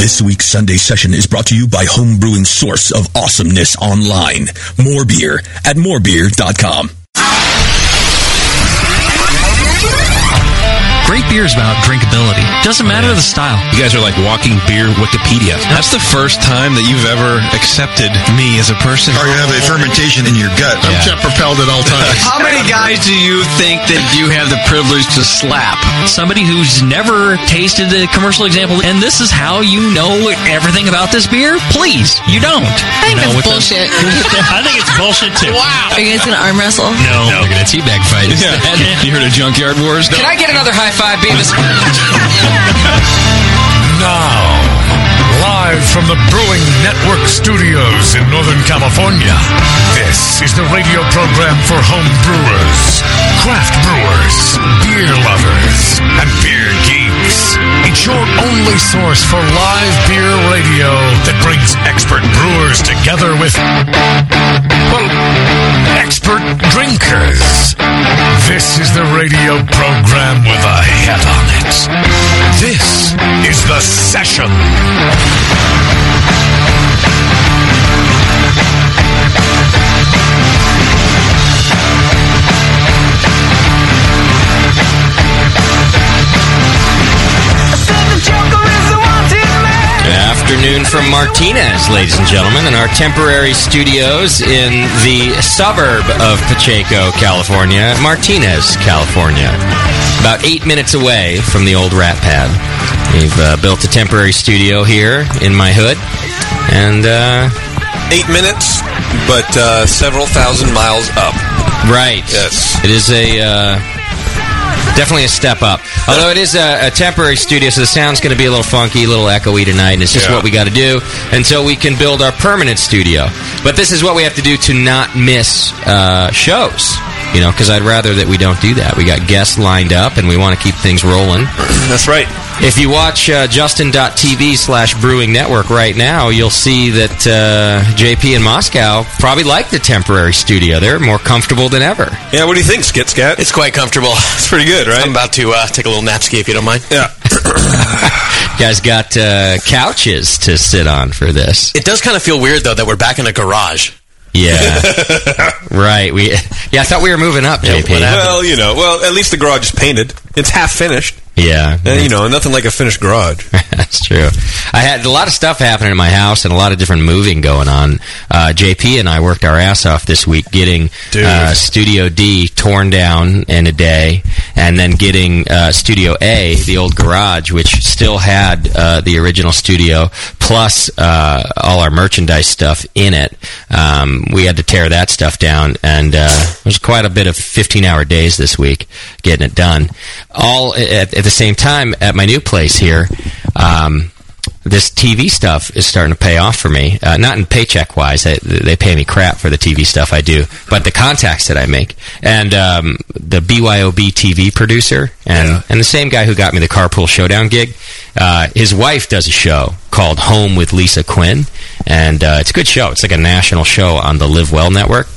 This week's Sunday session is brought to you by homebrewing source of awesomeness online. More beer at morebeer.com. Great beer is about drinkability. Doesn't matter oh, the style. You guys are like walking beer Wikipedia. That's the first time that you've ever accepted me as a person. Or you have a fermentation in your gut. I'm jet propelled at all times. How many guys do you think that you have the privilege to slap? Somebody who's never tasted a commercial example, and this is how you know everything about this beer? Please, you don't. I think No, that's with the- bullshit. I think it's bullshit too. Wow. Are you guys gonna arm wrestle? No. No, we're gonna teabag fight instead. you heard of Junkyard Wars? Can I get another high five, Beavis? Now, live from the Brewing Network studios in Northern California, this is the radio program for home brewers, craft brewers, beer lovers, and beer geeks. It's your only source for live beer radio that brings expert brewers together with, well, expert drinkers. This is the radio program with a head on it. This is The Session. Afternoon from Martinez, ladies and gentlemen, in our temporary studios in the suburb of Pacheco, California, Martinez, California. About eight minutes away from the old rat pad. We've uh, built a temporary studio here in my hood, and uh, Eight minutes, but uh, several thousand miles up. Right. Yes. It is a uh, definitely a step up. Although it is a, a temporary studio, so the sound's going to be a little funky, a little echoey tonight, and it's just Yeah. what we got to do until we can build our permanent studio. But this is what we have to do to not miss uh, shows. You know, because I'd rather that we don't do that. We got guests lined up, and we want to keep things rolling. That's right. If you watch uh, justin.tv slash brewing network right now, you'll see that uh, JP in Moscow probably like the temporary studio. They're more comfortable than ever. Yeah, what do you think, Skit Scat? It's quite comfortable. It's pretty good, right? I'm about to uh, take a little nap ski if you don't mind. Yeah. Guys got uh, couches to sit on for this. It does kind of feel weird though that we're back in a garage. Yeah. right. We Yeah, I thought we were moving up, JP. well, you know, well, at least the garage is painted. It's half finished. Yeah. And, you know, nothing like a finished garage. That's true. I had a lot of stuff happening in my house and a lot of different moving going on. Uh, JP and I worked our ass off this week getting uh, Studio D torn down in a day, and then getting uh, Studio A, the old garage, which still had uh, the original studio plus uh, all our merchandise stuff in it. Um, we had to tear that stuff down, and uh, it was quite a bit of 15-hour days this week getting it done. All at, at the same time at my new place here. Um, this TV stuff is starting to pay off for me. Uh, not in paycheck wise, they, they pay me crap for the TV stuff I do, but the contacts that I make. And um, the BYOB TV producer, and, and the same guy who got me the Carpool Showdown gig, uh, his wife does a show called Home with Lisa Quinn, and uh, it's a good show. It's like a national show on the Live Well network.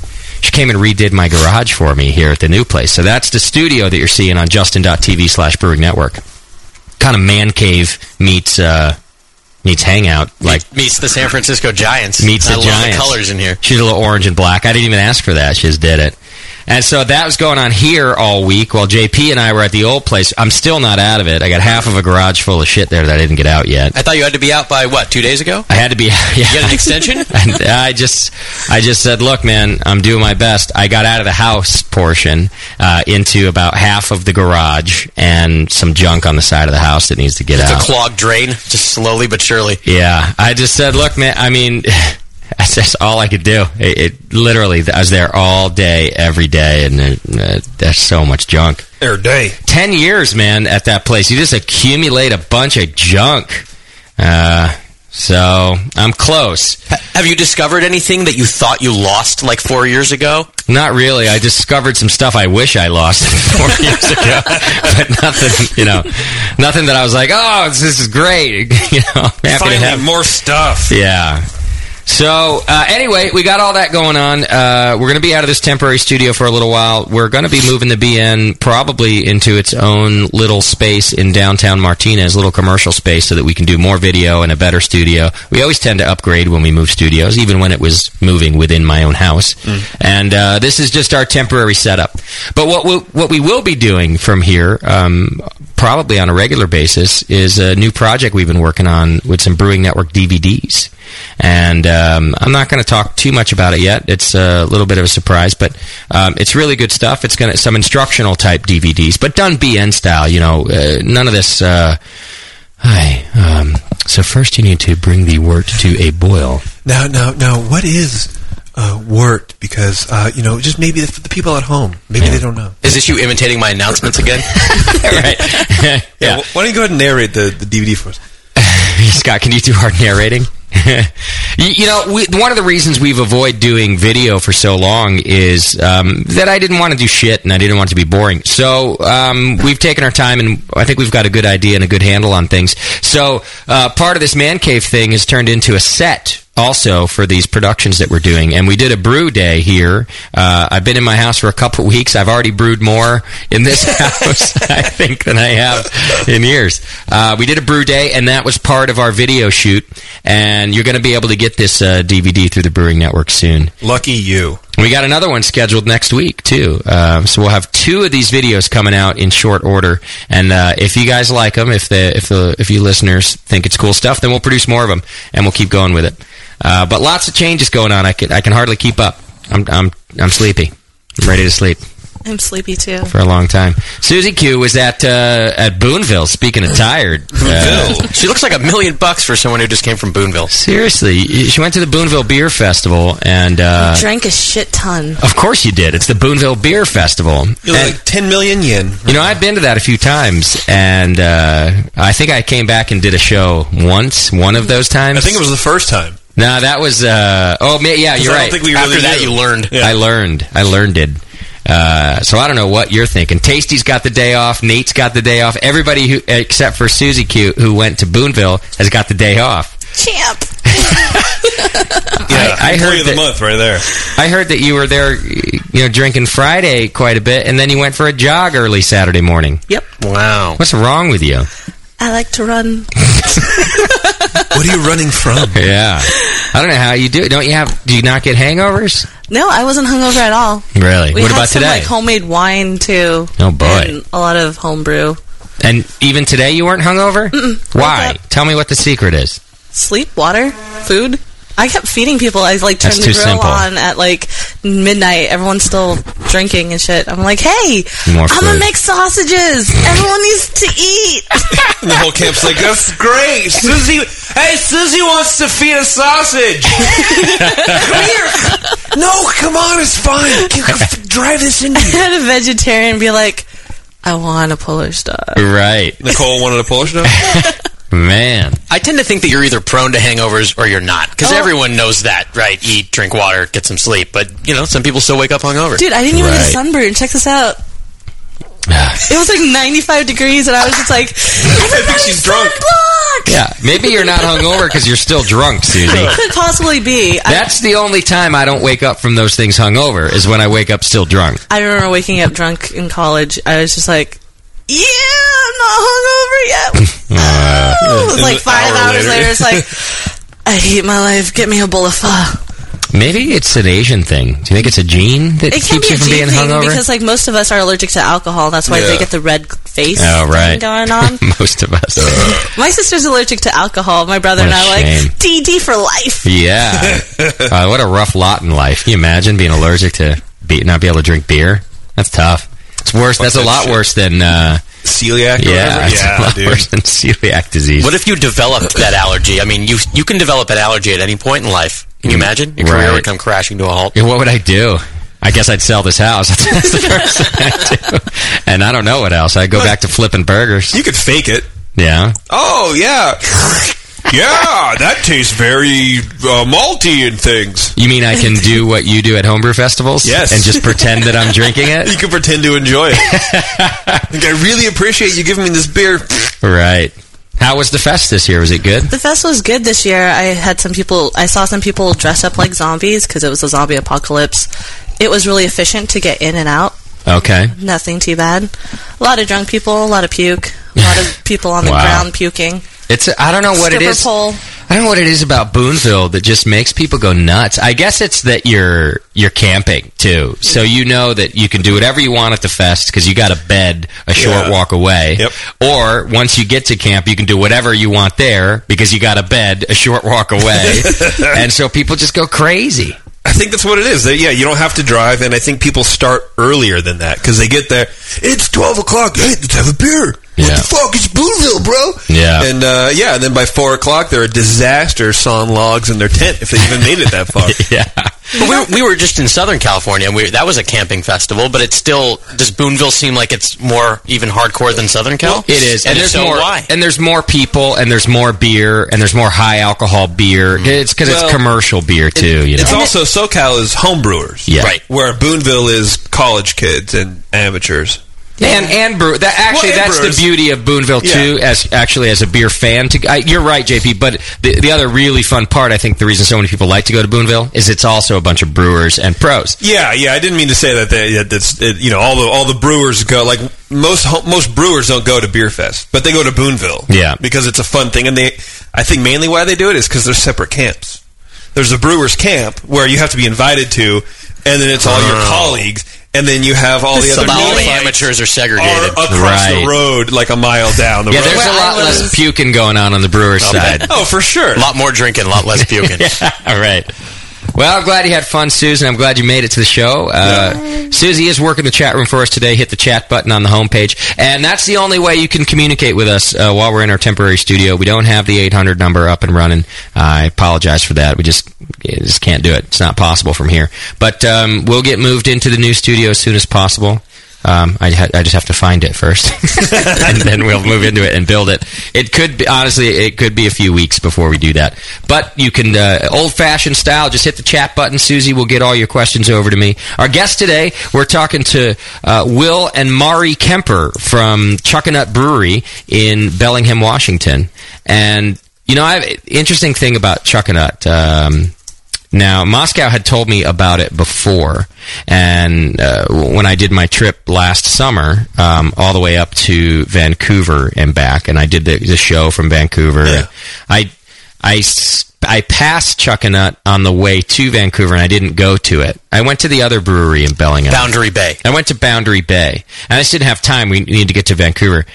She came and redid my garage for me here at the new place. So that's the studio that you're seeing on justin.tv slash brewing network. Kind of man cave meets uh, meets hangout. Like meets the San Francisco Giants. meets I the love Giants. the colors in here. She's a little orange and black. I didn't even ask for that. She just did it. And so that was going on here all week while JP and I were at the old place. I'm still not out of it. I got half of a garage full of shit there that I didn't get out yet. I thought you had to be out by what? Two days ago? I had to be. Yeah. You get an extension? And I just, I just said, look, man, I'm doing my best. I got out of the house portion uh, into about half of the garage and some junk on the side of the house that needs to get It's out. a clogged drain, just slowly but surely. Yeah, I just said, look, man. I mean, that's just all I could do. It, it literally, I was there all day, every day, and uh, there's so much junk. Every day. Ten years, man, at that place. You just accumulate a bunch of junk. Uh, so I'm close. Have you discovered anything that you thought you lost like four years ago? Not really. I discovered some stuff I wish I lost four years ago, but nothing. You know, nothing that I was like, oh, this is great. you know, I'm happy to Finally, have more stuff. Yeah. So uh, anyway, we got all that going on. Uh, we're going to be out of this temporary studio for a little while. We're going to be moving the BN probably into its own little space in downtown Martinez, little commercial space, so that we can do more video and a better studio. We always tend to upgrade when we move studios, even when it was moving within my own house. And uh, this is just our temporary setup. But what we, what we will be doing from here, um, probably on a regular basis, is a new project we've been working on with some Brewing Network DVDs. And um, I'm not going to talk too much about it yet. It's a little bit of a surprise, but um, it's really good stuff. It's going to some instructional type DVDs, but done BN style. You know, uh, none of this. Uh, hi. Um, so first, you need to bring the wort to a boil. Now, now, now, what is uh, wort? Because uh, you know, just maybe for the people at home, maybe they don't know. Is this you imitating my announcements again? right. Yeah. wh- why don't you go ahead and narrate the, the DVD for us? Scott, can you do our narrating? you, you know, we, one of the reasons we've avoided doing video for so long is um, that I didn't want to do shit and I didn't want it to be boring. So um, we've taken our time and I think we've got a good idea and a good handle on things. So uh, part of this man cave thing has turned into a set also for these productions that we're doing. And we did a brew day here. Uh, I've been in my house for a couple weeks. I've already brewed more in this house, I think, than I have in years. Uh, we did a brew day, and that was part of our video shoot. And you're going to be able to get this uh, DVD through the Brewing Network soon. Lucky you. We got another one scheduled next week too, uh, so we'll have two of these videos coming out in short order. And uh, if you guys like them, if the if the if you listeners think it's cool stuff, then we'll produce more of them and we'll keep going with it. Uh, but lots of changes going on. I can I can hardly keep up. I'm I'm I'm sleepy. I'm ready to sleep I'm sleepy too. for a long time. Susie Q was at uh, at Boonville. Speaking of tired, Uh, she looks like a million bucks for someone who just came from Boonville. seriously, she went to the Boonville Beer Festival, and uh, Drank a shit ton. of course you did. It's the Boonville Beer Festival. You look And- like ten million yen. You know, I've been to that a few times, and uh, I think I came back and did a show once, one of those times. I think it was the first time. No, that was. Uh, oh, ma- yeah, 'Cause you're I don't right. think we After really that, knew. you learned. Yeah. I learned. I learned it. Uh, so I don't know what you're thinking. Tasty's got the day off. Nate's got the day off. Everybody who, except for Susie Q, who went to Boonville, has got the day off. Champ. Yeah, I- I employee heard of the that- month right there. I heard that you were there, you know, drinking Friday quite a bit, and then you went for a jog early Saturday morning. Yep. Wow. What's wrong with you? I like to run. What are you running from? Yeah, I don't know how you do it. Don't you have? Do you not get hangovers? No, I wasn't hungover at all. Really? We what had about some today? like homemade wine too. Oh, boy. And a lot of homebrew. and even today you weren't hungover? Why? Woke up. Tell me what the secret is. Sleep, water, food. I kept feeding people. I like turned the grill simple. on at like midnight. Everyone's still drinking and shit. I'm like, hey, More I'm gonna make sausages. Everyone needs to eat. The whole camp's like, "That's great, Susie. Hey, Susie wants to feed a sausage. come here. No, come on, it's fine. Drive this into I you." had a vegetarian be like, I want a Polish dog. Right, Nicole wanted a Polish dog. man. I tend to think that you're either prone to hangovers or you're not. Because Oh. everyone knows that, right? Eat, drink water, get some sleep. But, you know, some people still wake up hungover. Dude, I didn't even get a sunburn. Check this out. It was like 95 degrees, and I was just like, I think she's drunk. sunblock! Yeah, maybe you're not hungover because you're still drunk, Susie. It Could possibly be. I, That's the only time I don't wake up from those things hungover is when I wake up still drunk. I remember waking up drunk in college. I was just like, yeah, I'm not hungover yet. Oh, it was like five hour hours later. later, it's like, I hate my life. Get me a bowl of pho. Maybe it's an Asian thing. Do you think it's a gene that It keeps you from being hungover? because like most of us are allergic to alcohol. That's why Yeah. they get the red face oh, right. going on. Most of us. My sister's allergic to alcohol. My brother What and I shame. like DD for life. Yeah. uh, what a rough lot in life. Can you imagine being allergic to be, not be able to drink beer? That's tough. It's worse. That's a lot shit. worse than uh, Celiac. or Yeah, whatever? it's a lot dude. worse than celiac disease. What if you developed that allergy? I mean, you you can develop an allergy at any point in life. Can you imagine? Your career Mm, would come crashing to a halt. Yeah, what would I do? I guess I'd sell this house. That's the first thing I'd do. And I don't know what else. I'd go back to flipping burgers. You could fake it. Yeah. Oh yeah, yeah. That tastes very uh, malty and things. You mean I can do what you do at homebrew festivals? Yes. And just pretend that I'm drinking it? You can pretend to enjoy it. like, I really appreciate you giving me this beer. Right. How was the fest this year? Was it good? The fest was good this year. I had some people. I saw some people dress up like zombies because it was a zombie apocalypse. It was really efficient to get in and out. Okay. Nothing too bad. A lot of drunk people, a lot of puke, a lot of people on the Wow. ground puking. It's I don't know what Stripper it is. pole. I don't know what it is about Boonville that just makes people go nuts. I guess it's that you're you're camping too, so mm-hmm. you know that you can do whatever you want at the fest because you got a bed a short Yeah. walk away. Yep. Or once you get to camp, you can do whatever you want there because you got a bed a short walk away, and so people just go crazy. I think that's what it is. That, yeah, you don't have to drive, and I think people start earlier than that because they get there. It's twelve o'clock. Hey, let's have a beer. Yeah. What the fuck? It's Boonville, bro. Yeah. And uh, yeah, and then by four o'clock, they're a disaster sawing logs in their tent if they even made it that far. yeah. But we, were, we were just in Southern California, and we, that was a camping festival. But it's still does Boonville seem like it's more even hardcore than Southern Cal? It is, and, and there's so, more, why? and there's more people, and there's more beer, and there's more high alcohol beer. It's because Well, it's commercial beer too. you know, It's also SoCal is homebrewers, Yeah. Right. Where Boonville is college kids and amateurs. And and brew. That actually, Well, that's brewers. the beauty of Boonville too. Yeah. As actually as a beer fan, to I, you're right, JP. But the the other really fun part, I think, the reason so many people like to go to Boonville is it's also a bunch of brewers and pros. Yeah, yeah. I didn't mean to say that. They, that that's it, you know all the all the brewers go like most most brewers don't go to Beer Fest, but they go to Boonville. Yeah. because it's a fun thing, and they I think mainly why they do it is because they're separate camps. There's a brewers camp where you have to be invited to, and then it's all your Oh. colleagues, and then you have all the So other all the amateurs are are segregated. across Right. the road like a mile down the Yeah, road. there's a lot less was- puking going on on the brewer's side. oh, for sure. a lot more drinking, a lot less puking. All right. Well, I'm glad you had fun, Susan. I'm glad you made it to the show. Uh, Susie is working the chat room for us today. Hit the chat button on the homepage. And that's the only way you can communicate with us uh, while we're in our temporary studio. We don't have the 800 number up and running. I apologize for that. We just, just can't do it. It's not possible from here. But um, we'll get moved into the new studio as soon as possible. Um, I, ha- I just have to find it first, and then we'll move into it and build it. It could be honestly, it could be a few weeks before we do that. But you can uh, old fashioned style. Just hit the chat button. Susie will get all your questions over to me. Our guest today, we're talking to uh, Will and Mari Kemper from Chuckanut Brewery in Bellingham, Washington. And you know, I have interesting thing about Chuckanut. Um, now, Moscow had told me about it before, and uh, when I did my trip last summer, um, all the way up to Vancouver and back, and I did the, the show from Vancouver. Yeah. I, I, I passed Chuckanut on the way to Vancouver, and I didn't go to it. I went to the other brewery in Bellingham. Boundary Bay. I went to Boundary Bay, and I just didn't have time. We needed to get to Vancouver.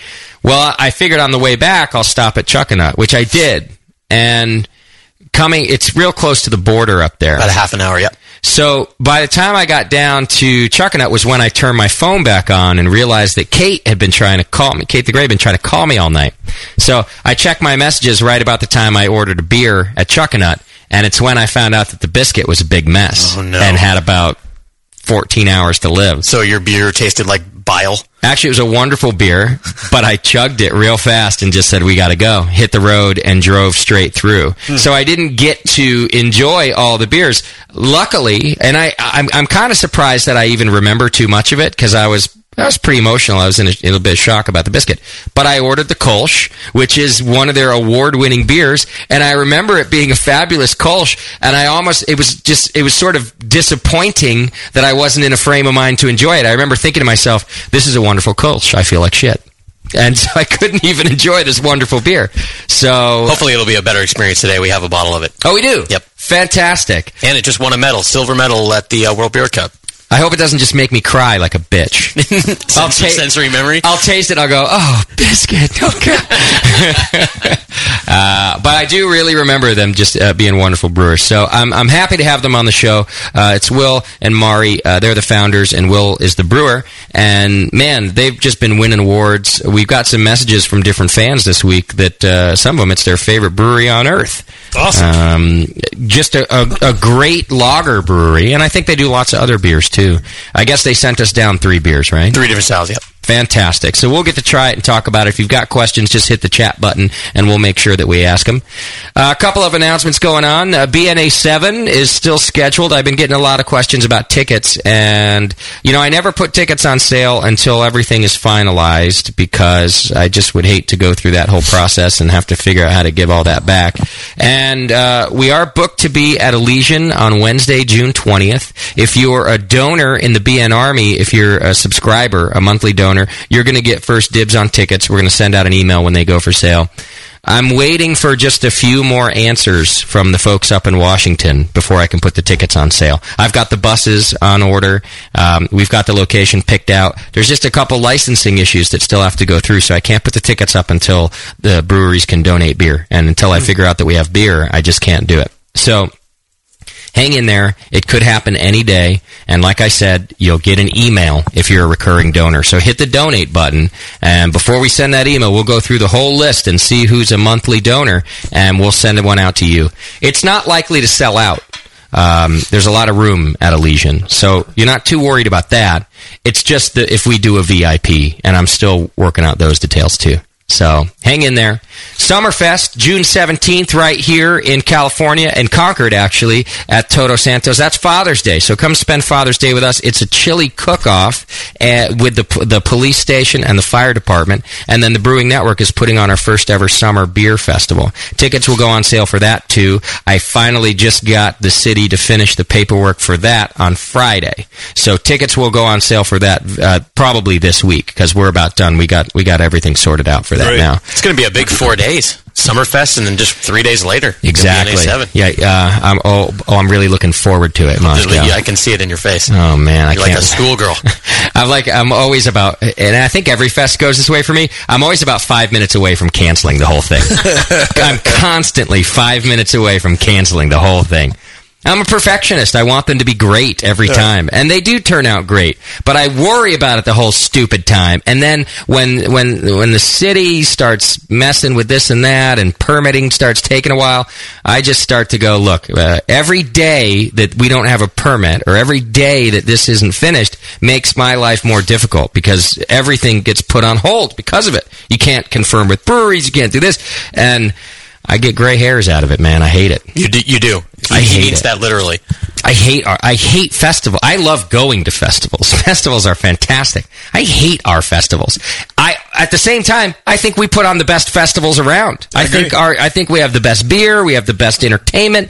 Well, I figured on the way back I'll stop at Chuckanut, which I did, and coming, it's real close to the border up there. About a half an hour, yep. So by the time I got down to Chuckanut was when I turned my phone back on and realized that Kate had been trying to call me. Kate the Gray had been trying to call me all night. So I checked my messages right about the time I ordered a beer at Chuckanut, and it's when I found out that the biscuit was a big mess Oh, no. and had about 14 hours to live. So your beer tasted like bile. Actually, it was a wonderful beer, but I chugged it real fast and just said, we gotta go. Hit the road and drove straight through. Hmm. So I didn't get to enjoy all the beers. Luckily, and I, I'm, I'm kind of surprised that I even remember too much of it because I was, I was pretty emotional. I was in a, in a little bit of shock about the biscuit. But I ordered the Kolsch, which is one of their award-winning beers, and I remember it being a fabulous Kolsch, and I almost, it was just, it was sort of disappointing that I wasn't in a frame of mind to enjoy it. I remember thinking to myself, this is a wonderful Kolsch. I feel like shit. and so I couldn't even enjoy this wonderful beer. So Hopefully, it'll be a better experience today. We have a bottle of it. Oh, we do. Yep. Fantastic. And it just won a medal, silver medal at the uh, World Beer Cup. I hope it doesn't just make me cry like a bitch. I'll Sensory, ta- sensory memory. I'll taste it. I'll go, oh, biscuit. Okay. uh, but I do really remember them just uh, being wonderful brewers. So I'm, I'm happy to have them on the show. Uh, it's Will and Mari. Uh, they're the founders, and Will is the brewer. And man, they've just been winning awards. We've got some messages from different fans this week that uh, some of them it's their favorite brewery on earth. Awesome. Um, just a, a, a great lager brewery, and I think they do lots of other beers too. I guess they sent us down three beers, right? Three different styles, yep. Fantastic. So we'll get to try it and talk about it. If you've got questions, just hit the chat button and we'll make sure that we ask them. Uh, a couple of announcements going on. Uh, BNA 7 is still scheduled. I've been getting a lot of questions about tickets and, you know, I never put tickets on sale until everything is finalized because I just would hate to go through that whole process and have to figure out how to give all that back. And, uh, we are booked to be at Elysian on Wednesday, June 20th. If you're a donor in the BN Army, if you're a subscriber, a monthly donor, you're going to get first dibs on tickets. We're going to send out an email when they go for sale. I'm waiting for just a few more answers from the folks up in Washington before I can put the tickets on sale. I've got the buses on order. Um, we've got the location picked out. There's just a couple licensing issues that still have to go through, so I can't put the tickets up until the breweries can donate beer. And until I figure out that we have beer, I just can't do it. So hang in there. It could happen any day. And like I said, you'll get an email if you're a recurring donor. So hit the donate button. And before we send that email, we'll go through the whole list and see who's a monthly donor and we'll send one out to you. It's not likely to sell out. Um, there's a lot of room at Elysian. So you're not too worried about that. It's just that if we do a VIP, and I'm still working out those details too. So hang in there. Summerfest, June 17th, right here in California and Concord, actually, at Todos Santos. That's Father's Day. So come spend Father's Day with us. It's a chili cook off uh, with the, the police station and the fire department. And then the Brewing Network is putting on our first ever summer beer festival. Tickets will go on sale for that too. I finally just got the city to finish the paperwork for that on Friday. So tickets will go on sale for that uh, probably this week because we're about done. We got we got everything sorted out for that Great. now. It's going to be a big four days. Summerfest, and then just three days later. Exactly. Yeah. Uh, I'm. Oh, oh, I'm really looking forward to it, Moscow. Yeah, I can see it in your face. Oh man, I You're can't. like a schoolgirl. I'm like I'm always about, and I think every fest goes this way for me. I'm always about five minutes away from canceling the whole thing. I'm constantly five minutes away from canceling the whole thing. I'm a perfectionist. I want them to be great every Yeah. time, and they do turn out great. But I worry about it the whole stupid time. And then when when when the city starts messing with this and that, and permitting starts taking a while, I just start to go, look, uh, every day that we don't have a permit, or every day that this isn't finished, makes my life more difficult because everything gets put on hold because of it. You can't confirm with breweries, you can't do this, and I get gray hairs out of it, man. I hate it. You do. You do. I he hate means it. that literally. I hate our, I hate festival. I love going to festivals. Festivals are fantastic. I hate our festivals. I at the same time, I think we put on the best festivals around. I, think our I think we have the best beer, we have the best entertainment,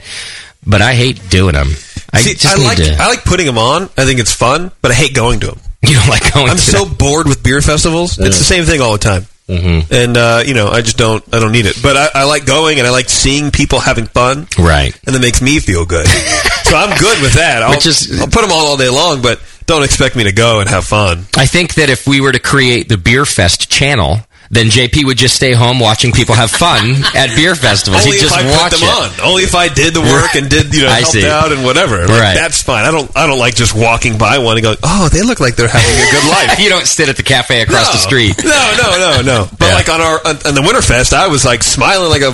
but I hate doing them. I See, just I like to. I like putting them on. I think it's fun, but I hate going to them. You don't like going I'm to so bored with beer festivals. It's the same thing all the time. Mm-hmm. And uh, you know, I just don't. I don't need it. But I, I like going, and I like seeing people having fun. Right. And that makes me feel good. so I'm good with that. I'll, Which is- I'll put them on all day long, but don't expect me to go and have fun. I think that if we were to create the Beer Fest channel, then JP would just stay home watching people have fun at beer festivals. Only He'd just watch them it. on. Only if I did the work and did you know helped see. out and whatever. Like, Right. That's fine. I don't. I don't like just walking by one and going, "Oh, they look like they're having a good life." you don't sit at the cafe across the street. No, no, no, no. But like on our on, on the Winterfest, I was like smiling like a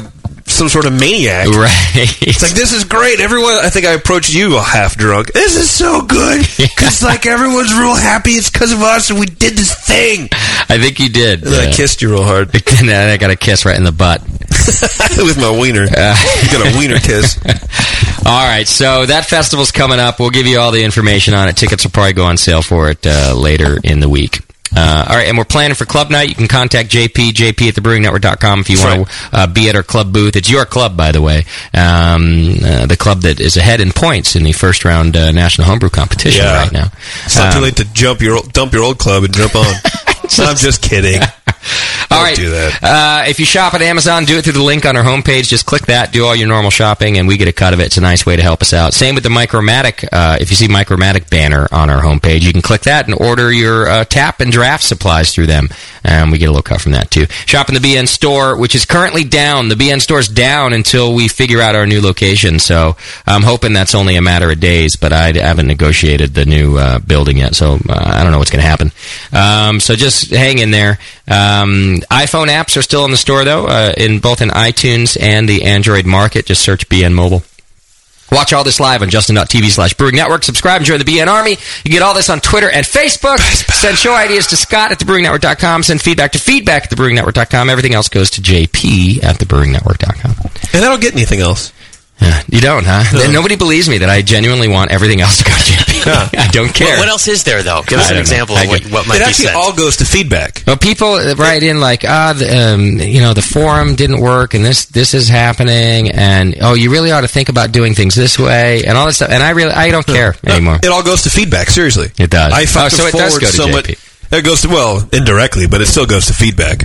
some sort of maniac. Right. It's like this is great. Everyone, I think I approached you half drunk. This is so good because like everyone's real happy. It's because of us, and we did this thing. I think you did. And then I kissed you real hard and then I got a kiss right in the butt. with my wiener. you got a wiener kiss. All right, so that festival's coming up. We'll give you all the information on it. Tickets will probably go on sale for it uh, later in the week. Uh, all right, and we're planning for club night. You can contact JP, JP at thebrewingnetwork.com if you want to uh, be at our club booth. It's your club, by the way. Um, uh, the club that is ahead in points in the first round uh, National Homebrew Competition Yeah. right now. It's not too Um, late to jump your old, dump your old club and jump on. I'm just kidding. All right. do that. Uh, if you shop at Amazon, do it through the link on our homepage. Just click that, do all your normal shopping, and we get a cut of it. It's a nice way to help us out. Same with the Micromatic. Uh, if you see Micromatic banner on our homepage, you can click that and order your uh, tap and draft supplies through them, and we get a little cut from that too. Shop in the BN store, which is currently down. The BN store's down until we figure out our new location. So I'm hoping that's only a matter of days, but I haven't negotiated the new uh, building yet, so uh, I don't know what's going to happen. Um, so just hang in there. Um, iPhone apps are still in the store though, uh, in both in iTunes and the Android market. Just search BN Mobile. Watch all this live on Justin.tv slash Brewing Network. Subscribe and join the BN Army. You get all this on Twitter and Facebook. Send show ideas to Scott at thebrewingnetwork.com. Send feedback to feedback at thebrewingnetwork.com. Everything else goes to JP at thebrewingnetwork.com. And I don't get anything else. Yeah, you don't, huh? No. Nobody believes me that I genuinely want everything else to go to JP. I don't care. What, what else is there, though? Give us an don't know. example of what, get- what might it be actually said. all goes to feedback. Well, people write in like, ah, the, um, you know, the forum didn't work, and this this is happening, and oh, you really ought to think about doing things this way, and all this stuff. And I really, I don't care anymore. It all goes to feedback. Seriously, It does. I Oh, fucking so it does go to so JP. much. It goes to well indirectly, but it still goes to feedback.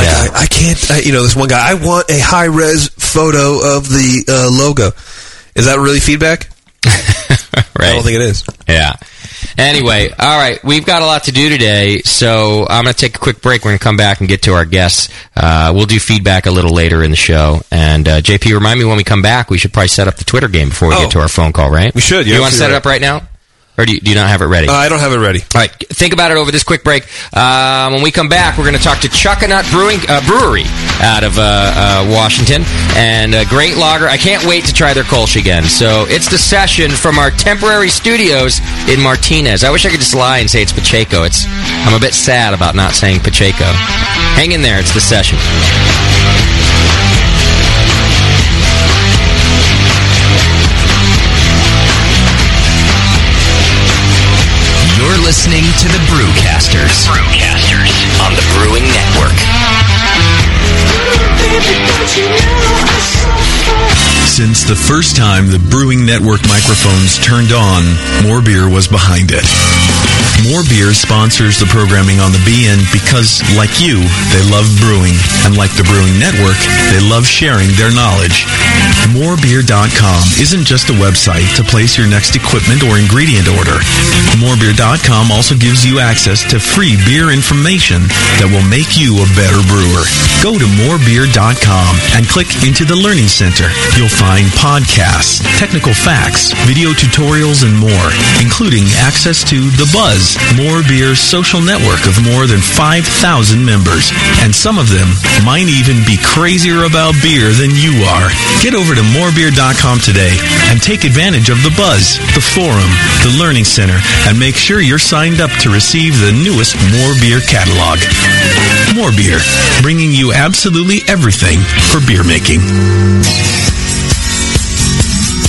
Like, Yeah. I, I can't. I, you know, this one guy. I want a high res photo of the uh, logo. Is that really feedback? I don't think it is. Yeah. Anyway, all right, we've got a lot to do today, so I'm going to take a quick break. We're going to come back and get to our guests. Uh, we'll do feedback a little later in the show. And uh, JP, remind me when we come back, we should probably set up the Twitter game before we Oh. get to our phone call, right? We should, yeah, You want to set it up right now, or do you, do you not have it ready? Uh, I don't have it ready. All right, think about it over this quick break. Um, when we come back, we're going to talk to Chuckanut Brewing uh, Brewery out of uh, uh, Washington, and a great lager. I can't wait to try their Kolsch again. So it's the session from our temporary studios in Martinez. I wish I could just lie and say it's Pacheco. It's I'm a bit sad about not saying Pacheco. Hang in there. It's the session. You're listening to the Brewcasters. Brewcasters on the Brewing Network. Since the first time the Brewing Network microphones turned on, More Beer was behind it. More Beer sponsors the programming on the BN because, like you, they love brewing. And like the Brewing Network, they love sharing their knowledge. Morebeer.com isn't just a website to place your next equipment or ingredient order. Morebeer.com also gives you access to free beer information that will make you a better brewer. Go to morebeer.com and click into the Learning Center. You'll find podcasts, technical facts, video tutorials, and more, including access to The Buzz, More Beer's social network of more than 5,000 members. And some of them might even be crazier about beer than you are. Get over to morebeer.com today and take advantage of The Buzz, the forum, the Learning Center, and make sure you're signed up to receive the newest More Beer catalog. More Beer, bringing you absolutely everything for beer making.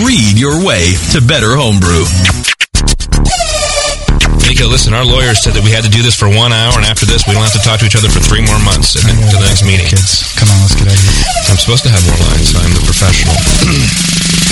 read your way to better homebrew. Nico, listen, our lawyers said that we had to do this for one hour, and after this, we don't have to talk to each other for three more months to the next meeting. Kids, come on, let's get out of here. I'm supposed to have more lines. I'm the professional.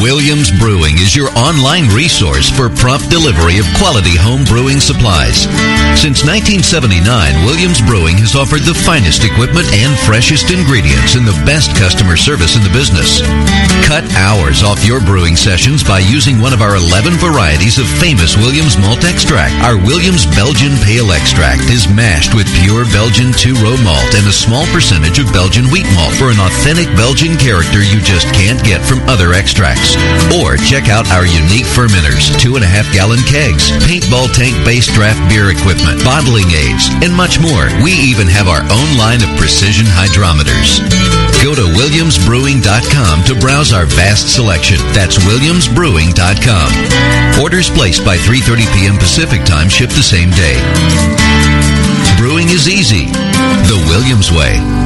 Williams Brewing is your online resource for prompt delivery of quality home brewing supplies. Since 1979, Williams Brewing has offered the finest equipment and freshest ingredients and the best customer service in the business. Cut hours off your brewing sessions by using one of our 11 varieties of famous Williams malt extract. Our Williams Belgian Pale Extract is mashed with pure Belgian two-row malt and a small percentage of Belgian wheat malt for an authentic Belgian character you just can't get from other extracts. Or check out our unique fermenters, two and a half gallon kegs, paintball tank based draft beer equipment, bottling aids, and much more. We even have our own line of precision hydrometers. Go to williamsbrewing.com to browse our vast selection. That's williamsbrewing.com. Orders placed by 3:30 p.m. Pacific Time ship the same day. Brewing is easy. The Williams way.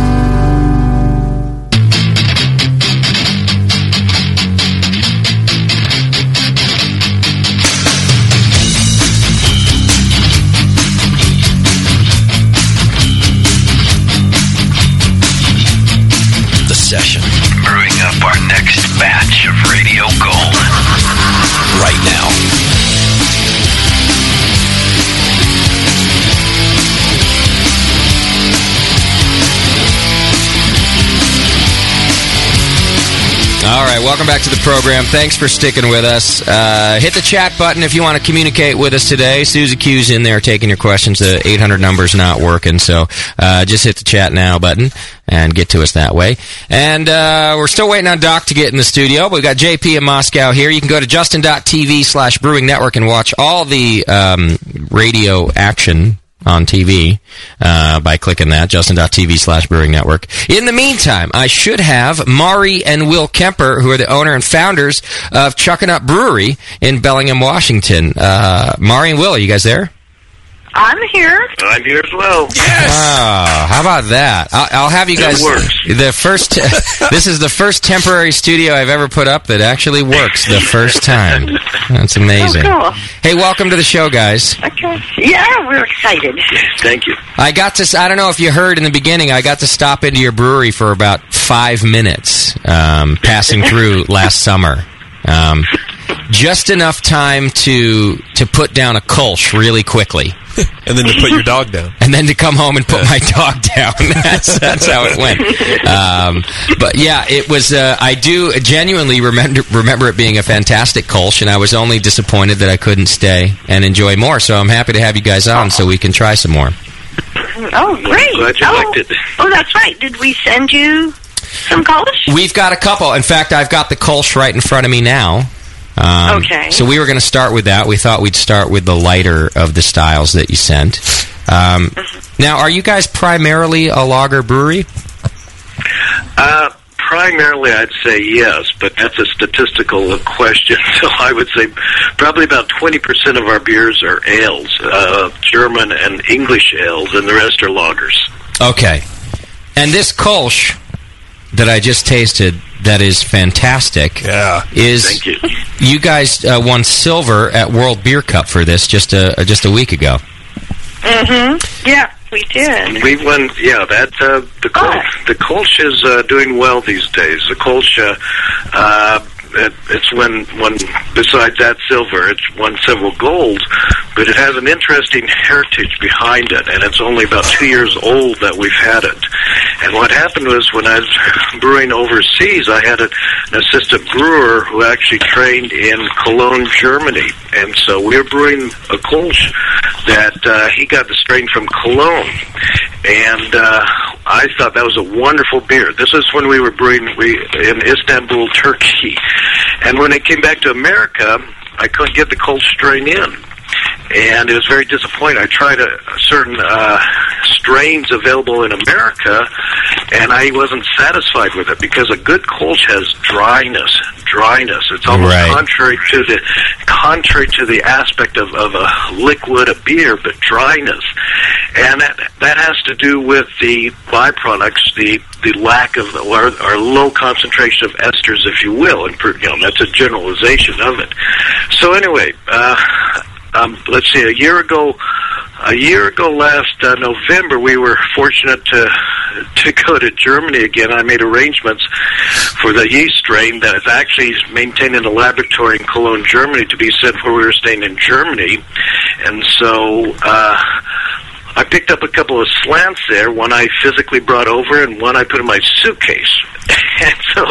Right, welcome back to the program. Thanks for sticking with us. Uh, hit the chat button if you want to communicate with us today. Susie Q's in there taking your questions. The 800 number's not working, so uh, just hit the chat now button and get to us that way. And uh, we're still waiting on Doc to get in the studio. We've got JP in Moscow here. You can go to justin.tv slash brewing network and watch all the um, radio action on TV uh, by clicking that, justin.tv slash brewing network. In the meantime, I should have Mari and Will Kemper, who are the owner and founders of Chuckanut Brewery in Bellingham, Washington. Uh, Mari and Will, are you guys there? I'm here. I'm here as well. Oh, how about that? I'll, I'll have you guys. It guys. works. The first. this is the first temporary studio I've ever put up that actually works the first time. That's amazing. Oh, cool. Hey, welcome to the show, guys. Okay. Yeah, we're excited. Thank you. I got to. I don't know if you heard in the beginning. I got to stop into your brewery for about five minutes, um, passing through last summer. Um, just enough time to to put down a Kolsch really quickly, and then to put your dog down, and then to come home and put my dog down. that's that's how it went. Um, but yeah, it was. Uh, I do genuinely remember remember it being a fantastic Kolsch, and I was only disappointed that I couldn't stay and enjoy more. So I'm happy to have you guys on so we can try some more. Oh, great. Glad you oh, liked it. Oh, that's right. Did we send you some Kolsch? We've got a couple. In fact, I've got the Kolsch right in front of me now. Um, Okay. So we were going to start with that. We thought we'd start with the lighter of the styles that you sent. Um, now, are you guys primarily a lager brewery? Uh, primarily, I'd say yes, but that's a statistical question. So I would say probably about 20% of our beers are ales, uh, German and English ales, and the rest are lagers. Okay. And this Kolsch that I just tasted, that is fantastic. Yeah. Is Thank you. You guys uh, won silver at World Beer Cup for this just a just a week ago. Mm-hmm. Yeah, we did. We won, yeah. That uh, the Kolsch, the Kolsch is uh, doing well these days. The Kolsch, uh, uh, it, it's when one besides that silver, it's won several golds, but it has an interesting heritage behind it, and it's only about two years old that we've had it. And what happened was when I was brewing overseas, I had a, an assistant brewer who actually trained in Cologne, Germany, and so we were brewing a Kolsch that uh, he got the strain from Cologne, and uh, I thought that was a wonderful beer. This is when we were brewing we in Istanbul, Turkey, and when it came back to America, I couldn't get the cold strain in and it was very disappointing. I tried a, a certain uh, strains available in America, and I wasn't satisfied with it because a good Kolsch has dryness, dryness. It's almost Right. contrary to the contrary to the aspect of, of a liquid, a beer, but dryness, and that that has to do with the byproducts, the the lack of or, or low concentration of esters, if you will, and you know that's a generalization of it. So anyway, uh, um, let's see, a year ago. A year ago, last uh, November, we were fortunate to to go to Germany again. I made arrangements for the yeast strain that is actually maintained in a laboratory in Cologne, Germany, to be sent where we were staying in Germany. And so uh, I picked up a couple of slants there. One I physically brought over, and one I put in my suitcase. and so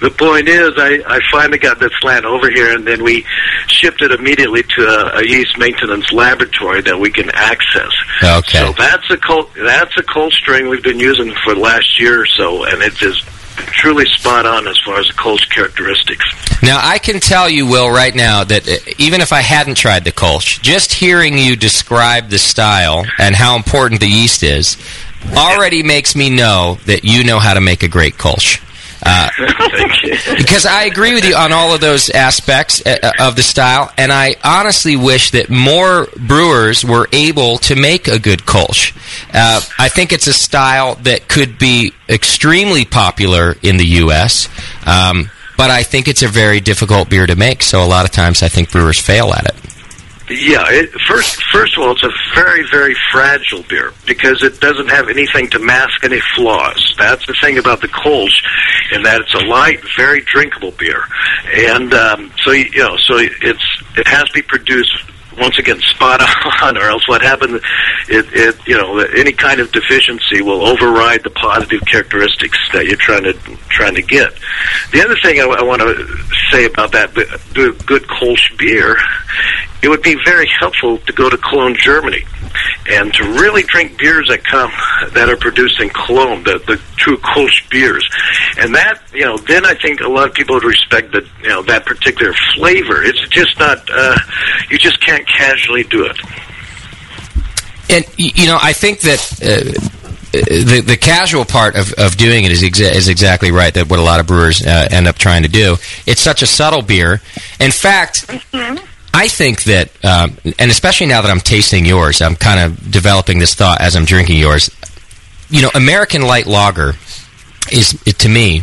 the point is, I, I finally got that slant over here, and then we shipped it immediately to a, a yeast maintenance laboratory that we can access. Okay. So that's a cold, that's a cold strain we've been using for the last year or so, and it is truly spot on as far as the Kolsch characteristics. Now, I can tell you, Will, right now that uh, even if I hadn't tried the Kolsch, just hearing you describe the style and how important the yeast is already makes me know that you know how to make a great Kolsch. Uh, because I agree with you on all of those aspects uh, of the style, and I honestly wish that more brewers were able to make a good Kolsch. Uh, I think it's a style that could be extremely popular in the U.S., um, but I think it's a very difficult beer to make, so a lot of times I think brewers fail at it. Yeah, it, first first of all, it's a very very fragile beer because it doesn't have anything to mask any flaws. That's the thing about the Kolsch, in that it's a light, very drinkable beer, and um, so you know, so it's it has to be produced once again spot on, or else what happens? It it you know any kind of deficiency will override the positive characteristics that you're trying to trying to get. The other thing I, I want to say about that the good Kolsch beer it would be very helpful to go to Cologne, Germany, and to really drink beers that come that are produced in Cologne, the the true Kolsch beers, and that you know, then I think a lot of people would respect that you know that particular flavor. It's just not uh, you just can't casually do it. And you know, I think that uh, the the casual part of, of doing it is exa- is exactly right. That what a lot of brewers uh, end up trying to do. It's such a subtle beer. In fact. I think that, um, and especially now that I'm tasting yours, I'm kind of developing this thought as I'm drinking yours. You know, American light lager is, to me,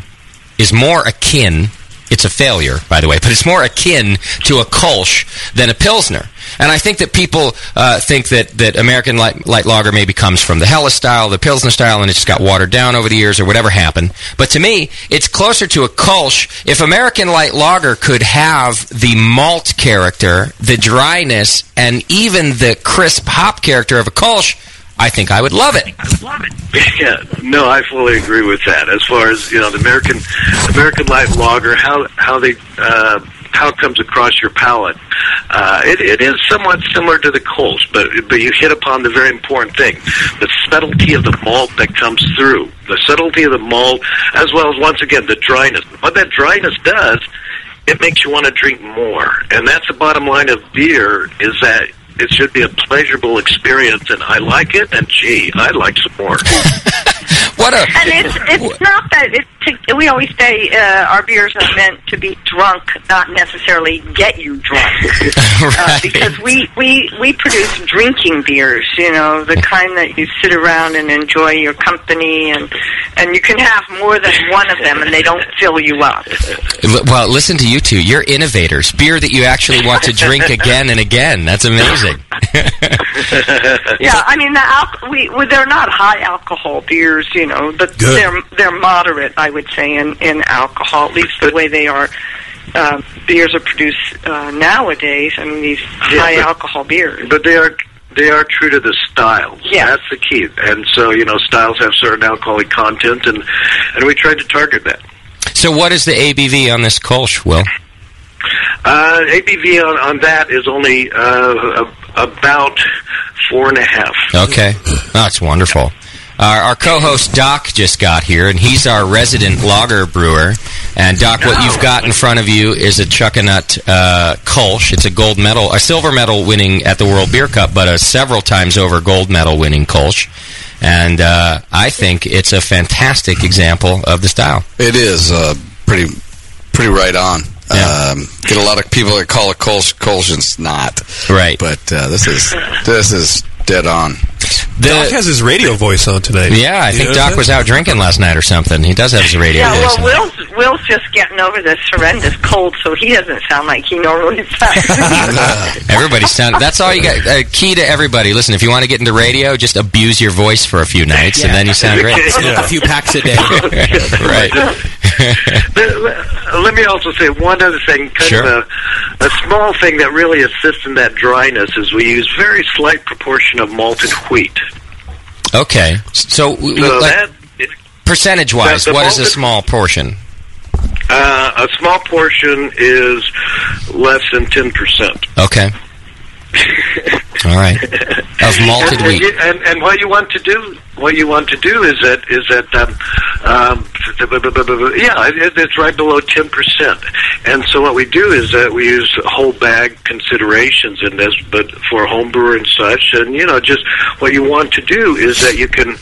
is more akin. It's a failure, by the way, but it's more akin to a Kolsch than a Pilsner. And I think that people uh, think that, that American light, light lager maybe comes from the Helles style, the Pilsner style, and it just got watered down over the years or whatever happened. But to me, it's closer to a Kolsch. If American light lager could have the malt character, the dryness, and even the crisp hop character of a Kolsch, I think I would love it. I love it. Yeah, no, I fully agree with that. As far as you know, the American American light lager, how how they uh, how it comes across your palate, uh, it, it is somewhat similar to the Kolsch, but but you hit upon the very important thing: the subtlety of the malt that comes through, the subtlety of the malt, as well as once again the dryness. What that dryness does, it makes you want to drink more, and that's the bottom line of beer: is that it should be a pleasurable experience, and I like it, and gee, I'd like some more. what a And it's it's not that it's to, we always say uh, our beers are meant to be drunk, not necessarily get you drunk. uh, because we, we we produce drinking beers, you know, the kind that you sit around and enjoy your company, and and you can have more than one of them, and they don't fill you up. Well, listen to you two. You're innovators. Beer that you actually want to drink again and again. That's amazing. yeah, I mean, the al- we, well, they're not high alcohol beers, you know, but Good. they're they're moderate, I would say, in in alcohol, at least the way they are. Uh, beers are produced uh, nowadays. I mean, these high but- alcohol beers. But they are they are true to the styles. Yeah. That's the key. And so, you know, styles have certain alcoholic content and and we tried to target that. so, what is the ABV on this Kolsch, Will? Uh ABV on, on that is only uh a, about four and a half. Okay. That's wonderful. Our, our co-host Doc just got here, and he's our resident lager brewer. And Doc, what you've got in front of you is a Chuckanut uh, Kolsch. It's a gold medal, a silver medal winning at the World Beer Cup, but a several times over gold medal winning Kolsch. And uh, I think it's a fantastic example of the style. It is uh, pretty pretty right on. Um, get a lot of people that call it Kolsch. Kolsch, and it's not. Right. But uh, this is this is dead on. Doc has his radio voice on tonight. Yeah, I You think Doc that? was out drinking last night or something. He does have his radio Yeah, voice. well, Will's Will's just getting over this horrendous cold, so he doesn't sound like he normally sounds. Everybody sound. That's all you got. Uh, key to everybody. Listen, if you want to get into radio, just abuse your voice for a few nights, and then you sound great. A few packs a day. right. Let let me also say one other thing. Kind Sure. of a, a small thing that really assists in that dryness is we use very slight proportion of malted wheat. Okay. So, So like, the- the what is a small portion? uh, a small portion is less than ten percent. Okay. All right. Of malted and, wheat. And, and, and what you want to do, what you want to do is that is that um, um, yeah, it's right below ten percent. And so what we do is that we use whole bag considerations in this, but for a home brewer and such. And you know, just what you want to do is that you can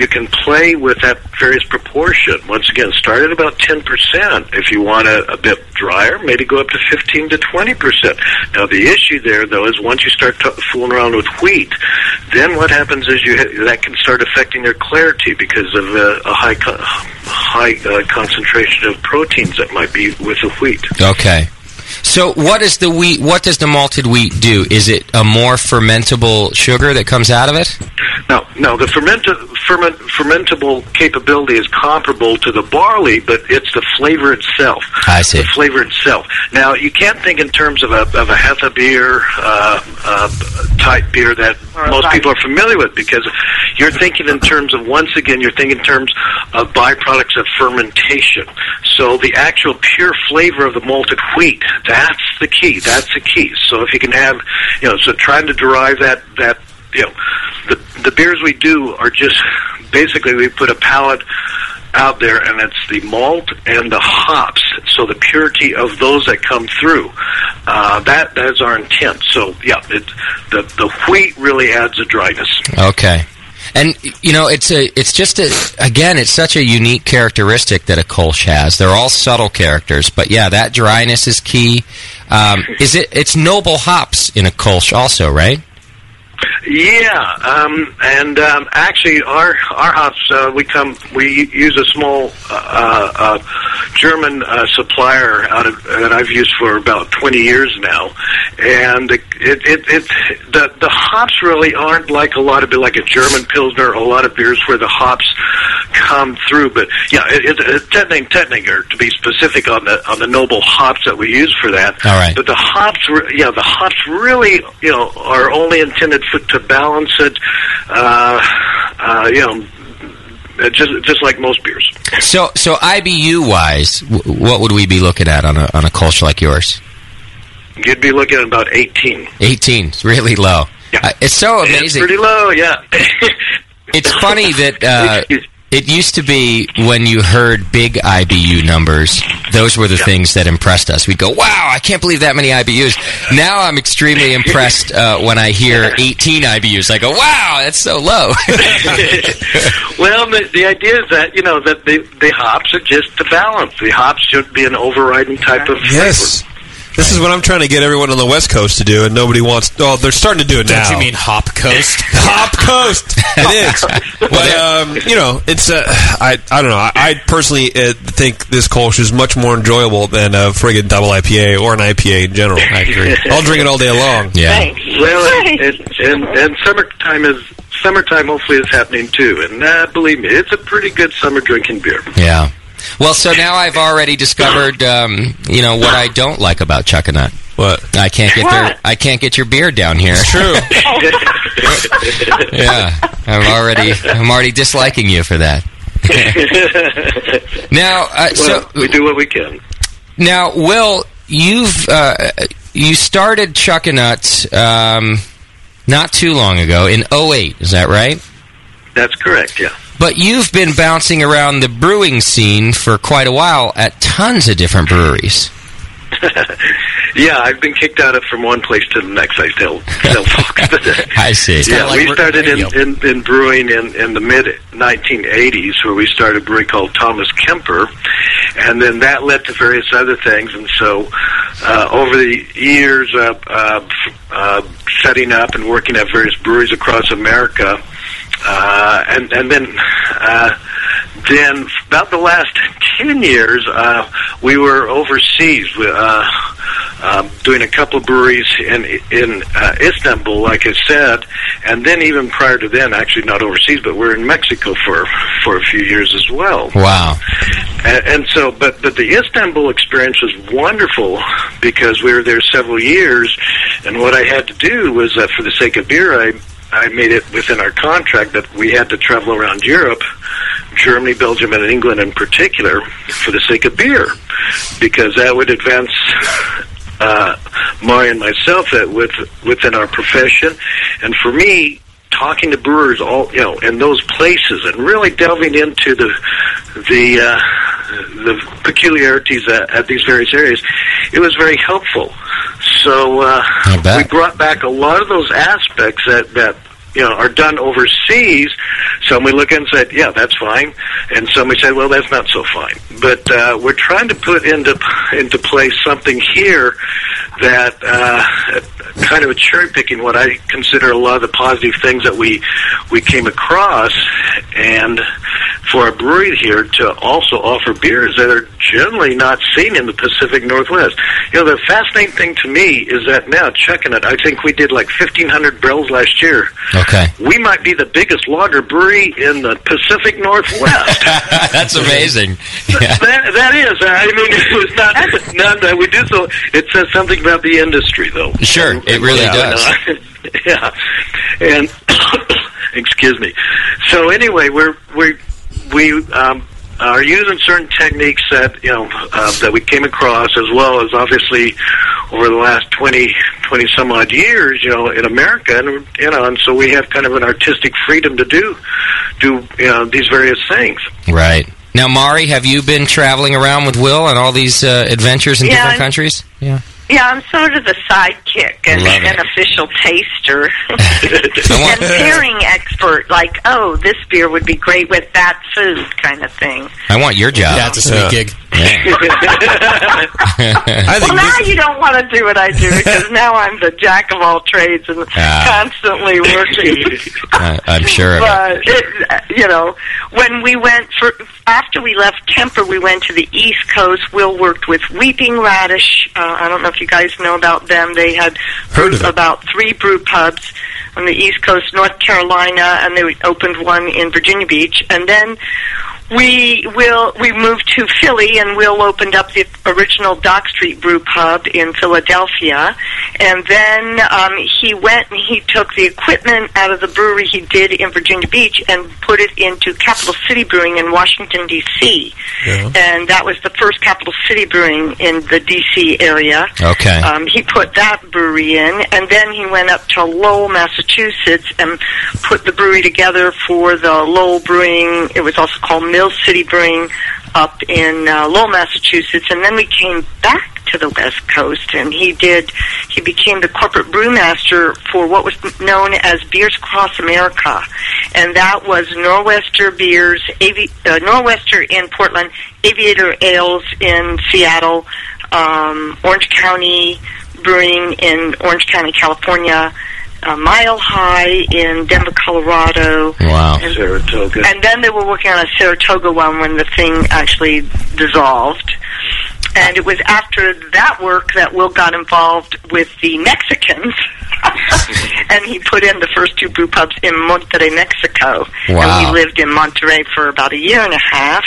you can play with that various proportion. Once again, start at about ten percent. If you want a, a bit drier, maybe go up to fifteen to twenty percent. Now the issue there, though, is once you start t- fooling around with wheat, then what happens is you ha- that can start affecting their clarity because of uh, a high high uh, concentration of proteins that might be with the wheat. Okay. So, what is the wheat? What does the malted wheat do? Is it a more fermentable sugar that comes out of it? No, no. The ferment, ferment, fermentable capability is comparable to the barley, but it's the flavor itself. I see. The flavor itself. Now, you can't think in terms of a of a Hefe beer uh, uh, type beer that most people are familiar with because you're thinking in terms of once again you're thinking in terms of byproducts of fermentation. So the actual pure flavor of the malted wheat that's the key. That's the key. So if you can have you know so trying to derive that that you know the the beers we do are just basically we put a palate out there and it's the malt and the hops so the purity of those that come through uh, that that is our intent so yeah it, the the wheat really adds a dryness Okay. And you know, it's a, it's just a, again, it's such a unique characteristic that a Kolsch has. They're all subtle characters, but yeah, that dryness is key. Um, is it? It's noble hops in a Kolsch, also, right? Yeah, um, and um, actually, our our hops uh, we come we use a small uh, uh, German uh, supplier out of that I've used for about twenty years now, and it it, it, the the hops really aren't like a lot of like a German pilsner, a lot of beers where the hops come through. But yeah, it, it, it Tettnang Tettnanger to be specific on the on the noble hops that we use for that. All right. But the hops, yeah, the hops really, you know, are only intended for, to balance it. Uh, uh, you know, just just like most beers. So, so IBU wise, w- what would we be looking at on a on a Kolsch like yours? You'd be looking at about eighteen. Eighteen, it's really low. Uh, it's so amazing. It's pretty low, yeah. It's funny that uh, it used to be when you heard big IBU numbers, those were the things that impressed us. We'd go, "Wow, I can't believe that many IBUs." Now I'm extremely impressed uh, when I hear 18 IBUs. I go, "Wow, that's so low." well, the, the idea is that you know that the the hops are just to balance. The hops should be an overriding type of Yes. This is what I'm trying to get everyone on the West Coast to do, and nobody wants. Oh, they're starting to do it Don't now. you mean Hop Coast? Hop Coast. It is, but um, you know, it's. Uh, I I don't know. I, I personally uh, think this Kolsch is much more enjoyable than a friggin' double IPA or an IPA in general. I agree. I'll drink it all day long. Thanks. Well, it, it, and and summertime is summertime. Hopefully, is happening too. And uh, believe me, it's a pretty good summer drinking beer. yeah. Well, so now I've already discovered, um, you know, what I don't like about Chuckanut. What? I can't get their, I can't get your beard down here. It's true. yeah, I'm already, I'm already disliking you for that. Now, uh, so we do what we can. Now, Will, you've uh, you started Chuckanut um, not too long ago in 08, is that right? That's correct. Yeah. But you've been bouncing around the brewing scene for quite a while at tons of different breweries. yeah, I've been kicked out of from one place to the next. I tell tell folks. I see. yeah, we started in, in, in brewing in, in the mid 1980s, where we started a brewery called Thomas Kemper, and then that led to various other things. And so, uh, over the years, uh, uh, uh, setting up and working at various breweries across America, uh, and and then. Uh, then about the last 10 years, uh, we were overseas, uh, uh, doing a couple of breweries in, in uh, Istanbul, like I said, and then even prior to then, actually not overseas, but we're in Mexico for, for a few years as well. Wow. And, and so, but, but the Istanbul experience was wonderful because we were there several years, and what I had to do was, uh, for the sake of beer, I I made it within our contract that we had to travel around Europe, Germany, Belgium, and England in particular, for the sake of beer, because that would advance uh, Mari and myself that with within our profession, and for me. Talking to brewers, all you know, in those places, and really delving into the the uh, the peculiarities at, at these various areas, it was very helpful. So uh, we brought back a lot of those aspects that that you know are done overseas. Some we look and said, yeah, that's fine, and some we said, well, that's not so fine. But uh, we're trying to put into into place something here that uh, kind of a cherry picking what I consider a lot of the positive things that we we came across, and for a brewery here to also offer beers that are generally not seen in the Pacific Northwest. You know, the fascinating thing to me is that now checking it, I think we did like fifteen hundred barrels last year. Okay. We might be the biggest lager brewery in the Pacific Northwest. That's amazing. that that is. I mean, it's not not that we do so. It says something about the industry, though. Sure, it really Yeah, does. Yeah, and excuse me. So anyway, we're we we um, are using certain techniques that you know uh, that we came across, as well as obviously over the last 20, 20 some odd years, you know, in America, and you know, and so we have kind of an artistic freedom to do do you know these various things. Right. Now, Mari, have you been traveling around with Will on all these uh, adventures in Yeah, different I'm- countries? Yeah. Yeah, I'm sort of the sidekick and Love it. an official taster and pairing expert. Like, oh, this beer would be great with that food, kind of thing. I want your job. That's a sweet gig. I well, now you don't want to do what I do because now I'm the jack of all trades and Ah. constantly working. I, I'm sure of it. but it, you know, when we went for after we left Kemper, we went to the East Coast. Will worked with Weeping Radish. Uh, I don't know if you guys know about them. They had Heard of about three brew pubs on the East Coast, North Carolina, and they opened one in Virginia Beach, and then. We will. We moved to Philly, and Will opened up the original Dock Street Brew Pub in Philadelphia. And then um, he went and he took the equipment out of the brewery he did in Virginia Beach and put it into Capital City Brewing in Washington D.C. And that was the first Capital City Brewing in the D.C. area. Okay. Um, he put that brewery in, and then he went up to Lowell, Massachusetts, and put the brewery together for the Lowell Brewing. It was also called Mill City Brewing up in uh, Lowell, Massachusetts, and then we came back to the West Coast, and he did. He became the corporate brewmaster for what was known as Beers Across America, and that was Norwester Beers, Avi- uh, Norwester in Portland, Aviator Ales in Seattle, um, Orange County Brewing in Orange County, California. Uh, Mile High in Denver, Colorado. Wow. And, Saratoga. and then they were working on a Saratoga one when the thing actually dissolved. And it was after that work that Will got involved with the Mexicans. and he put in the first two brew pubs in Monterrey, Mexico. Wow. And we lived in Monterrey for about a year and a half.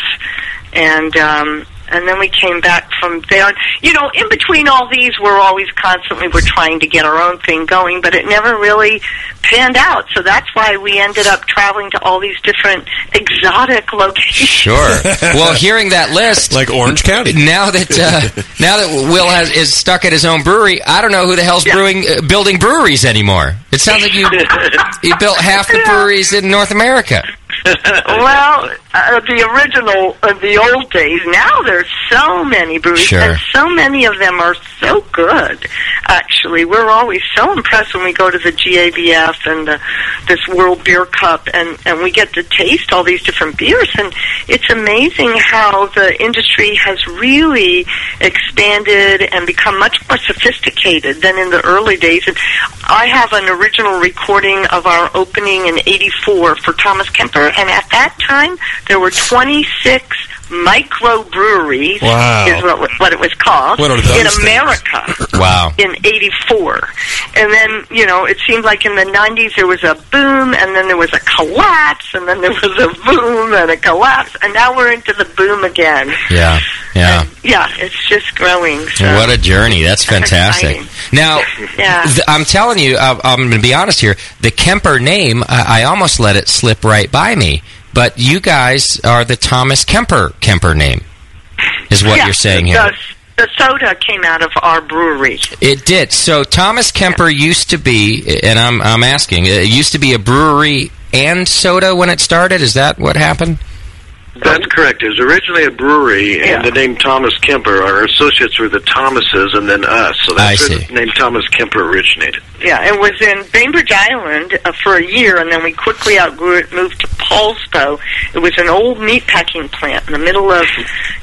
And um and then we came back from there. And, You know, in between all these, we're always constantly we're trying to get our own thing going, but it never really panned out. So that's why we ended up traveling to all these different exotic locations. Sure. Well, hearing that list, like Orange County, now that uh, now that Will has is stuck at his own brewery, I don't know who the hell's brewing uh, building breweries anymore. It sounds like you you built half the breweries in North America. well, uh, the original of the old days. Now there's so many breweries, Sure. and so many of them are so good. Actually, we're always so impressed when we go to the GABF and the, this World Beer Cup, and and we get to taste all these different beers, and it's amazing how the industry has really expanded and become much more sophisticated than in the early days. And I have an original recording of our opening in '84 for Thomas Kemper, and at that time there were 26 microbreweries. Wow. Is what what it was called What are those in? America Wow. in 84. And then, you know, it seemed like in the 90s there was a boom, and then there was a collapse, and then there was a boom and a collapse, and now we're into the boom again. Yeah. Yeah. Yeah, it's just growing. So. What a journey! That's fantastic. Now, Yeah. th- I'm telling you, uh, I'm going to be honest here. The Kemper name, I, I almost let it slip right by me. But you guys are the Thomas Kemper Kemper name, is what Yeah, you're saying here. The, the soda came out of our brewery. It did. So Thomas Kemper used to be, and I'm I'm asking, it used to be a brewery and soda when it started. Is that what happened? That's correct. It was originally a brewery, and the name Thomas Kemper, our associates were the Thomases and then us. So that's I where the name Thomas Kemper originated. Yeah, it was in Bainbridge Island uh, for a year, and then we quickly outgrew it, moved to Poulsbo. It was an old meatpacking plant in the middle of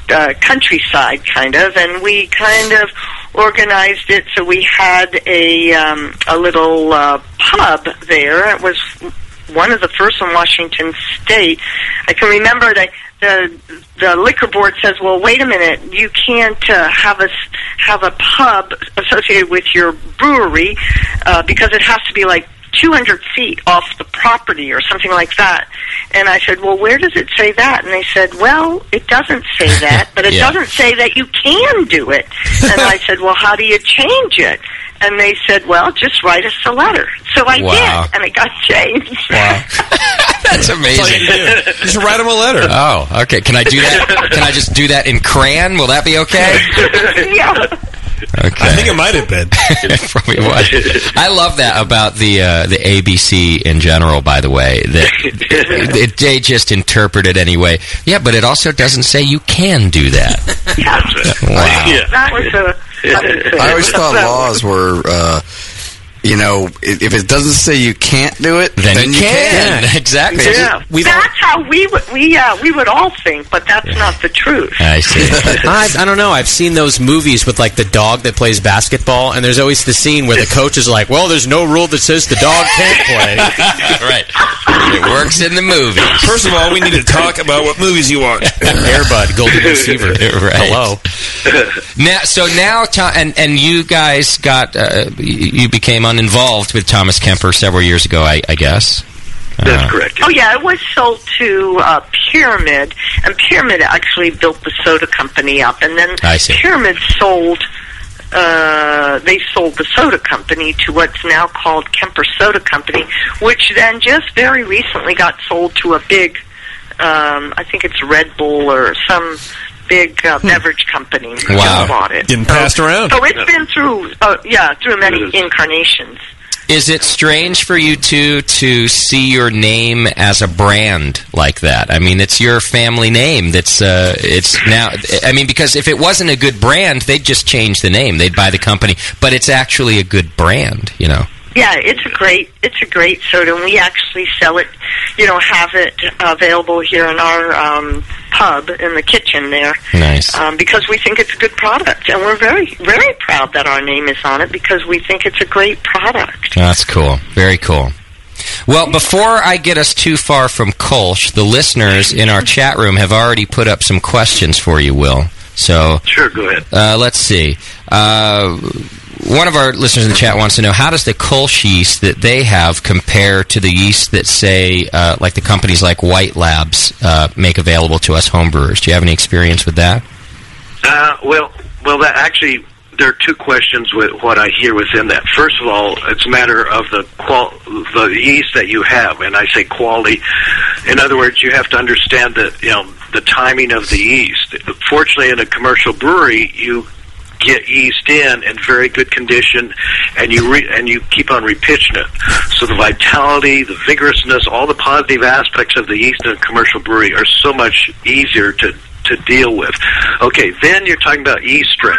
uh, countryside, kind of, and we kind of organized it so we had a um, a little uh, pub there. It was one of the first in Washington State. I can remember that the the liquor board says, "Well, wait a minute, you can't uh, have a have a pub associated with your brewery uh, because it has to be like." 200 feet off the property or something like that. And I said, well, where does it say that? And they said, well, it doesn't say that, but it Yeah. doesn't say that you can do it. And I said, well, how do you change it? And they said, well, just write us a letter. So I Wow. did, and it got changed. Wow. That's amazing. Just write him a letter. Oh, okay. Can I do that? Can I just do that in crayon? Will that be okay? yeah. Okay. I think it might have been. Probably was. I love that about the uh, the ABC in general. By the way, that it, they just interpret it anyway. Yeah, but it also doesn't say you can do that. Wow. That was a. I always thought laws were, uh, you know, if it doesn't say you can't do it, Then then, you can. Exactly. Yeah, that's how we would we uh, we would all think, but that's not the truth. I see. I, I don't know. I've seen those movies with like the dog that plays basketball, and there's always the scene where the coach is like, "Well, there's no rule that says the dog can't play." right. It works in the movie. First of all, we need to talk about what movies you watch. Airbud, Golden Receiver. Right. Hello. Now, so now, and and you guys got uh, you you became uninvolved with Thomas Kemper several years ago, I, I guess. That's Uh, correct. Oh yeah, it was sold to uh, Pyramid, and Pyramid actually built the soda company up, and then I see. Pyramid sold. Uh, they sold the soda company to what's now called Kemper Soda Company, which then just very recently got sold to a big, um, I think it's Red Bull or some big uh, beverage company. Hmm. Wow. Just bought it. Getting passed around. So it's been through, uh, yeah, through many incarnations. Is it strange for you two to see your name as a brand like that? I mean, it's your family name. That's uh, it's now. I mean, because if it wasn't a good brand, they'd just change the name. They'd buy the company, but it's actually a good brand. You know. Yeah, it's a great it's a great soda, and we actually sell it. You know, have it available here in our um, pub in the kitchen there. Nice. Um, because we think it's a good product, and we're very very proud that our name is on it because we think it's a great product. That's cool. Very cool. Well, before I get us too far from Kolsch, the listeners in our chat room have already put up some questions for you, Will. So Sure, go ahead. uh, let's see. Uh, one of our listeners in the chat wants to know how does the Kolsch yeast that they have compare to the yeast that, say, uh, like the companies like White Labs uh, make available to us homebrewers? Do you have any experience with that? Uh, well, well, that actually there are two questions with what I hear within that. First of all, it's a matter of the qual the yeast that you have, and I say quality. In other words, you have to understand the you know the timing of the yeast. Fortunately, in a commercial brewery, you get yeast in in very good condition, and you re- and you keep on repitching it. So the vitality, the vigorousness, all the positive aspects of the yeast in a commercial brewery are so much easier to to deal with. Okay, then you're talking about yeast strain,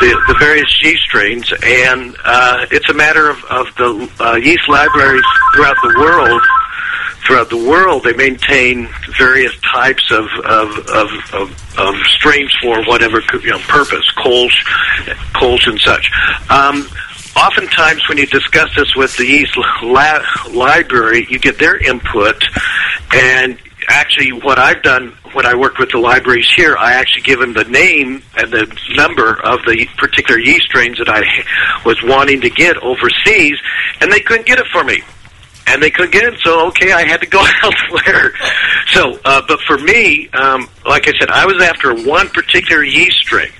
the, the various yeast strains, and uh, it's a matter of, of the uh, yeast libraries throughout the world. Throughout the world, they maintain various types of of, of, of, of strains for whatever you know purpose, Kolsch, Kolsch and such. Um, oftentimes when you discuss this with the yeast la- library, you get their input, and actually what I've done when I worked with the libraries here, I actually give them the name and the number of the particular yeast strains that I was wanting to get overseas, and they couldn't get it for me. And they couldn't get it, so okay, I had to go elsewhere. So, uh, but for me, um, like I said, I was after one particular yeast strain,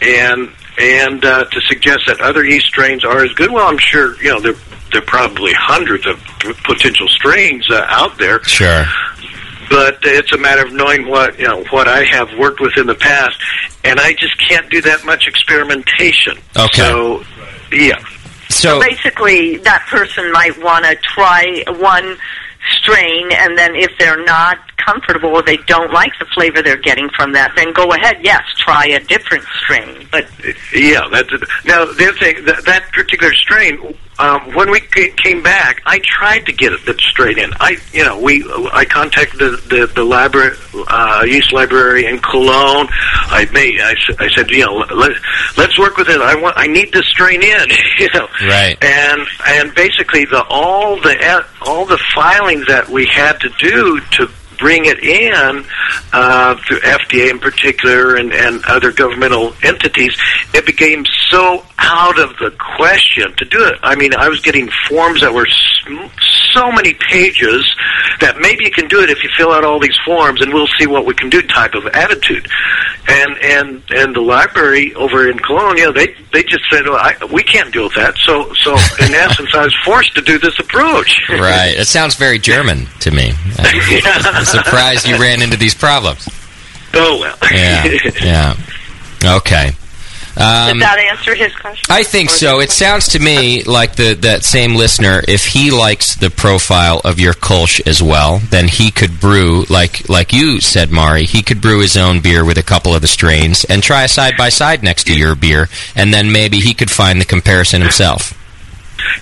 and and uh, to suggest that other yeast strains are as good, well, I'm sure you know there there are probably hundreds of potential strains uh, out there. Sure. But it's a matter of knowing what you know what I have worked with in the past, and I just can't do that much experimentation. Okay. So, yeah. So basically, that person might want to try one strain, and then if they're not comfortable or they don't like the flavor they're getting from that, then go ahead. Yes, try a different strain. But Yeah, that's it. Now the other thing that, that particular strain. Um, when we ca- came back, I tried to get it straight in. I, you know, we I contacted the the, the library, uh, yeast library in Cologne. I made I said, you know, let let's work with it. I want I need this strain in, you know. Right. And and basically the all the all the filings that we had to do to bring it in uh, through FDA in particular and, and other governmental entities, it became so out of the question to do it. I mean, I was getting forms that were so many pages that maybe you can do it if you fill out all these forms and we'll see what we can do type of attitude. And and and the library over in know, they they just said, well, I, we can't deal with that. So so in essence, I was forced to do this approach. right. It sounds very German to me. I'm surprised you ran into these problems. Oh well. Yeah. Yeah. Okay. Um, did that answer his question? I think Or so. It sounds to me like the that same listener, if he likes the profile of your Kolsch as well, then he could brew like like you said, Mari. He could brew his own beer with a couple of the strains and try a side by side next to your beer, and then maybe he could find the comparison himself.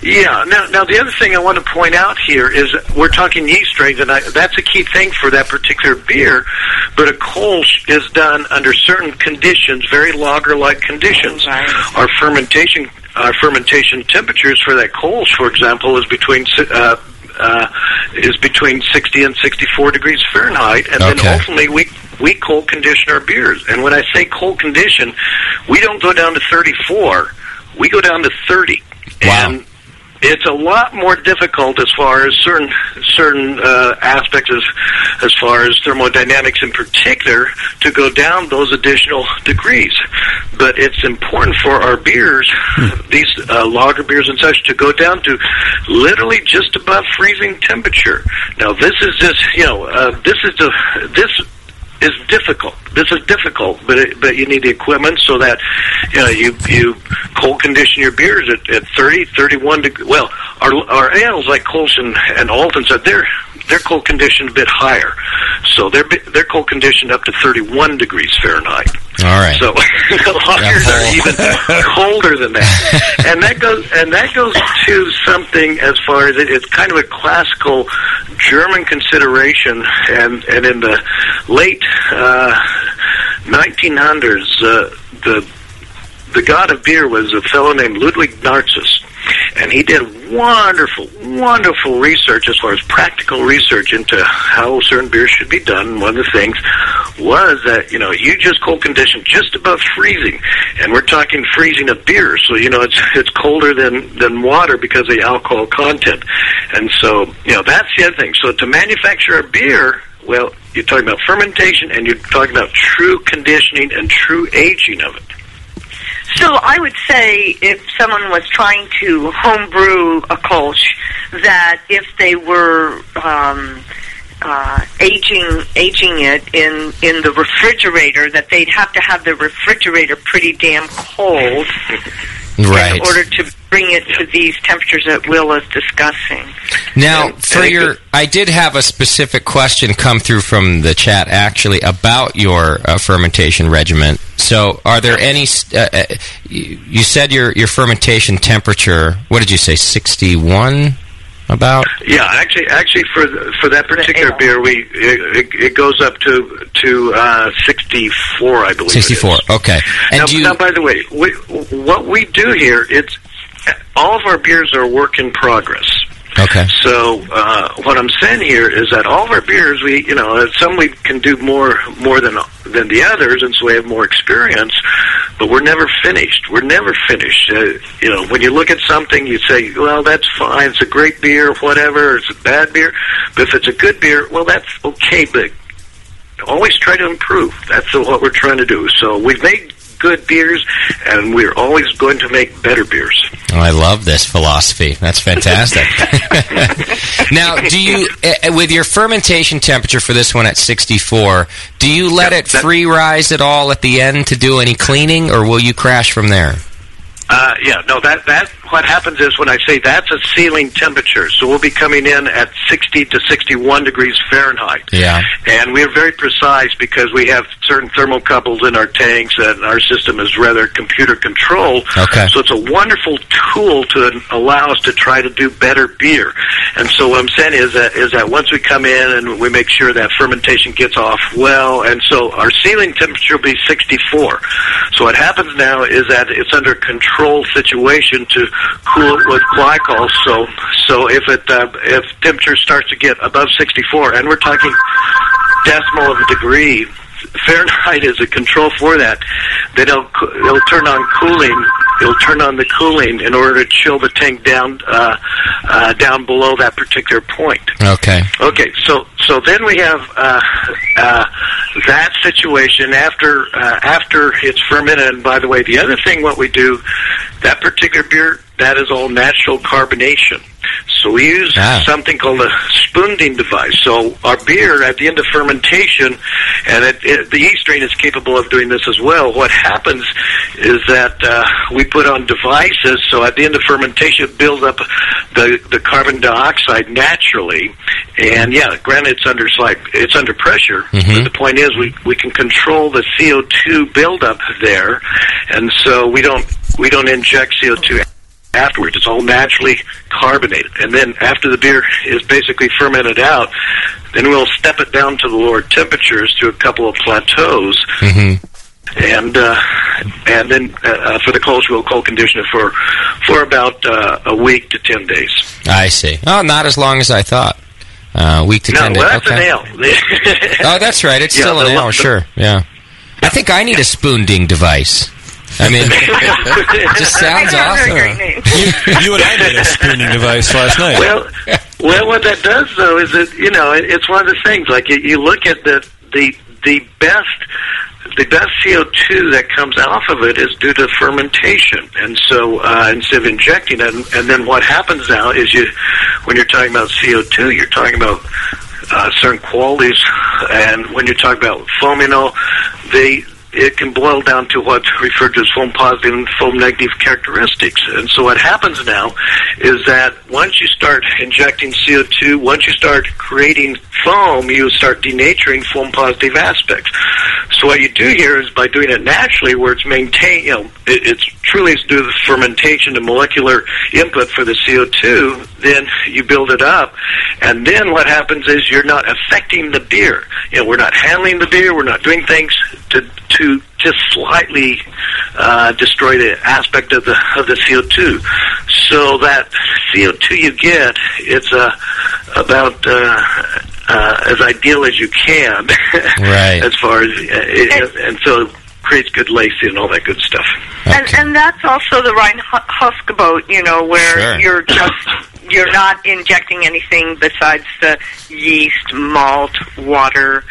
Yeah. Now, now the other thing I want to point out here is we're talking yeast strains, and I, that's a key thing for that particular beer. But a Kolsch is done under certain conditions, very lager-like conditions. Our fermentation, our fermentation temperatures for that Kolsch, for example, is between si- uh, uh, is between 60 and 64 degrees Fahrenheit, and Okay. then ultimately we we cold condition our beers. And when I say cold condition, we don't go down to 34; we go down to 30. And it's a lot more difficult as far as certain certain uh, aspects as as far as thermodynamics in particular to go down those additional degrees. But it's important for our beers, these uh, lager beers and such, to go down to literally just above freezing temperature. Now this is just you know uh, this is the this is difficult. This is difficult, but it, but you need the equipment so that you know you you cold condition your beers at, at 30, 31 deg Well, our our ales like and, and Alton said they're they're cold conditioned a bit higher, so they're they're cold conditioned up to thirty one degrees Fahrenheit. All right. So the are even colder than that, and that goes and that goes to something as far as it, it's kind of a classical German consideration, and and in the late uh, 1900s, uh, the the god of beer was a fellow named Ludwig Narziss, and he did wonderful, wonderful research as far as practical research into how certain beers should be done. One of the things was that you know you just cold condition just above freezing, and we're talking freezing of beer, so you know it's it's colder than than water because of the alcohol content, and so you know that's the other thing. So to manufacture a beer. Well, you're talking about fermentation and you're talking about true conditioning and true aging of it. So I would say if someone was trying to homebrew a Kolsch, that if they were um, uh, aging aging it in in the refrigerator that they'd have to have the refrigerator pretty damn cold Right. in order to bring it to these temperatures that Will is discussing. Now, for your, I did have a specific question come through from the chat actually about your uh, fermentation regimen. So, are there any? Uh, uh, you you said your your fermentation temperature. What did you say? Sixty one. About Yeah, actually, actually, for the, for that particular beer, we it, it, it goes up to to uh, sixty four, I believe. it is. sixty four. Okay. And now, do you? now, by the way, we, what we do here, it's all of our beers are work in progress. Okay. So uh, what I'm saying here is that all of our beers, we you know, some we can do more more than than the others, and so we have more experience. But we're never finished. We're never finished. Uh, you know, when you look at something, you say, "Well, that's fine. It's a great beer, whatever. It's a bad beer." But if it's a good beer, well, that's okay. But always try to improve. That's what we're trying to do. So we've made good beers, and we're always going to make better beers. Oh, I love this philosophy. That's fantastic. now, do you, uh, with your fermentation temperature for this one at 64, do you let it free rise at all at the end to do any cleaning, or will you crash from there? Uh, yeah, no, that that what happens is when I say that's a ceiling temperature, so we'll be coming in at 60 to 61 degrees Fahrenheit. Yeah. And we're very precise because we have certain thermocouples in our tanks and our system is rather computer controlled. Okay. So it's a wonderful tool to allow us to try to do better beer. And so what I'm saying is that is that once we come in and we make sure that fermentation gets off well, and so our ceiling temperature will be 64. So what happens now is that it's under a control situation to cool it with glycol. So so if it uh, if temperature starts to get above 64, and we're talking decimal of a degree. Fahrenheit is a control for that. Then it'll, co- it'll turn on cooling. It'll turn on the cooling in order to chill the tank down uh, uh, down below that particular point. Okay. Okay, so so then we have uh, uh, that situation after uh, after it's fermented. And by the way, the other thing what we do, that particular beer, that is all natural carbonation. So we use Ah. something called a spunding device. So our beer at the end of fermentation, and it, it, the yeast strain is capable of doing this as well. What happens is that uh, we put on devices. So at the end of fermentation, it builds up the the carbon dioxide naturally. And yeah, granted, it's under slight, it's under pressure. But the point is, we we can control the CO two buildup there, and so we don't we don't inject CO two afterwards. It's all naturally carbonated. And then after the beer is basically fermented out, then we'll step it down to the lower temperatures to a couple of plateaus. Mm-hmm. And uh, and then uh, for the cold, we'll cold condition it for for about uh, a week to ten days. I see. Oh, not as long as I thought. Uh, week to no, ten well, days. that's okay. an ale. Oh, that's right. It's Yeah, still an ale, sure. Yeah. I think I need a spunding device. I mean, it just sounds awesome. you, you and I made a spooning device last night. Well, well, what that does though is that you know it, it's one of the things. Like you, you look at the the the best the best CO two that comes off of it is due to fermentation, and so uh, instead of injecting it, and, and then what happens now is you when you're talking about CO two, you're talking about uh, certain qualities, and when you talk about foaminol, they it can boil down to what's referred to as foam positive and foam negative characteristics. And so what happens now is that once you start injecting CO2, once you start creating foam, you start denaturing foam positive aspects. So what you do here is by doing it naturally, where it's maintained, you know, it, it's truly due to the fermentation and molecular input for the CO2, then you build it up. And then what happens is you're not affecting the beer. You know, we're not handling the beer, we're not doing things to, to just slightly uh, destroy the aspect of the of the CO2. So that CO2 you get, it's uh, about uh, uh, as ideal as you can, Right. as far as uh, it, and so it creates good lacing and all that good stuff. And, and that's also the Reinheitsgebot, you know, where Sure. you're just you're not injecting anything besides the yeast, malt, water,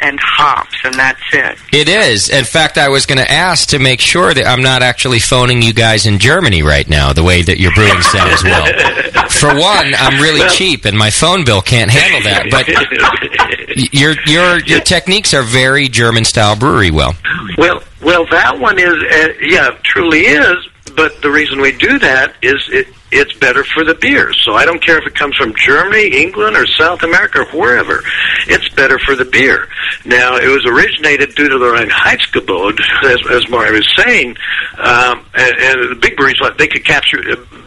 and hops, and that's it. It is. In fact, I was going to ask to make sure that I'm not actually phoning you guys in Germany right now, the way that your brewing sounds well. For one, I'm really Well- cheap, and my phone bill can't handle that. But your your your techniques are very German style brewery. Well, Well, well, that one is, uh, yeah, truly is. But the reason we do that is it, it's better for the beer. So I don't care if it comes from Germany, England, or South America, or wherever. It's better for the beer. Now, it was originated due to the Reinheitsgebot, as, as Mari was saying, um, and, and the big breweries, like, they could capture,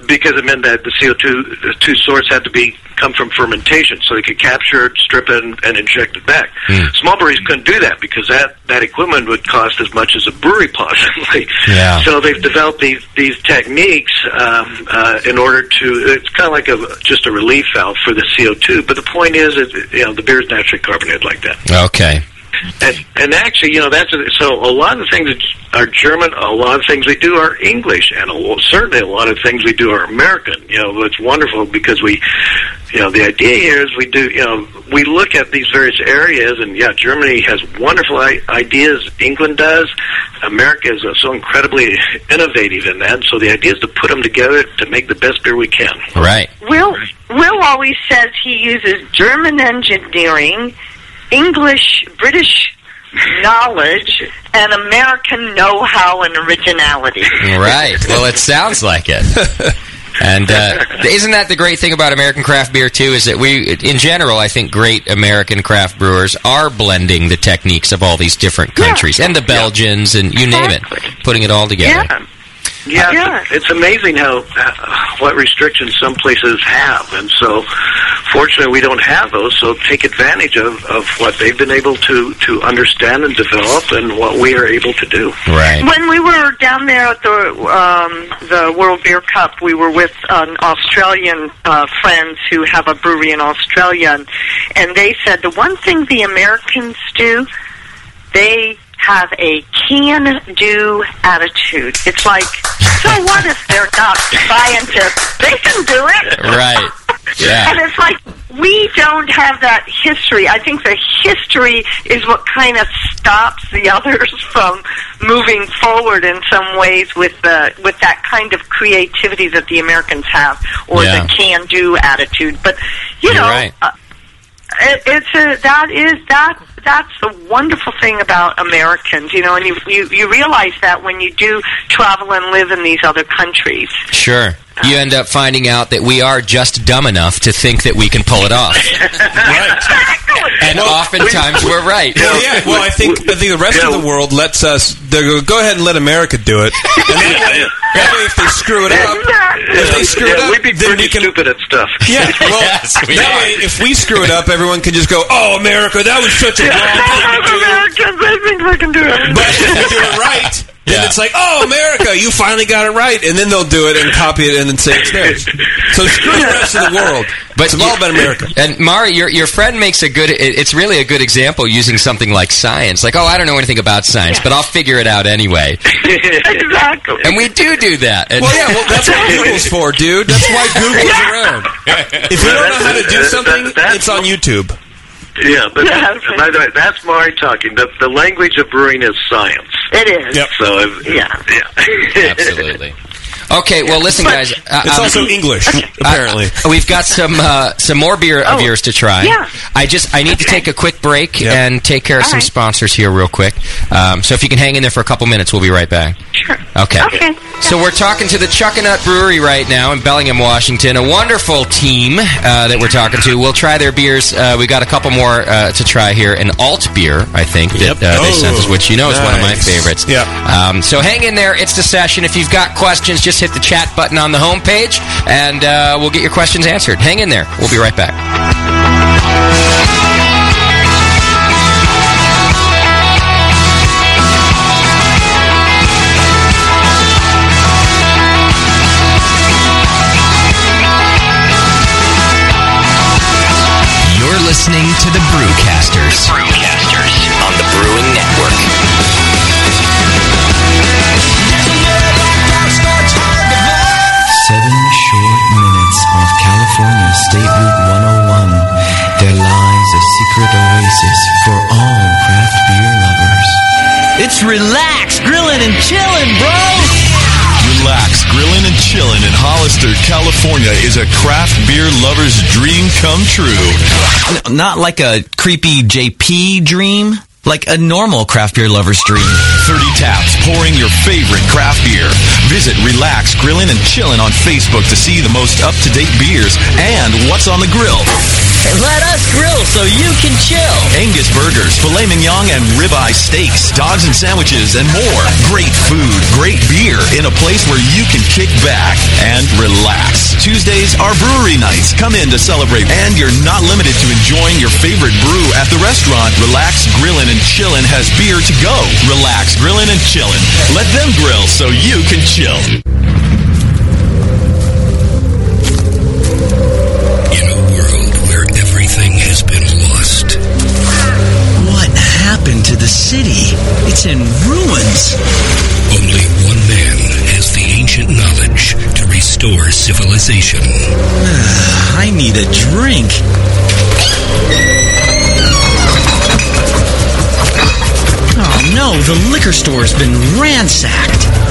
because it meant that the CO2 the two source had to be come from fermentation, so they could capture it, strip it, and, and inject it back. Small breweries couldn't do that because that, that equipment would cost as much as a brewery possibly. Yeah. So they've developed these these techniques um, uh, in order to. It's kind of like a just a relief valve for the CO two. But the point is, it, you know, the beer is naturally carbonated like that. okay. And, and actually, you know, that's a, so. A lot of the things that are German. A lot of things we do are English, and a, certainly a lot of things we do are American. You know, it's wonderful because we, you know, the idea here is we do. You know, we look at these various areas, and yeah, Germany has wonderful I- ideas. England does. America is uh, so incredibly innovative in that. So the idea is to put them together to make the best beer we can. Right. Will Will always says he uses German engineering, English, British knowledge, and American know-how and originality. Right. Well, it sounds like it. And uh, isn't that the great thing about American craft beer too? Is that we, in general, I think great American craft brewers are blending the techniques of all these different countries and the Belgians and you name it, putting it all together. Yeah. Yeah, It's, it's amazing how uh, what restrictions some places have, and so fortunately we don't have those. So take advantage of, of what they've been able to to understand and develop, and what we are able to do. Right. When we were down there at the um, the World Beer Cup, we were with an Australian uh, friends who have a brewery in Australia, and, and they said the one thing the Americans do, they have a can-do attitude. It's like, so what if they're not scientists? They can do it. Right. Yeah. And it's like we don't have that history. I think the history is what kind of stops the others from moving forward in some ways with the with that kind of creativity that the Americans have or Yeah. the can-do attitude. But you You're know, right. uh, it, it's a that is that that's the wonderful thing about Americans, you know, and you, you you realize that when you do travel and live in these other countries. Sure. You end up finding out that we are just dumb enough to think that we can pull it off. And oftentimes we're right. Well, yeah. Well, I think I think the rest of the world lets us. Go, go ahead and let America do it. And that way, that way if they screw it up, if they screw it up, we'd be then we can. stupid at stuff. Yeah. Well, Yes, we that are. way, if we screw it up, everyone can just go, "Oh, America, that was such a wrong thing to do." Americans, they think they can do it. But if they do it right, then Yeah. it's like, "Oh, America, you finally got it right," and then they'll do it and copy it and then say it's theirs. So screw the rest of the world. But it's all about America. And Mari, your your friend makes a good. it- It's really a good example using something like science. Like, oh, I don't know anything about science, but I'll figure it out anyway. exactly. And we do do that. And Well, yeah, well, that's what Google's for, dude. That's why Google is around. If you don't know how to do something, it's on YouTube. Yeah, but by the way, that's Mari talking. The, the language of brewing is science. It is. Yep. So, if, Yeah. yeah. Absolutely. Okay, well, listen, guys. uh, It's um, also English, apparently. uh, we've got some uh, some more beer of Oh, yours to try. yeah. I just I need to take a quick break Yep. and take care of All some right. sponsors here real quick. Um, so if you can hang in there for a couple minutes, we'll be right back. Sure. Okay. Okay. So we're talking to the Chuckanut Brewery right now in Bellingham, Washington. A wonderful team uh, that we're talking to. We'll try their beers. Uh, we got a couple more uh, to try here. An alt beer, I think, that uh, they sent us, which you know is one of my favorites. Yeah. Um, so hang in there. It's the session. If you've got questions, just hit the chat button on the homepage, and uh, we'll get your questions answered. Hang in there. We'll be right back. Listening to the. Brewcasters California State Route 101. There lies a secret secret oasis for all craft beer lovers. It's relax, grilling and chilling, bro. Relax, grilling and chilling in Hollister, California is a craft beer lover's dream come true. N- not like a creepy JP dream, like a normal craft beer lover's dream. 30 taps pouring your favorite craft beer. Visit Relax Grilling and Chillin' on Facebook to see the most up-to-date beers and what's on the grill. Let us grill so you can chill. Angus burgers, filet mignon, and ribeye steaks, dogs and sandwiches, and more. Great food, great beer in a place where you can kick back and relax. Tuesdays are brewery nights. Come in to celebrate, and you're not limited to enjoying your favorite brew at the restaurant. Relax Grillin' and Chillin' has beer to go. Relax Grillin' and Chillin'. Let them grill so you can chill. Happened to the city? It's in ruins. only one man has the ancient knowledge to restore civilization. Ah, I need a drink. Oh no, the liquor store's been ransacked.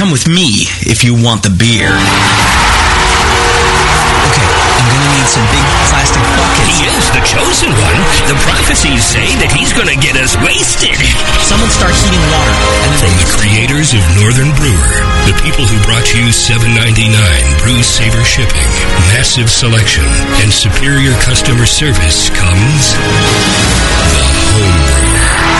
Come with me if you want the beer. Okay, I'm gonna need some big plastic buckets. He is the chosen one. The prophecies say that he's to get us wasted. Someone start heating water. From the creators of Northern Brewer, the people who brought you 7.99 Brew Saver shipping, massive selection, and superior customer service comes the home brewer.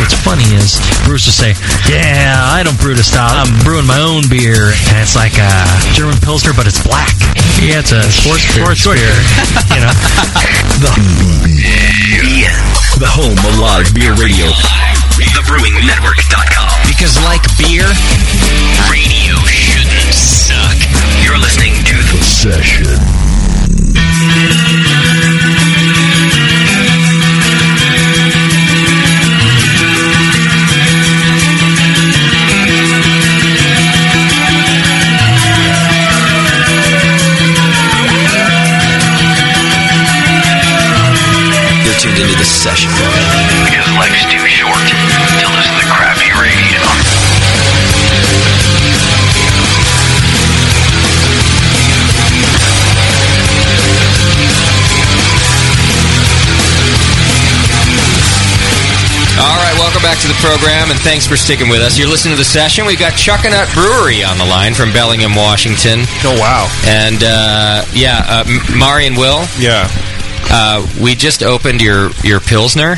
What's funny is brewers will say, "Yeah, I don't brew to style. I'm brewing my own beer, and it's like a German Pilsner, but it's black. Yeah, it's a sports sports beer. you know, the the home of live beer radio. TheBrewingNetwork.com. Because like beer, radio shouldn't suck. You're listening to the session. Tuned into this session. Because life's too short to listen to crappy radio. All right, welcome back to the program, and thanks for sticking with us. You're listening to the session. We've got Chuckanut Brewery on the line from Bellingham, Washington. Oh wow! And uh, yeah, uh, M- Mari and Will. Yeah. Uh, we just opened your your pilsner,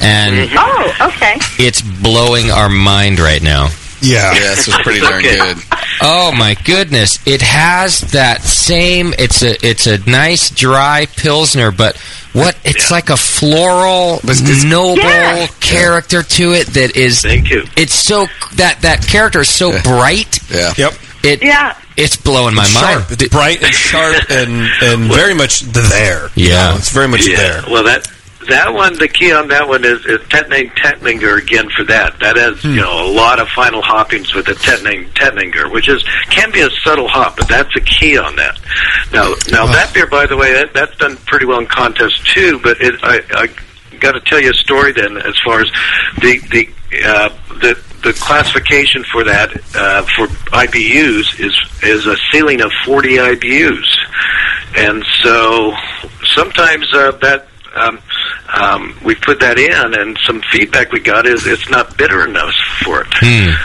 and Oh, okay. it's blowing our mind right now. Yeah. Yeah, this was pretty darn good. Oh my goodness! It has that same. It's a it's a nice dry pilsner, but what? It's like a floral, noble Yeah. character to it that is. Thank you. It's so that that character is so bright. Yeah. Yep. It, yeah. It's blowing my Sharp. mind. It's bright and sharp and and very much there. You Yeah. know, it's very much yeah. there. Well, that that one, the key on that one is, is Tettnang Tettnanger again for that. That has Hmm. you know a lot of final hoppings with the Tettnang Tettnanger, which is can be a subtle hop, but that's a key on that. Now, now that beer, by the way, that, that's done pretty well in contests too. But it, I, I got to tell you a story then, as far as the the uh, the the classification for that uh, for IBUs is is a ceiling of 40 IBUs, and so sometimes uh, that. Um, um, we put that in, and some feedback we got is it's not bitter enough for it.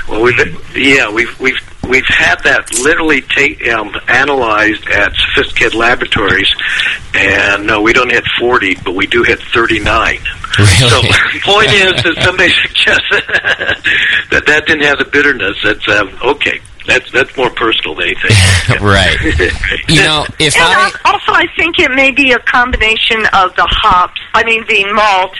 Well, we've yeah, we've we've we've had that literally take um, analyzed at sophisticated laboratories, and no, we don't hit forty, but we do hit thirty nine. So point is that somebody suggested that that didn't have the bitterness. That's um, okay. That's that's more personal than anything. right. You know, if and I also, I think it may be a combination of the hops, I mean the malt,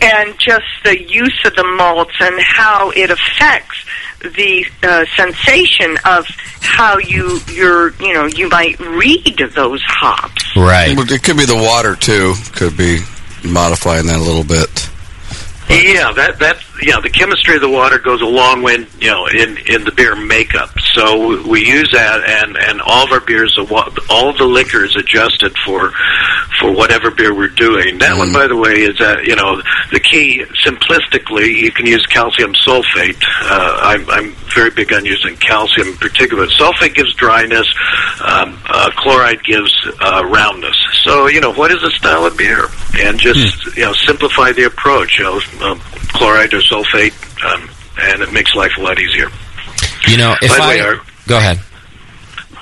and just the use of the malts and how it affects the uh, sensation of how you you're you know you might read those hops. Right. It could be the water too. Could be modifying that a little bit. Yeah, that that yeah, the chemistry of the water goes a long way, you know, in in the beer makeup. So we use that, and and all of our beers, all of the liquor is adjusted for for whatever beer we're doing. That one, by the way, is that you know the key. Simplistically, you can use calcium sulfate. Uh, I'm I'm very big on using calcium in particular. Sulfate gives dryness. Um, uh, chloride gives uh, roundness. So you know what is a style of beer, and just you know simplify the approach. You know, um, chloride or sulfate, um, and it makes life a lot easier. you know, if By I way, our- go ahead.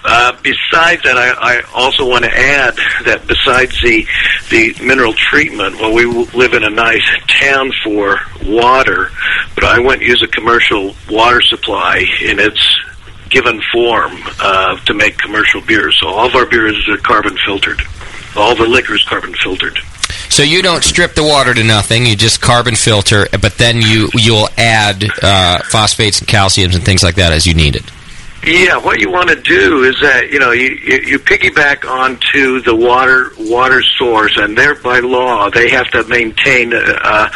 Uh, besides that, I, I also want to add that besides the the mineral treatment, well, we live in a nice town for water, but I wouldn't use a commercial water supply in its given form uh, to make commercial beers. So all of our beers are carbon filtered. All the liquor is carbon filtered. So you don't strip the water to nothing. You just carbon filter, but then you you'll add uh, phosphates and calciums and things like that as you need it. Yeah, what you want to do is that you know you, you, you piggyback onto the water water source, and there by law they have to maintain a, a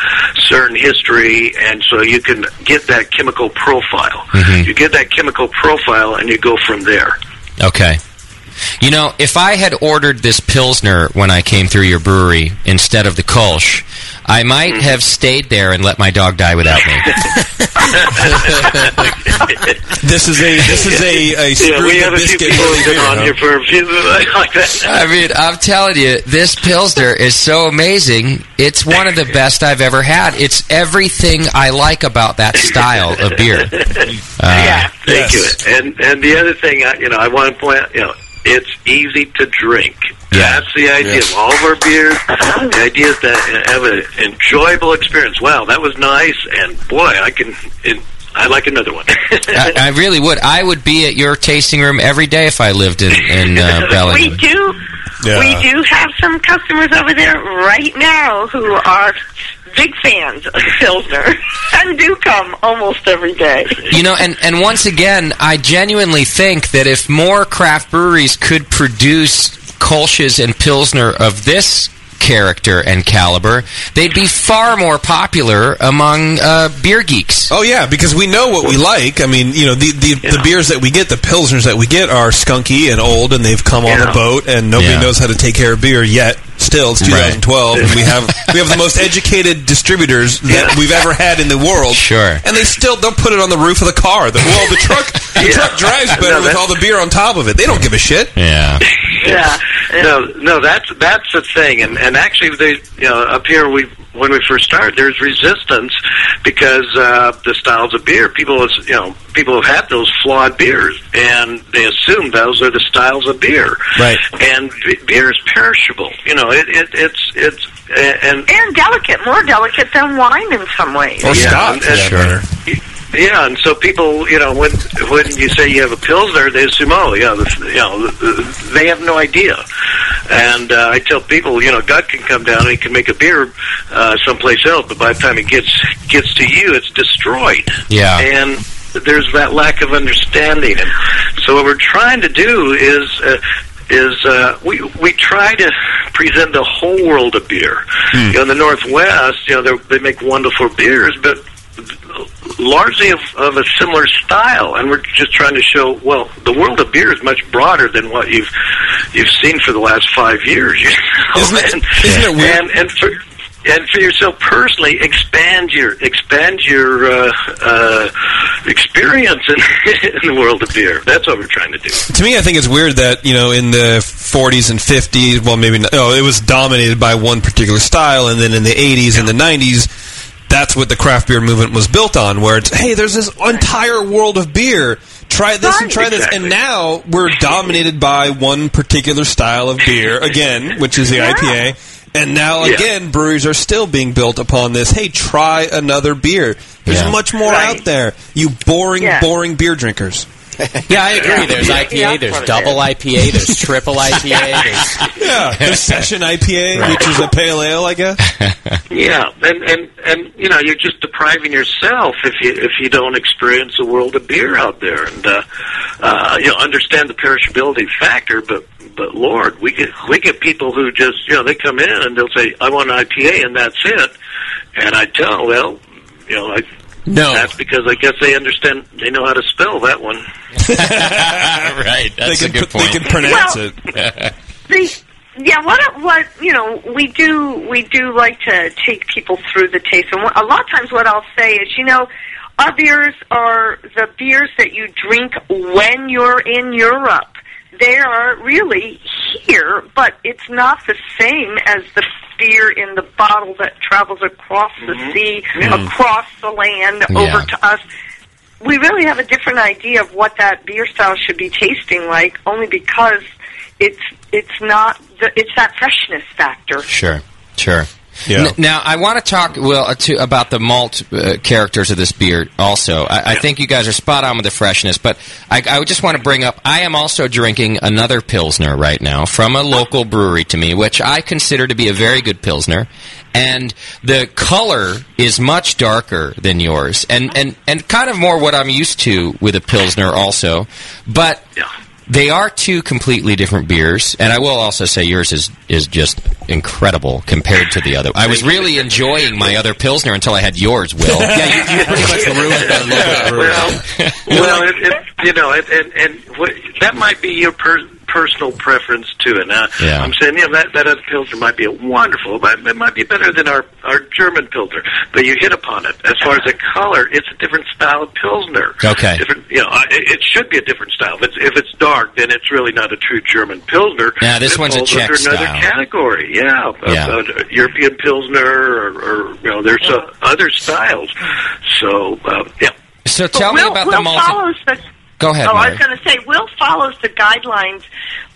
certain history, and so you can get that chemical profile. You get that chemical profile, and you go from there. Okay. You know, if I had ordered this Pilsner when I came through your brewery instead of the Kolsch, I might Mm-hmm. have stayed there and let my dog die without me. This is a this is a, a yeah, we have the a few people Haley been on huh? here for a few like that. I mean, I'm telling you, this Pilsner is so amazing. It's one of the best I've ever had. It's everything I like about that style of beer. Uh, yeah, thank you. And and the other thing, I, you know, I want to point out, you know, it's easy to drink. Yeah. That's the idea of all of our beers. The idea is that have an enjoyable experience. Wow, that was nice, and boy, I can. It, I like another one. I, I really would. I would be at your tasting room every day if I lived in, in uh, we Bellingham. do Yeah. we do have some customers over there right now who are big fans of Pilsner and do come almost every day. You know, and, and once again, I genuinely think that if more craft breweries could produce Kolsch's and Pilsner of this character and caliber, they'd be far more popular among uh, beer geeks. Oh yeah, because we know what we like. I mean, you know, the the, the beers that we get, the pilsners that we get, are skunky and old, and they've come on a boat, and nobody Yeah. knows how to take care of beer yet. Still, it's Right. 2012, and we have we have the most educated distributors that we've ever had in the world. Sure, and they still don't put it on the roof of the car. The, well, the truck the truck drives better No, with all the beer on top of it. They don't give a shit. Yeah. yeah. No, no, that's that's the thing, and and actually, they you know up here we when we first started, there's resistance because uh, the styles of beer. People, is- you know, people have had those flawed beers, and they assume those are the styles of beer. Right. And b- beer is perishable. You know, it, it it's it's and And delicate, more delicate than wine in some ways. yeah, and- and- Yeah, and so people, you know, when when you say you have a pilsner, they assume, oh, yeah, the, you know, they have no idea. And uh, I tell people, you know, God can come down and he can make a beer uh, someplace else, but by the time it gets gets to you, it's destroyed. Yeah. and there's that lack of understanding, and so what we're trying to do is uh, is uh, we we try to present the whole world of beer. You know, in the Northwest, you know, they make wonderful beers, but largely of, of a similar style, and we're just trying to show. Well, the world of beer is much broader than what you've you've seen for the last five years. You know? Isn't it- and, isn't it weird? And, and for and for yourself personally, expand your expand your uh, uh, experience in, in the world of beer. That's what we're trying to do. To me, I think it's weird that you know in the 40s and 50s, well, maybe not, oh, it was dominated by one particular style, and then in the 80s and the 90s, that's what the craft beer movement was built on. Where it's hey, there's this entire world of beer. Try this and try this, and now we're dominated by one particular style of beer again, which is the IPA. And now Yeah. again, breweries are still being built upon this. Hey, try another beer. There's Yeah. much more out there. You boring, Yeah. boring beer drinkers. Yeah, I agree. There's Yeah. IPA, there's double IPA, there's triple IPA, there's Yeah, there's session IPA, which is a pale ale, I guess. Yeah, and and and you know, you're just depriving yourself if you if you don't experience the world of beer out there, and uh, uh, you know, understand the perishability factor. But but Lord, we get we get people who just you know they come in and they'll say, "I want an IPA," and that's it. And I tell, them, well, you know, I. No. That's because I guess they understand. They know how to spell that one. right. That's They a can good point. they can pronounce Well- it. The yeah, what what you know, we do we do like to take people through the taste, and a lot of times what I'll say is, you know, our beers are the beers that you drink when you're in Europe. They are really here, but it's not the same as the beer in the bottle that travels across the sea, Mhm. across the land, Yeah. over to us we really have a different idea of what that beer style should be tasting like, only because it's it's not the, it's that freshness factor. Sure, sure. Yeah. N- now I want to talk well uh, to, about the malt uh, characters of this beer. Also, I, I think you guys are spot on with the freshness, but I, I just want to bring up. I am also drinking another pilsner right now from a local brewery to me, which I consider to be a very good pilsner, and the color is much darker than yours, and and and kind of more what I'm used to with a pilsner, also, but. They are two completely different beers, and I will also say yours is is just incredible compared to the other. I was really enjoying my other pilsner until I had yours, Will. yeah, you, you pretty much ruined the local brewery. well, it, it, you know, it, and and what, that might be your per, personal preference too. And uh, Yeah. I'm saying, yeah, that that other pilsner might be a wonderful, but it might be better than our our German pilsner. But you hit upon it. As far as the color, it's a different style of pilsner. Okay. Different, you know, I- it, it should be a different style. If it's if it's dark, then it's really not a true German pilsner. Yeah, this It one's a falls Czech under another category. Yeah, a- Yeah. a European pilsner, or, or you know, there's uh, other styles. So uh, yeah. So tell me Will, about Will the malt. follows the Go ahead, Oh, I was going to say, Will follows the guidelines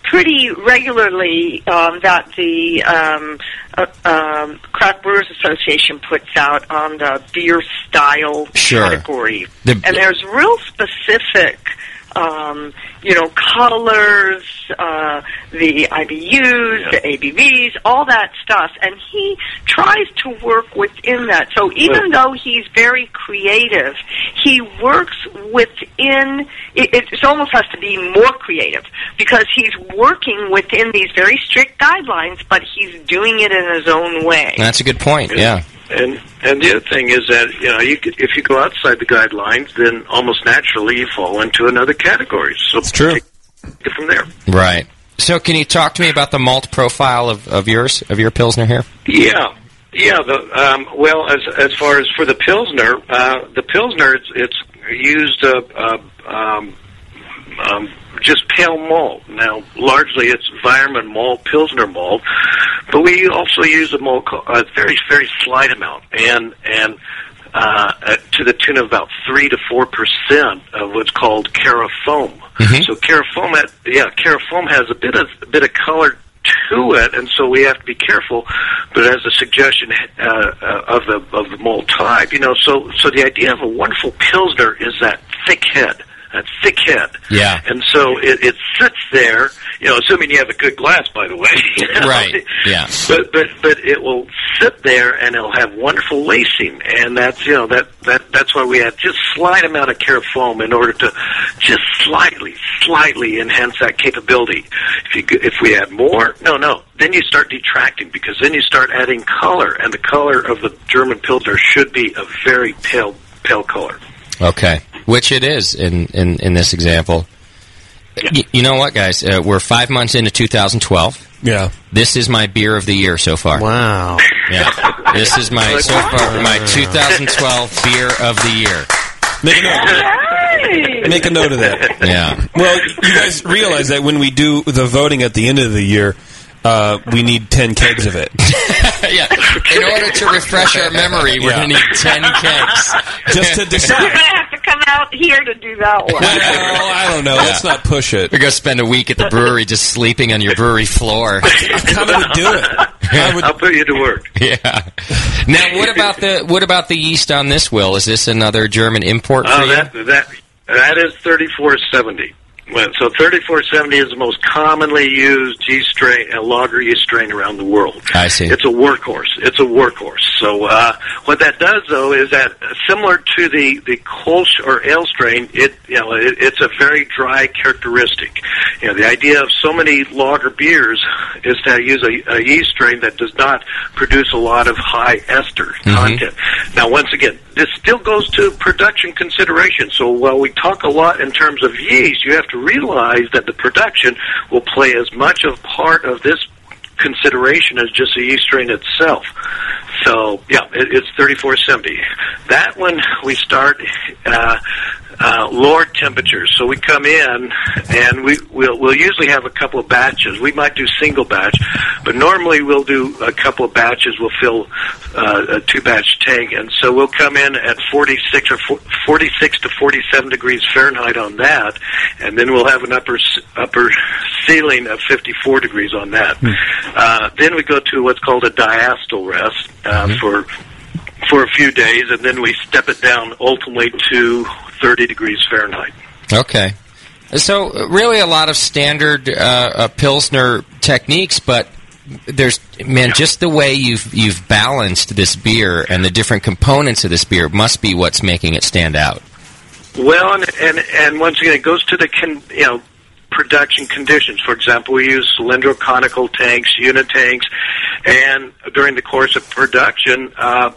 pretty regularly um, that the um, uh, um, Craft Brewers Association puts out on the beer style Sure. category. The- and there's real specific, um, you know, colors, uh, the IBUs, the ABVs, all that stuff. And he tries to work within that. So even though he's very creative, he works within, it, it almost has to be more creative because he's working within these very strict guidelines, but he's doing it in his own way. That's a good point. Yeah. And and the other thing is that you know you could, if you go outside the guidelines, then almost naturally you fall into another category. So it's true. Take from there. Right. So, can you talk to me about the malt profile of, of yours, of your pilsner here? Yeah, yeah. The um, well, as as far as for the pilsner, uh, the pilsner it's, it's used uh, uh, um, um, just pale malt. Now, largely it's Weyermann malt, pilsner malt, but we also use a malt, a very very slight amount, and and. Uh, to the tune of about three to four percent of what's called carafoam. So carafoam, had, yeah, carafoam has a bit of a bit of color to it, and so we have to be careful. But as a suggestion uh, uh, of the of the malt type, you know, so so the idea of a wonderful pilsner is that thick head, that thick head, Yeah. and so it, it sits there. You know, assuming you have a good glass, by the way. you know. Right. Yeah. But but but it will sit there and it'll have wonderful lacing, and that's you know that that that's why we have just slight amount of carafoam in order to just slightly slightly enhance that capability. If you if we add more, no, no, then you start detracting because then you start adding color, and the color of the German Pilsner should be a very pale pale color. Okay, which it is in in, in this example. Y- you know what, guys? Uh, we're five months into 2012. Yeah. This is my beer of the year so far. Wow. Yeah. This is my so far my 2012 beer of the year. Make a note. Make a note of that. Yeah. Well, you guys realize that when we do the voting at the end of the year, uh, we need ten kegs of it. yeah. In order to refresh our memory, we're Yeah. going to need 10 kegs. Just to decide. Going to have to come out here to do that one. Well, I don't know. Let's not push it. We're going to spend a week at the brewery just sleeping on your brewery floor. I'm Coming to do it. I'll put you to work. Yeah. Now, what about the what about the yeast on this? Will is this another German import oh, for Oh, you? that that that is thirty four seventy. Well, So 3470 is the most commonly used yeast strain, uh, lager yeast strain around the world. I see. It's a workhorse. It's a workhorse. So uh, what that does, though, is that similar to the the Kolsch or ale strain, it you know it, it's a very dry characteristic. You know, the idea of so many lager beers is to use a, a yeast strain that does not produce a lot of high ester content. Now, once again, this still goes to production consideration. So while we talk a lot in terms of yeast, you have to realize that the production will play as much of a part of this consideration as just the E string itself. So yeah, it, it's 3470. That one we start uh, uh, lower temperatures. So we come in and we we'll, we'll usually have a couple of batches. We might do single batch, but normally we'll do a couple of batches. We'll fill uh, a two batch tank, and so we'll come in at 46 or 46 to 47 degrees Fahrenheit on that, and then we'll have an upper upper ceiling of 54 degrees on that. Uh, then we go to what's called a diacetyl rest uh, for for a few days, and then we step it down ultimately to 30 degrees Fahrenheit. Okay. So really, a lot of standard uh, uh, pilsner techniques, but there's man, just the way you've you've balanced this beer and the different components of this beer must be what's making it stand out. Well, and and, and once again, it goes to the con, you know production conditions. For example, we use cylindrical conical tanks, unit tanks, and during the course of production. Uh,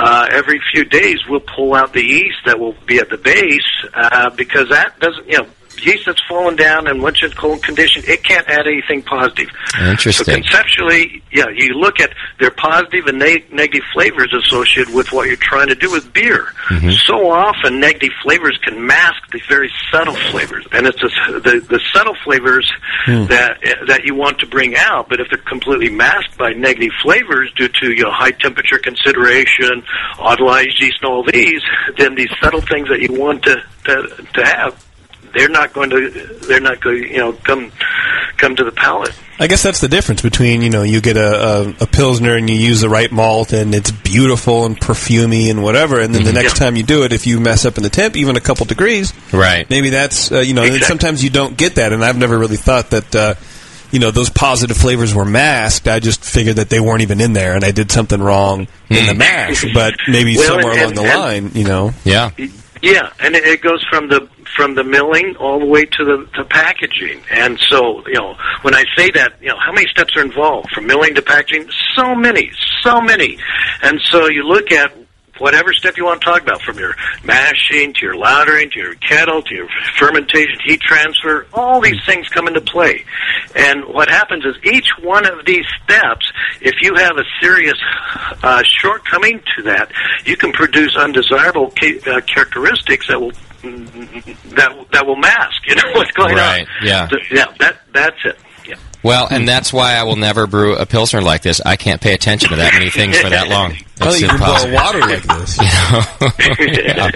uh, every few days, we'll pull out the yeast that will be at the base uh, because that doesn't, you know, yeast that's fallen down and once it's cold condition, it can't add anything positive. Interesting. So conceptually, yeah, you look at their positive and ne- negative flavors associated with what you're trying to do with beer. Mm-hmm. So often, negative flavors can mask the very subtle flavors, and it's the the, the subtle flavors Hmm. that that you want to bring out. But if they're completely masked by negative flavors due to you know high temperature consideration, autolyzed yeast, and all these, then these subtle things that you want to to, to have. They're not going to. They're not going. to You know, come come to the palate. I guess that's the difference between you know you get a, a, a pilsner and you use the right malt and it's beautiful and perfumey and whatever, and then the next time you do it, if you mess up in the temp even a couple degrees, right? Maybe that's uh, you know. and Sometimes you don't get that, and I've never really thought that. Uh, you know those positive flavors were masked. I just figured that they weren't even in there, and I did something wrong in the mash. But maybe Well, somewhere and- along the and- line, you know. Yeah. Yeah, and it, it goes from the from the milling all the way to the, the packaging. And so, you know, when I say that, you know, how many steps are involved from milling to packaging? So many, so many. And so you look at whatever step you want to talk about, from your mashing to your lautering to your kettle to your fermentation, heat transfer, all these things come into play. And what happens is each one of these steps, if you have a serious uh, shortcoming to that, you can produce undesirable ca- uh, characteristics that will that that will mask. You know what's going Right, on. yeah. So, yeah. That that's it. Yeah. Well, and that's why I will never brew a pilsner like this. I can't pay attention to that many things for that long. Well, It's you can boil impossible. water like this. Yeah.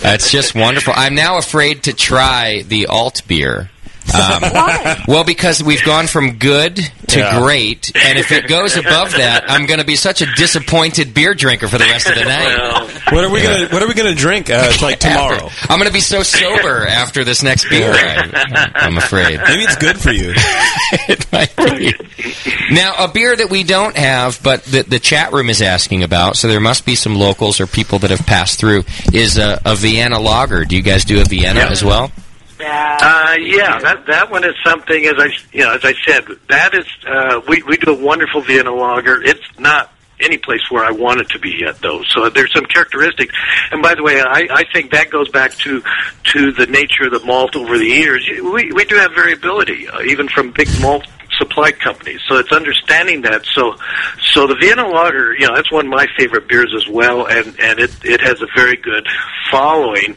That's just wonderful. I'm now afraid to try the alt beer. Um, well, because we've gone from good to Yeah. great, and if it goes above that, I'm going to be such a disappointed beer drinker for the rest of the night. What are we gonna What are we gonna drink? Uh, it's like tomorrow. I'm going to be so sober after this next beer. I, I'm afraid. Maybe it's good for you. it might be. Now, a beer that we don't have, but the, the chat room is asking about, so there must be some locals or people that have passed through, is a, a Vienna lager. Do you guys do a Vienna Yeah. as well? Uh, yeah, that that one is something. As I you know, as I said, that is uh, we we do a wonderful Vienna lager. It's not any place where I want it to be yet, though. So there's some characteristics. And by the way, I, I think that goes back to to the nature of the malt over the years. We we do have variability, uh, even from big malt supply companies. So it's understanding that. So so the Vienna lager, you know, that's one of my favorite beers as well, and and it it has a very good following.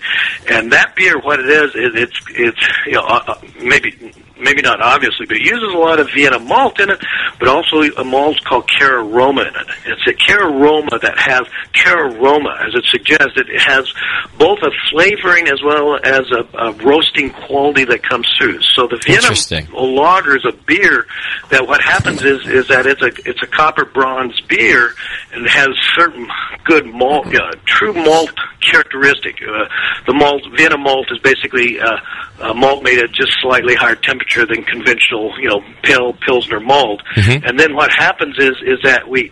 And that beer, what it is, is it's it's you know uh, uh, maybe maybe not obviously, but it uses a lot of Vienna malt in it, but also a malt called Cararoma in it. It's a Cararoma that has Cararoma, as it suggests. It has both a flavoring as well as a, a roasting quality that comes through. So the Vienna lager is a beer that what happens is is that it's a it's a copper bronze beer and has certain good malt, uh, true malt characteristic. Uh, the malt Vienna malt is basically uh, a malt made at just slightly higher temperature than conventional, you know, pale pilsner malt. Mm-hmm. And then what happens is is that we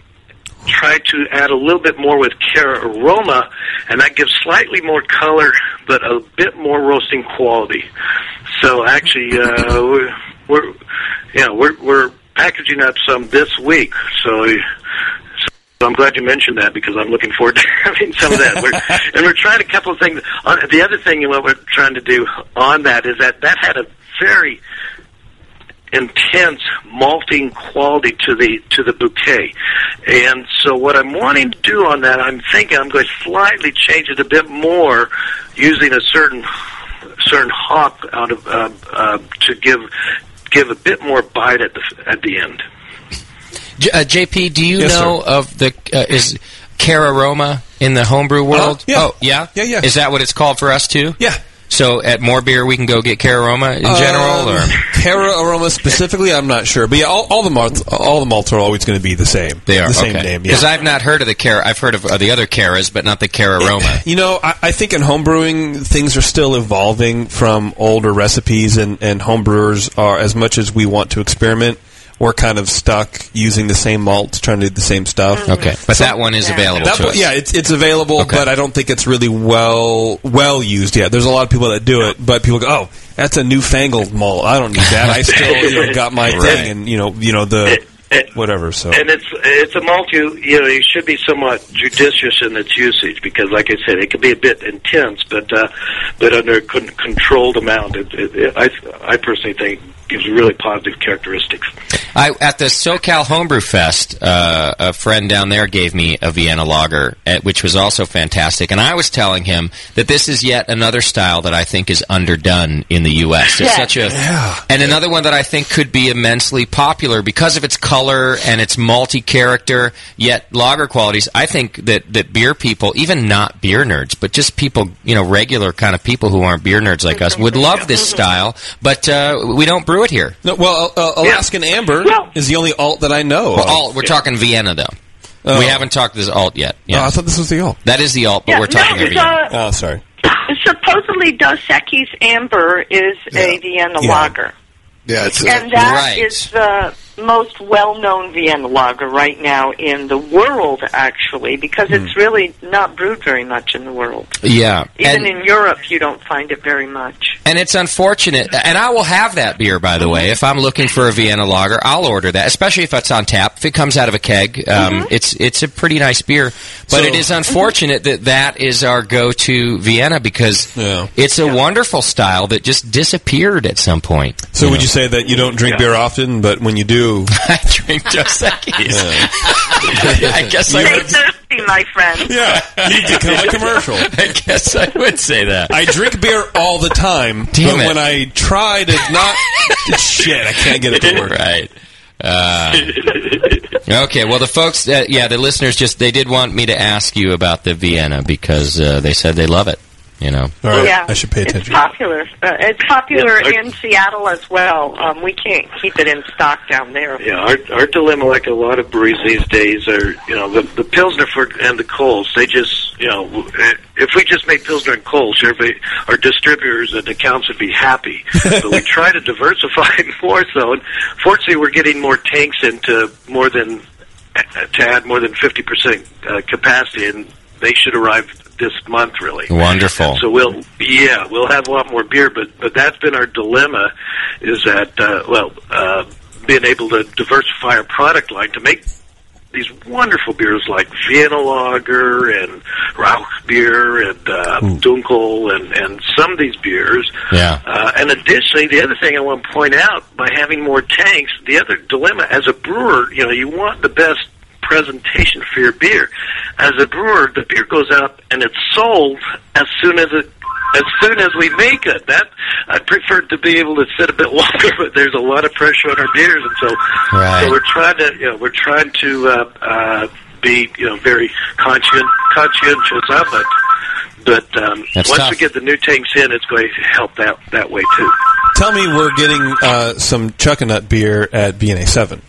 try to add a little bit more with Cara aroma, and that gives slightly more color, but a bit more roasting quality. So actually, uh, we're, we're you know we're we're packaging up some this week. So. So I'm glad you mentioned that because I'm looking forward to having some of that. We're, and we're trying a couple of things. The other thing what we're trying to do on that is that that had a very intense malting quality to the to the bouquet. And so what I'm wanting to do on that, I'm thinking I'm going to slightly change it a bit more using a certain certain hop out of uh, uh, to give give a bit more bite at the at the end. J- uh, JP, do you Yes, know of the uh, is Cararoma in the homebrew world? yeah. Oh, yeah, Yeah, yeah. Is that what it's called for us too? Yeah. So at more beer, we can go get Cara Cararoma in general, Um, or Cara aroma specifically, I'm not sure, but yeah, all, all the malts, all the malts are always going to be the same. they are the same okay. name. Yeah. Because I've not heard of the Cara. I've heard of uh, the other Caras, but not the Cara Cararoma. You know, I, I think in homebrewing, things are still evolving from older recipes, and, and homebrewers are, as much as we want to experiment, we're kind of stuck using the same malts, trying to do the same stuff. Okay, but that one is available That to one- us. Yeah, it's it's available, Okay. but I don't think it's really well well used yet. There's a lot of people that do it, but people go, "Oh, that's a newfangled malt. I don't need that. I still you know, got my Right. thing, and you know, you know the whatever." So And it's it's a malt you you know you should be somewhat judicious in its usage because, like I said, it can be a bit intense, but uh, but under a con- controlled amount, it, it, it, I I personally think gives really positive characteristics. I, at the SoCal Homebrew Fest, uh, a friend down there gave me a Vienna lager, uh, which was also fantastic. And I was telling him that this is yet another style that I think is underdone in the U.S. It's Yeah. such a, and another one that I think could be immensely popular because of its color and its multi-character yet lager qualities. I think that, that beer people, even not beer nerds, but just people, you know, regular kind of people who aren't beer nerds like us, would love this style. But uh, we don't brew it here. No, well, uh, Alaskan Amber is the only alt that I know. Well, of. alt, we're talking Vienna, though. Oh. We haven't talked this alt yet. Oh, I thought this was the alt. That is the alt, but Yeah, we're talking no, a Vienna. uh, Oh, sorry. Supposedly, Dos Equis Amber is a Vienna Yeah. lager. Yeah, it's and that Right. is the most well-known Vienna lager right now in the world, actually, because Hmm. it's really not brewed very much in the world. Yeah. Even And, in Europe, you don't find it very much. and it's unfortunate, and I will have that beer, by the way. If I'm looking for a Vienna lager, I'll order that, especially if it's on tap. If it comes out of a keg, um, it's it's a pretty nice beer. But So- it is unfortunate that that is our go-to Vienna because it's a wonderful style that just disappeared at some point. So would you say that you don't drink beer often, but when you do, I drink Dos Equis? I guess I Stay would. thirsty, my friend. Yeah, you become a commercial. I guess I would say that. I drink beer all the time, Damn but it. when I try to not, shit, I can't get it to work. Right. Uh, okay, well, the folks, uh, yeah, the listeners just, they did want me to ask you about the Vienna because uh, they said they love it, you know. All right, yeah, I should pay attention. It's attention. popular. Uh, it's popular Yeah, I- in Seattle as well. Um, we can't keep it in stock down there. Yeah, our our dilemma, like a lot of breweries these days, are you know the the pilsner for and the Kolsch. They just you know if we just make pilsner and Kolsch, everybody, our distributors and accounts would be happy. but we try to diversify more so. And fortunately, we're getting more tanks into more than to add more than fifty percent uh, capacity, and they should arrive this month, really. Wonderful. So we'll, yeah, we'll have a lot more beer, but but that's been our dilemma, is that uh, well, uh, being able to diversify our product line to make these wonderful beers like Vienna Lager and Rauch beer and uh, Dunkel and and some of these beers. Yeah. Uh, and additionally, the other thing I want to point out, by having more tanks, the other dilemma as a brewer, you know, you want the best presentation for your beer. As a brewer, the beer goes out and it's sold as soon as it as soon as we make it. That I prefer to be able to sit a bit longer, but there's a lot of pressure on our beers, and so Right. so we're trying to you know we're trying to uh, uh, be you know very conscient conscientious of it. But um, That's once tough. we get the new tanks in, it's going to help that that way too. Tell me we're getting uh, some Chuckanut beer at BNA Seven.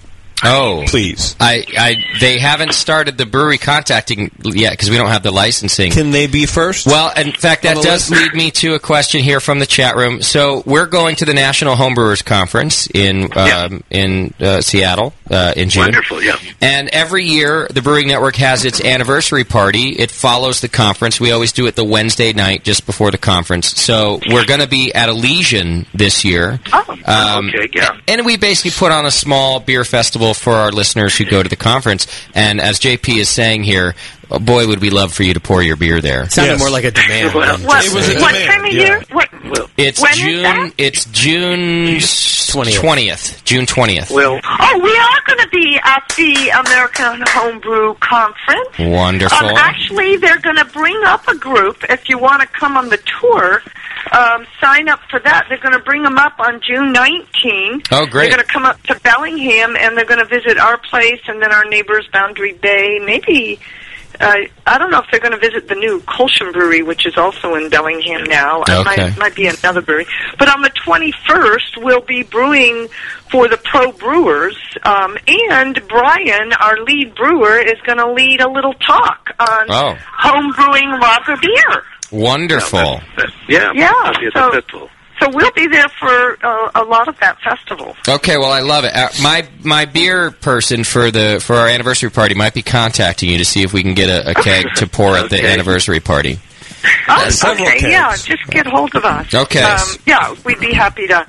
Oh, please. I, I, they haven't started the brewery contacting yet because we don't have the licensing. Can they be first? Well, in fact, that does list? lead me to a question here from the chat room. So we're going to the National Homebrewers Conference in um, in uh, Seattle uh, in June. Wonderful, yeah. And every year, the Brewing Network has its anniversary party. It follows the conference. We always do it the Wednesday night just before the conference. So we're going to be at Elysian this year. Oh, okay, yeah. And we basically put on a small beer festival for our listeners who go to the conference. And as JP is saying here, oh, boy, would we love for you to pour your beer there. Sounded more like a demand. Well, than what, just what a- time of year? What, It's when is June. that? It's June twentieth. June twentieth. Well, Oh, we are going to be at the American Homebrew Conference. Wonderful. Um, actually, they're going to bring up a group. If you want to come on the tour, um, sign up for that. They're going to bring them up on June 19. Oh, great. They're going to come up to Bellingham, and they're going to visit our place and then our neighbors, Boundary Bay. Maybe, uh, I don't know if they're going to visit the new Kulshan Brewery, which is also in Bellingham now. It Okay. might, might be another brewery. But on the 21st, we'll be brewing for the pro brewers. Um, and Brian, our lead brewer, is going to lead a little talk on Oh. home brewing lager beer. Wonderful. yeah, Yeah, that'll be so- festival. So we'll be there for uh, a lot of that festival. Okay, well, I love it. Uh, my my beer person for the for our anniversary party might be contacting you to see if we can get a, a keg to pour at the anniversary party. Oh, several okay, yeah, just get hold of us. Okay. Um, yeah, we'd be happy to.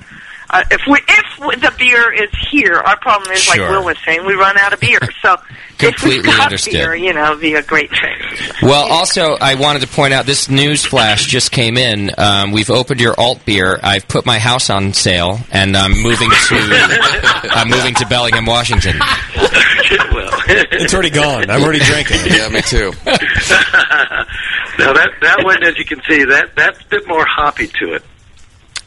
Uh, if we if the beer is here, our problem is Sure. like Will was saying, we run out of beer. So if Completely we got understood. beer, you know, be a great thing. Well, also, I wanted to point out this news flash just came in. Um, we've opened your alt beer. I've put my house on sale, and I'm moving to I'm moving to Bellingham, Washington. it's already gone. I'm already drinking. yeah, me too. now that that one, as you can see, that that's a bit more hoppy to it.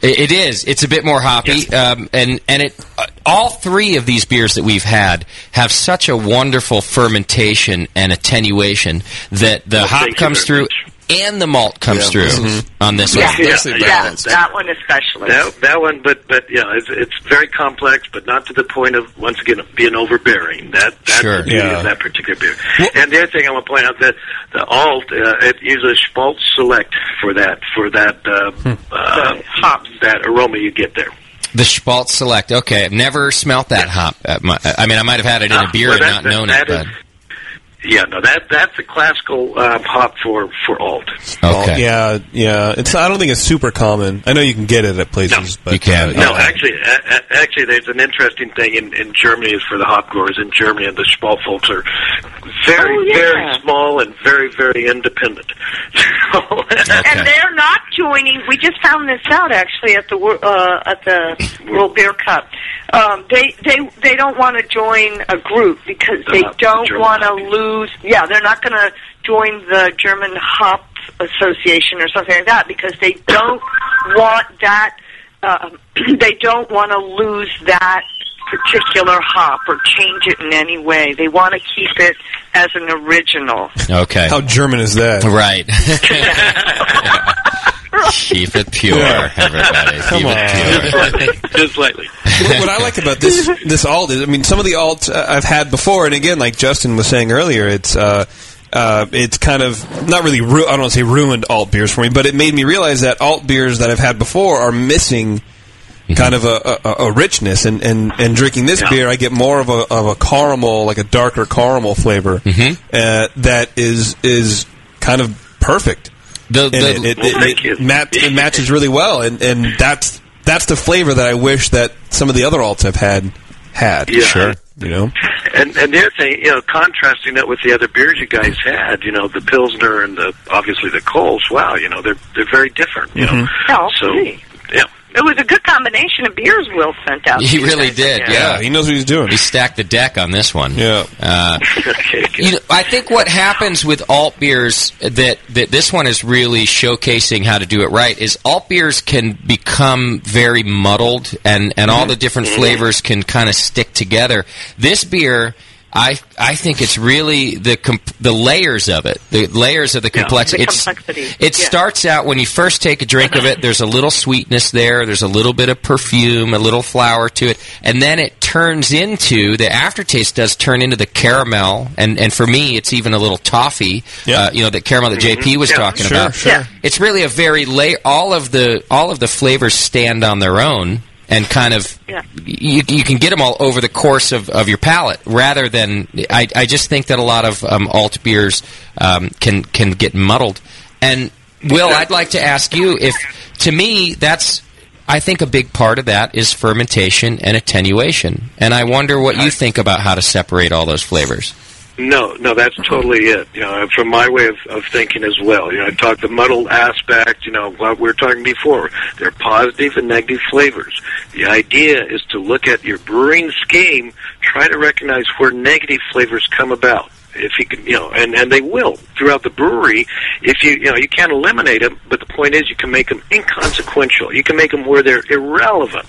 It, is. It's a bit more hoppy, um, and and it. Uh, all three of these beers that we've had have such a wonderful fermentation and attenuation that the Well, hop comes through and the malt comes Yeah, through mhm. on this Yeah, one. yeah, yeah, that one especially. That that one, but but yeah, it's it's very complex, but not to the point of once again being overbearing. That that's Sure. the beauty Yeah. of that particular beer. and the other thing I want to point out that the alt uh, it uses Spalt Select for that for that uh, Hmm. uh, hops that aroma you get there. The Spalt Select. Okay, I've never smelt that hop. At my, I mean, I might have had it in a Ah, beer well, and that- not that- known that it, is- but Yeah, no, that that's a classical uh, hop for for alt. Okay. Yeah, yeah. It's. I don't think it's super common. I know you can get it at places, but you can. No, actually, a- a- actually, there's an interesting thing in, in Germany is for the hop growers in Germany, and the small folks are very, Oh, yeah. very small and very, very independent. And they're not joining. We just found this out actually at the uh, at the World Beer Cup. Um, they they they don't want to join a group because they Uh, don't want to lose. Yeah, they're not going to join the German Hop Association or something like that because they don't want that. Um, they don't want to lose that particular hop or change it in any way. They want to keep it as an original. okay. How German is that? Right. Keep it pure, Yeah. everybody. Come Keep on. it pure. Just slightly. what, what I like about this this alt is, I mean, some of the alts uh, I've had before, and again, like Justin was saying earlier, it's uh, uh, it's kind of not really. Ru- I don't want to say ruined alt beers for me, but it made me realize that alt beers that I've had before are missing. Kind of a, a, a richness, and, and, and drinking this beer, I get more of a of a caramel, like a darker caramel flavor uh, that is is kind of perfect. The, And the- it, it, Well, it, it, mat- it matches really well, and and that's that's the flavor that I wish that some of the other alts have had had. Yeah. Sure, you know. And and the other thing, you know, contrasting that with the other beers you guys had, you know, the Pilsner and the obviously the Kolsch. Wow, you know, they're they're very different. You know, mm-hmm. Oh, so gee. yeah. It was a good combination of beers Will sent out. He really did. yeah. Yeah. he knows what he's doing. He stacked the deck on this one. Yeah. Uh, you know, I think what happens with alt beers that that this one is really showcasing how to do it right is alt beers can become very muddled and and all the different flavors can kind of stick together. This beer. I I think it's really the comp- the layers of it, the layers of the complexity. the complexity. it Yeah. starts out when you first take a drink of it. There's a little sweetness there. There's a little bit of perfume, a little flower to it, and then it turns into the aftertaste does turn into the caramel, and and for me, it's even a little toffee. Uh, you know, the caramel that JP was Yeah, talking sure, about. sure. Yeah. It's really a very lay. All of the all of the flavors stand on their own. And kind of, Yeah. you, you can get them all over the course of, of your palate, rather than I, I just think that a lot of um, alt beers um, can can get muddled. And Will, I'd like to ask you if, to me, that's I think a big part of that is fermentation and attenuation. And I wonder what you think about how to separate all those flavors. No, no, that's totally it. You know, from my way of, of thinking as well. You know, I talked the muddled aspect. You know, what we were talking before. There are positive and negative flavors. The idea is to look at your brewing scheme, try to recognize where negative flavors come about. If you can, you know, and and they will throughout the brewery. If you, you know, you can't eliminate them, but the point is, you can make them inconsequential. You can make them where they're irrelevant.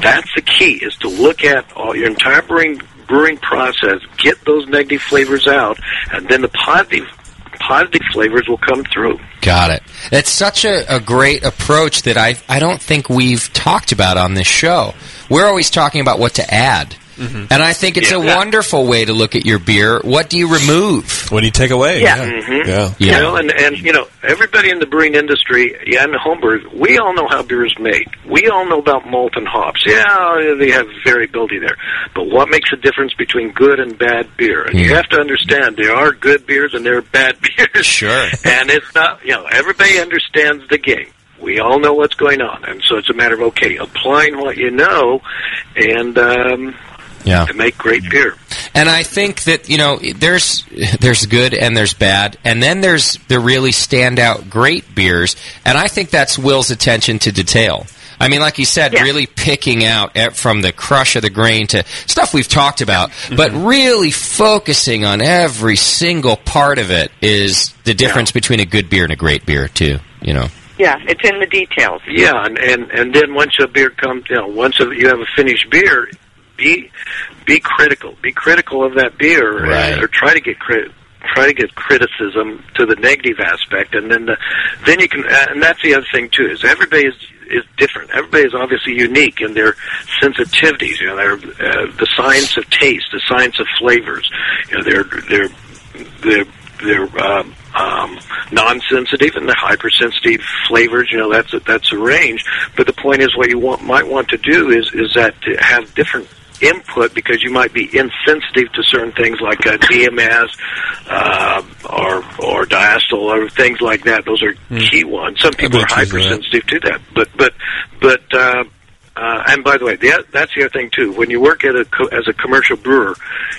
That's the key: is to look at all your entire brewing brewing process, get those negative flavors out, and then the positive positive flavors will come through. Got it. It's such a, a great approach that I I don't think we've talked about on this show. We're always talking about what to add. And I think it's a wonderful way to look at your beer. What do you remove? What do you take away? Yeah. Mhm. Yeah. You know, and and you know, everybody in the brewing industry yeah, and the homebrewers, we all know how beer is made. We all know about malt and hops. Yeah, they have variability there. But what makes a difference between good and bad beer? And you have to understand there are good beers and there are bad beers. Sure. And it's not, you know, everybody understands the game. We all know what's going on, and so it's a matter of okay, applying what you know, and um, Yeah. to make great beer. And I think that you know there's there's good and there's bad, and then there's the really standout great beers, and I think that's Will's attention to detail. I mean, like you said, really picking out from the crush of the grain to stuff we've talked about, mm-hmm. but really focusing on every single part of it is the difference between a good beer and a great beer, too. You know. Yeah, it's in the details. Yeah, and and and then once a beer comes, you know, once a, you have a finished beer, be be critical. Be critical of that beer, Right. or try to get crit. Try to get criticism to the negative aspect, and then the, then you can. uh, And that's the other thing too is everybody is is different. Everybody is obviously unique in their sensitivities. You know, their uh, the science of taste, the science of flavors. You know, they're they're they're they're um, um, non-sensitive and the hypersensitive flavors. You know, that's a, that's a range. But the point is, what you want might want to do is is that to have different input because you might be insensitive to certain things like uh, DMS uh, or or diacetyl or things like that. Those are key ones. Some people are do that. hypersensitive to that. But but but. Uh, uh, and by the way, the, that's the other thing too. When you work at a co- as a commercial brewer,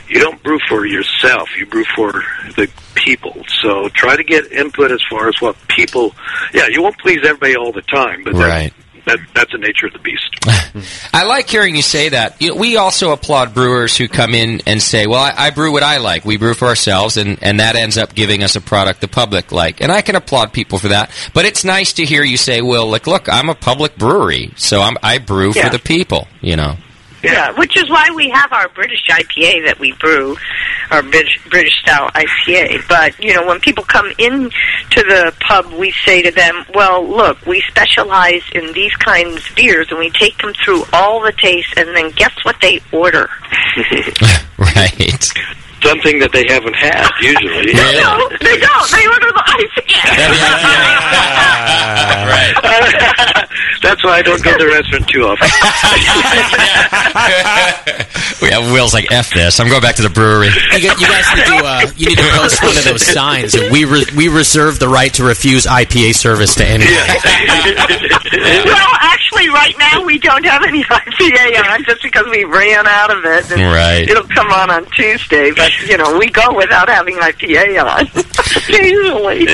you don't brew for yourself. You brew for the people. So try to get input as far as what people. Yeah, you won't please everybody all the time, but Right. That, that that's the nature of the beast. I like hearing you say that. You know, we also applaud brewers who come in and say, "Well, I, I brew what I like. We brew for ourselves, and, and that ends up giving us a product the public like." And I can applaud people for that. But it's nice to hear you say, "Well, like, look, I'm a public brewery, so I'm, I brew Yeah. for the people." You know. Yeah, which is why we have our British IPA that we brew, our British British style IPA. But you know, when people come in to the pub, we say to them, "Well, look, we specialize in these kinds of beers, and we take them through all the tastes, and then guess what they order? right. Something that they haven't had usually. No, no, they don't. They order the IPA. right. That's why I don't go to the restaurant too often. yeah, Will's like f this. I'm going back to the brewery. You, gu- you guys need to uh, you need to post one of those signs. that We re- we reserve the right to refuse IPA service to anyone. well, actually, right now we don't have any IPA on just because we ran out of it. And Right. It'll come on on Tuesday, but you know we go without having IPA on usually.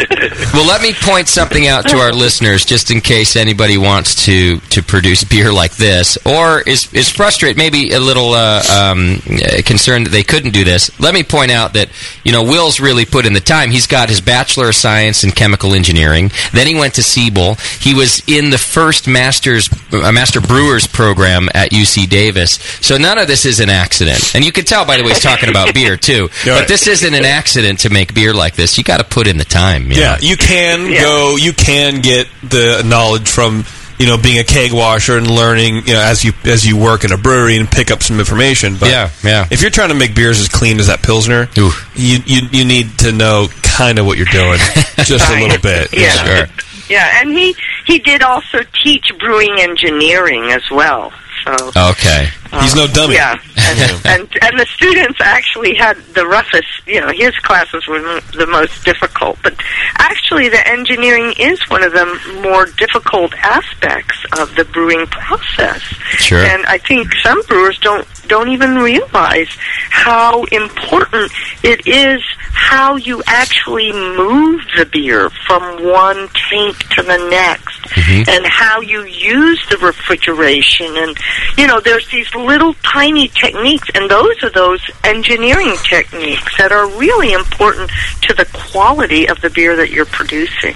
Well, let me point something out to our listeners, just in case anybody wants to to produce beer like this, or is is frustrated, maybe a little uh, um, concerned that they couldn't do this. Let me point out that you know Will's really put in the time. He's got his bachelor of science in chemical engineering. Then he went to Siebel. He was in the first masters uh, master brewers program at UC Davis. So none of this is an accident. And you can tell by the way he's talking about beer too. But this isn't an accident to make beer like this. You got to put in the time. you Yeah, know? you can go. You can get the knowledge from you know being a keg washer and learning you know as you as you work in a brewery and pick up some information. But Yeah, yeah. If you're trying to make beers as clean as that pilsner, you you you need to know kind of what you're doing just a little bit. Yeah. Yeah, and he he did also teach brewing engineering as well. So Okay. He's no dummy. Yeah, and, and and the students actually had the roughest. You know, his classes were the most difficult. But actually, the engineering is one of the more difficult aspects of the brewing process. Sure. And I think some brewers don't don't even realize how important it is how you actually move the beer from one tank to the next Mm-hmm. and how you use the refrigeration and you know there's these little tiny techniques and those are those engineering techniques that are really important to the quality of the beer that you're producing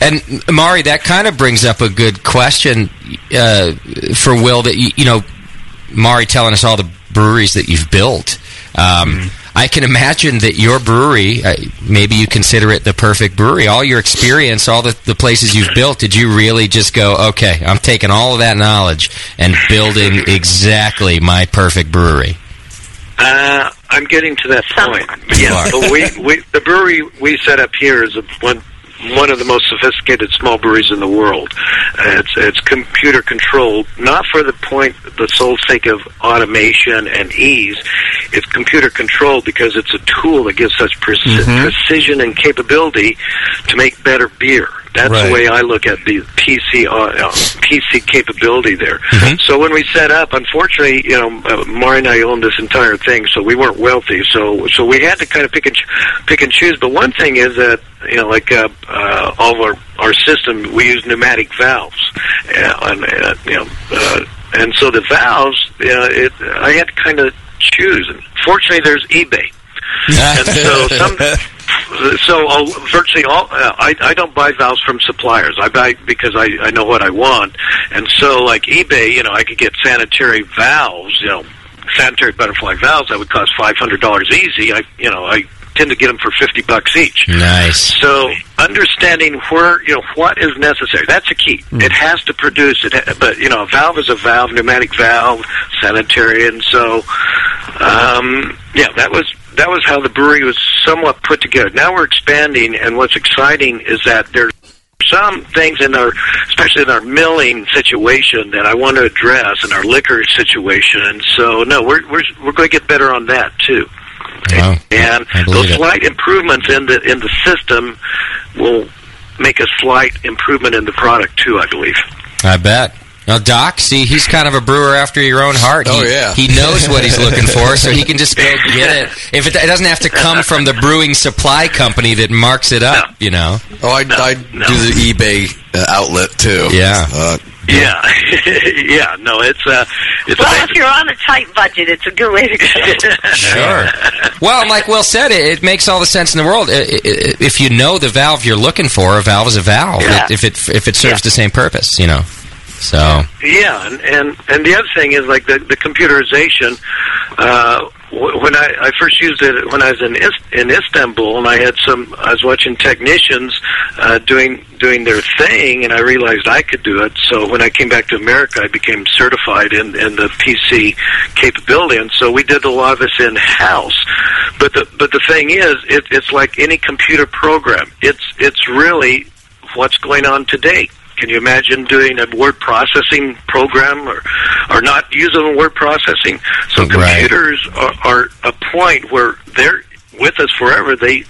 And Mari, that kind of brings up a good question uh, for Will. That you, you know, Mari telling us all the breweries that you've built. Um, I can imagine that your brewery, uh, maybe you consider it the perfect brewery. All your experience, all the, the places you've built, did you really just go, okay, I'm taking all of that knowledge and building exactly my perfect brewery? Uh, I'm getting to that point. Yeah, but we, we the brewery we set up here is a, one one of the most sophisticated small breweries in the world. Uh, it's it's computer controlled, not for the point the sole sake of automation and ease. It's computer controlled because it's a tool that gives such preci- Mhm. precision and capability to make better beer. That's Right. the way I look at the PC uh, uh, PC capability there. So when we set up, unfortunately, you know, uh, Mari and I owned this entire thing, so we weren't wealthy. So so we had to kind of pick and ch- pick and choose. But one thing is that you know, like uh, uh, all of our our system, we use pneumatic valves, uh, and uh, you know, uh, and so the valves, you know, it, I had to kind of choose. And fortunately, there's eBay, and so some. So uh, virtually all, uh, I, I don't buy valves from suppliers. I buy because I, I know what I want, and so like eBay, you know, I could get sanitary valves, you know, sanitary butterfly valves that would cost five hundred dollars easy. I, you know, I tend to get them for fifty bucks each. Nice. So understanding where you know what is necessary that's a key. It has to produce it, ha- but you know a valve is a valve, pneumatic valve, sanitary, and so um, yeah, that was that was how the brewery was somewhat put together. Now we're expanding, and what's exciting is that there's some things in our, especially in our milling situation, that I want to address in our liquor situation. And so, no, we're we're we're going to get better on that too. Wow. And those it. slight improvements in the in the system will make a slight improvement in the product too. I believe. I bet. Now, Doc, see, he's kind of a brewer after your own heart. Oh, He- yeah. He knows what he's looking for, so he can just go get it. If it, it doesn't have to come from the brewing supply company that marks it up, you know. Oh, I, I do the eBay uh, outlet too. Yeah. Uh, Yeah, yeah. No, it's uh, it's well, amazing. if you're on a tight budget, it's a good way to go. Sure. Well, and like Will said, it, it makes all the sense in the world. I- I- If you know the valve you're looking for, a valve is a valve. Yeah. If it if it serves the same purpose, you know. So Yeah, and and and the other thing is like the the computerization. Uh, wh- when I, I first used it when I was in in Istanbul, and I had some, I was watching technicians uh, doing doing their thing, and I realized I could do it. So when I came back to America, I became certified in in the PC capability, and so we did a lot of this in house. but the but the thing is, it, it's like any computer program. It's it's really what's going on today. Can you imagine doing a word processing program or or not using word processing? So Right. computers are, are a point where they're with us forever. They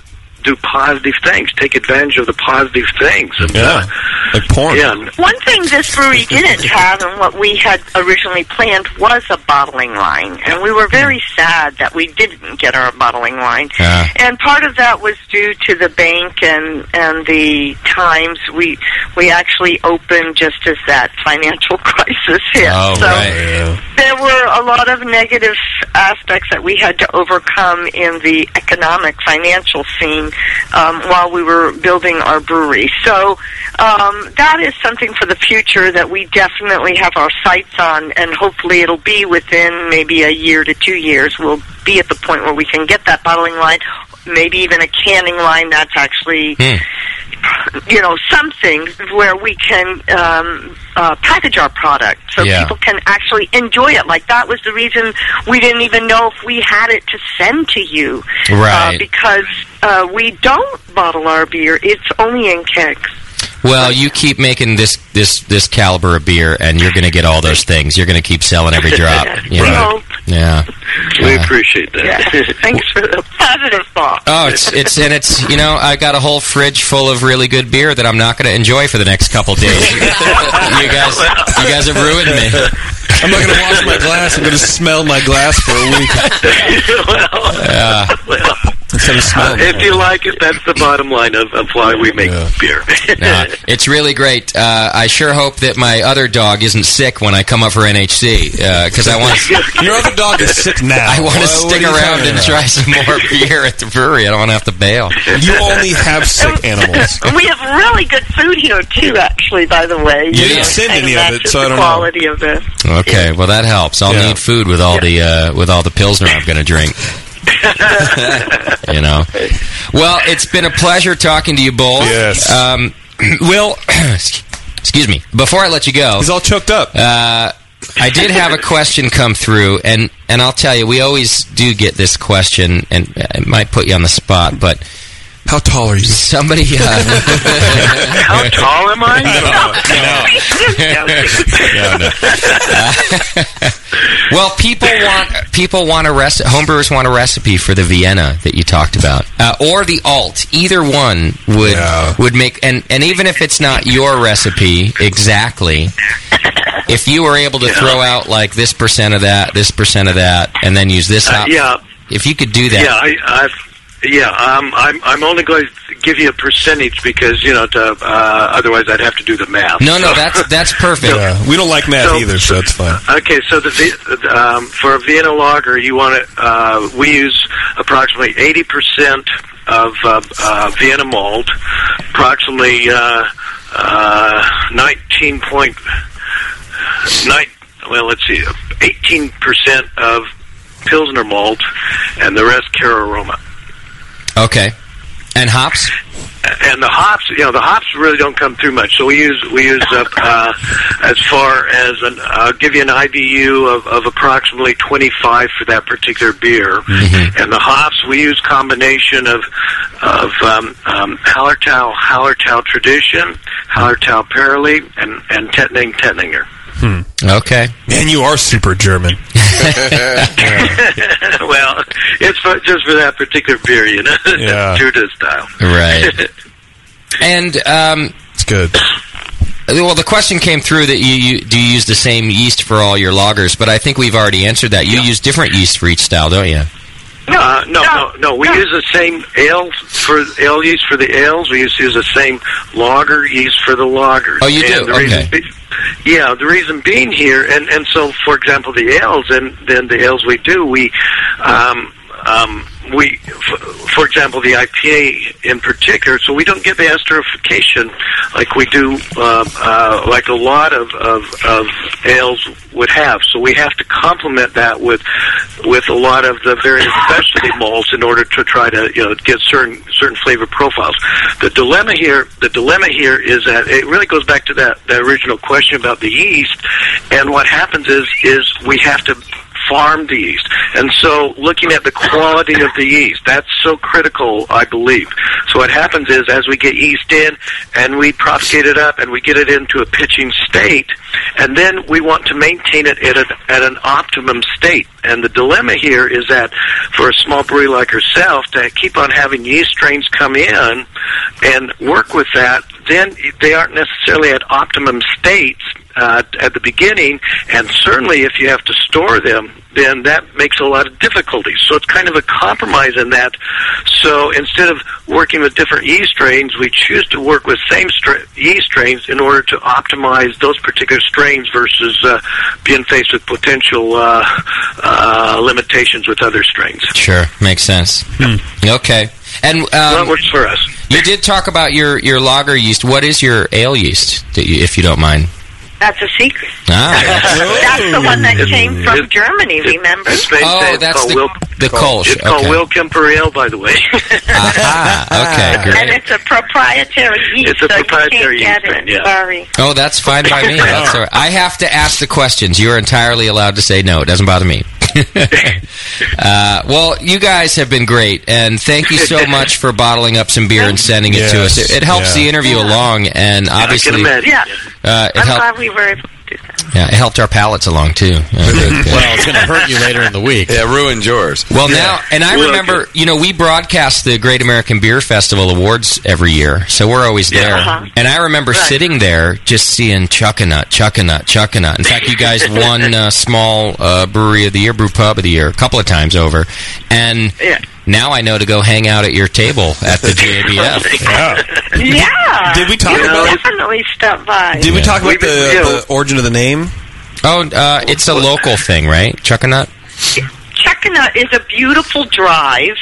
do positive things, take advantage of the positive things. And, Yeah, uh, like porn. Yeah, One thing this brewery didn't have, and what we had originally planned, was a bottling line, and we were very sad that we didn't get our bottling line. Yeah. And part of that was due to the bank and and the times we we actually opened just as that financial crisis hit. Oh, so right. there were a lot of negative aspects that we had to overcome in the economic financial scene um, while we were building our brewery. So um, that is something for the future that we definitely have our sights on, and hopefully it'll be within maybe a year to two years. We'll be at the point where we can get that bottling line, maybe even a canning line that's actually you know, something where we can um, uh, package our product so Yeah. people can actually enjoy it. Like that was the reason we didn't even know if we had it to send to you, Right. Uh, because uh, we don't bottle our beer; it's only in kegs. Well, you keep making this this this caliber of beer, and you're going to get all those things. You're going to keep selling every drop. You We know? Yeah. we appreciate that. Thanks for the positive thought. Oh, it's it's and it's you know I got a whole fridge full of really good beer that I'm not going to enjoy for the next couple days. you guys, you guys have ruined me. I'm not going to wash my glass. I'm going to smell my glass for a week. Yeah. Instead of Uh, smelling. if you like it, that's the bottom line of, of why we make beer. Nah, it's really great. Uh, I sure hope that my other dog isn't sick when I come up for NHC because I want Your other dog is sick now. I want to What- what stick around and about? try some more beer at the brewery. I don't want to have to bail. You only have sick animals. we have really good food here too. Actually, by the way, You didn't send any of it, so I don't know. quality of it. Okay, well that helps. I'll Yeah. need food with all the uh, with all the pilsner I'm going to drink. you know. Well, it's been a pleasure talking to you both. Yes. Um, Will, excuse me. Before I let you go, He's all choked up. uh, I did have a question come through, and and I'll tell you, we always do get this question, and it might put you on the spot, but How tall are you? somebody. Uh, How tall am I? No. well, people want people want a rec- homebrewers want a recipe for the Vienna that you talked about, uh, or the alt. Either one would Yeah. would make, and and even if it's not your recipe exactly, if you were able to throw out like this percent of that, this percent of that, and then use this Uh, yeah. if you could do that, Yeah, I, I've, yeah. Um, I'm I'm only going to give you a percentage because you know to, uh, otherwise I'd have to do the math. no, no, So- that's that's perfect. Yeah. We don't like math So- either, so that's fine. Okay, so the um, for a Vienna lager, you want to uh, we use approximately eighty percent of uh, uh, Vienna malt, approximately uh, uh, nineteen point nine. Well, let's see, eighteen percent of Pilsner malt, and the rest Cararoma. Okay, and hops. and the hops, you know, the hops really don't come through much. So we use we use uh, uh, as far as an I'll give you an IBU of, of approximately 25 for that particular beer, and the hops we use combination of of um, um, Hallertau Hallertau Tradition, Hallertau Perle, and and Tettnang Tettnanger. Hmm. Okay. Man, you are super German. well, it's for, just for that particular beer, you know, Yeah. Tudor style. Right. and um, it's good. Well, the question came through that you, you do you use the same yeast for all your lagers, but I think we've already answered that. You use different yeast for each style, don't you? No, uh, no, no, no. We use the same ale for ale yeast for the ales. We use, use the same lager yeast for the lagers. Oh, you do? Okay. yeah, the reason being here, and and so for example, the ales, and then the ales we do, we um, um, we for example, the IPA in particular. So we don't get the esterification like we do, uh, uh, like a lot of, of of ales would have. So we have to complement that with with a lot of the various specialty malts in order to try to you know get certain certain flavor profiles. The dilemma here, the dilemma here is that it really goes back to that that original question about the yeast, and what happens is is we have to farm the yeast, And so looking at the quality of the yeast, that's so critical, I believe. So what happens is as we get yeast in and we propagate it up and we get it into a pitching state, and then we want to maintain it at, a, at an optimum state. And the dilemma here is that for a small brewery like herself to keep on having yeast strains come in and work with that, then they aren't necessarily at optimum states uh, at the beginning, and certainly if you have to store them, then that makes a lot of difficulties. So it's kind of a compromise in that. So instead of working with different yeast strains, we choose to work with same stra- yeast strains in order to optimize those particular strains versus uh, being faced with potential uh, uh, limitations with other strains. Sure, makes sense. Okay, and um, that works for us. You did talk about your your lager yeast. What is your ale yeast, you, if you don't mind? That's a secret. Ah, That's the one that came from Germany, remember? It's Oh, that's called the- Wil- the Kolsch, It's called okay. Will Kemper Ale, by the way. okay, great. And it's a proprietary yeast, It's a so proprietary you can't yeast get it. yeah. Sorry. Oh, that's fine by me. That's all right. I have to ask the questions. You are entirely allowed to say no. It doesn't bother me. uh, well, you guys have been great, and thank you so much for bottling up some beer and sending it to us. It, it helps yeah. the interview along, and obviously, Yeah. uh, it I'm helped. glad we were Yeah, it helped our palates along too. Well, it's going to hurt you later in the week. Yeah, ruined yours. Well, now, and I Well, remember, you know, we broadcast the Great American Beer Festival awards every year, so we're always Yeah. there. Uh-huh. And I remember sitting there just seeing Chuckanut, Chuckanut, Chuckanut. In fact, you guys won uh, Small uh, Brewery of the Year, Brew Pub of the Year, a couple of times over. And now I know to go hang out at your table at the GABF. Yeah. Did we talk you about- definitely stop by. Did we talk about the, the origin of the name? Oh, uh, it's a local thing, right? Chuckanut? Chuckanut is a beautiful drive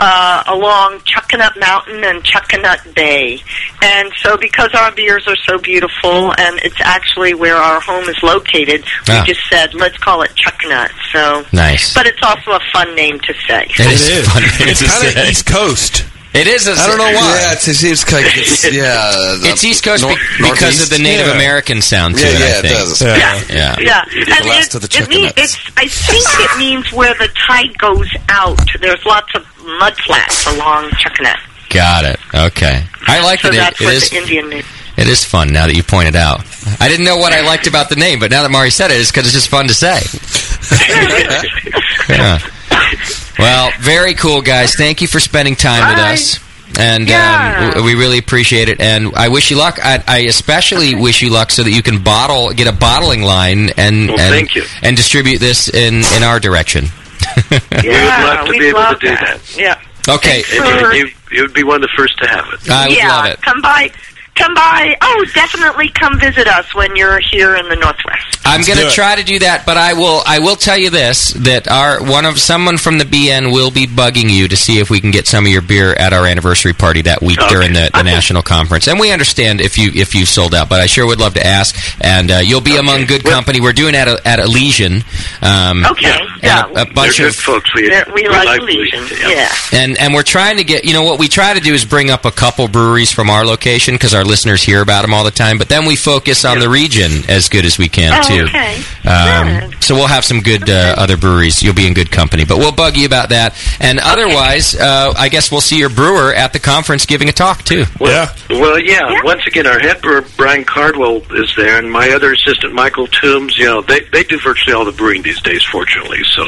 uh, along Chuckanut Mountain and Chuckanut Bay. And so because our beers are so beautiful and it's actually where our home is located, Ah. we just said, let's call it Chuckanut. So, Nice. But it's also a fun name to say. It is. fun name It's kind of say. East Coast. It is. A, I don't know why. Yeah, it's, it seems like it's, yeah. It's East Coast nor- be- because of the Native Yeah. American sound to Yeah, it. yeah, I it does. Yeah, Yeah. yeah. Yeah, and last it, of the it means, it's. I think it means where the tide goes out. There's lots of mud flats along Chuckanut. Got it. Okay. I like so that. that's It, it what is. the Indian name. It is fun now that you pointed out. I didn't know what I liked about the name, but now that Mari said it, it's because it's just fun to say. Yeah. Well, very cool, guys. Thank you for spending time with us. And Yeah. um, we really appreciate it. And I wish you luck. I, I especially wish you luck so that you can bottle, get a bottling line, and Well, and, thank you. and distribute this in in our direction. Yeah, we would love to be able to do that. that. Yeah. Okay. And you, you, you would be one of the first to have it. I would yeah, love it. come by. Come by. Oh, definitely come visit us when you're here in the Northwest. I'm going to try to do that, but I will. I will tell you this: that our one of someone from the BN will be bugging you to see if we can get some of your beer at our anniversary party that week during the, the national conference. And we understand if you if you sold out, but I sure would love to ask. And uh, you'll be among good company. We're doing it at at Elysian. Um, Okay. Yeah. a, a bunch They're of folks. We, They're- we like Legion, Legion. Yeah. and and we're trying to get you know what we try to do is bring up a couple breweries from our location because our listeners hear about them all the time. But then we focus on the region as good as we can Oh, too. okay. Um, so we'll have some good uh, other breweries. You'll be in good company, but we'll bug you about that. And otherwise, uh, I guess we'll see your brewer at the conference giving a talk too. Yeah. Well, yeah, Once again, our head brewer Brian Cardwell is there, and my other assistant Michael Toombs. You know, they they do virtually all the brewing these days, fortunately. So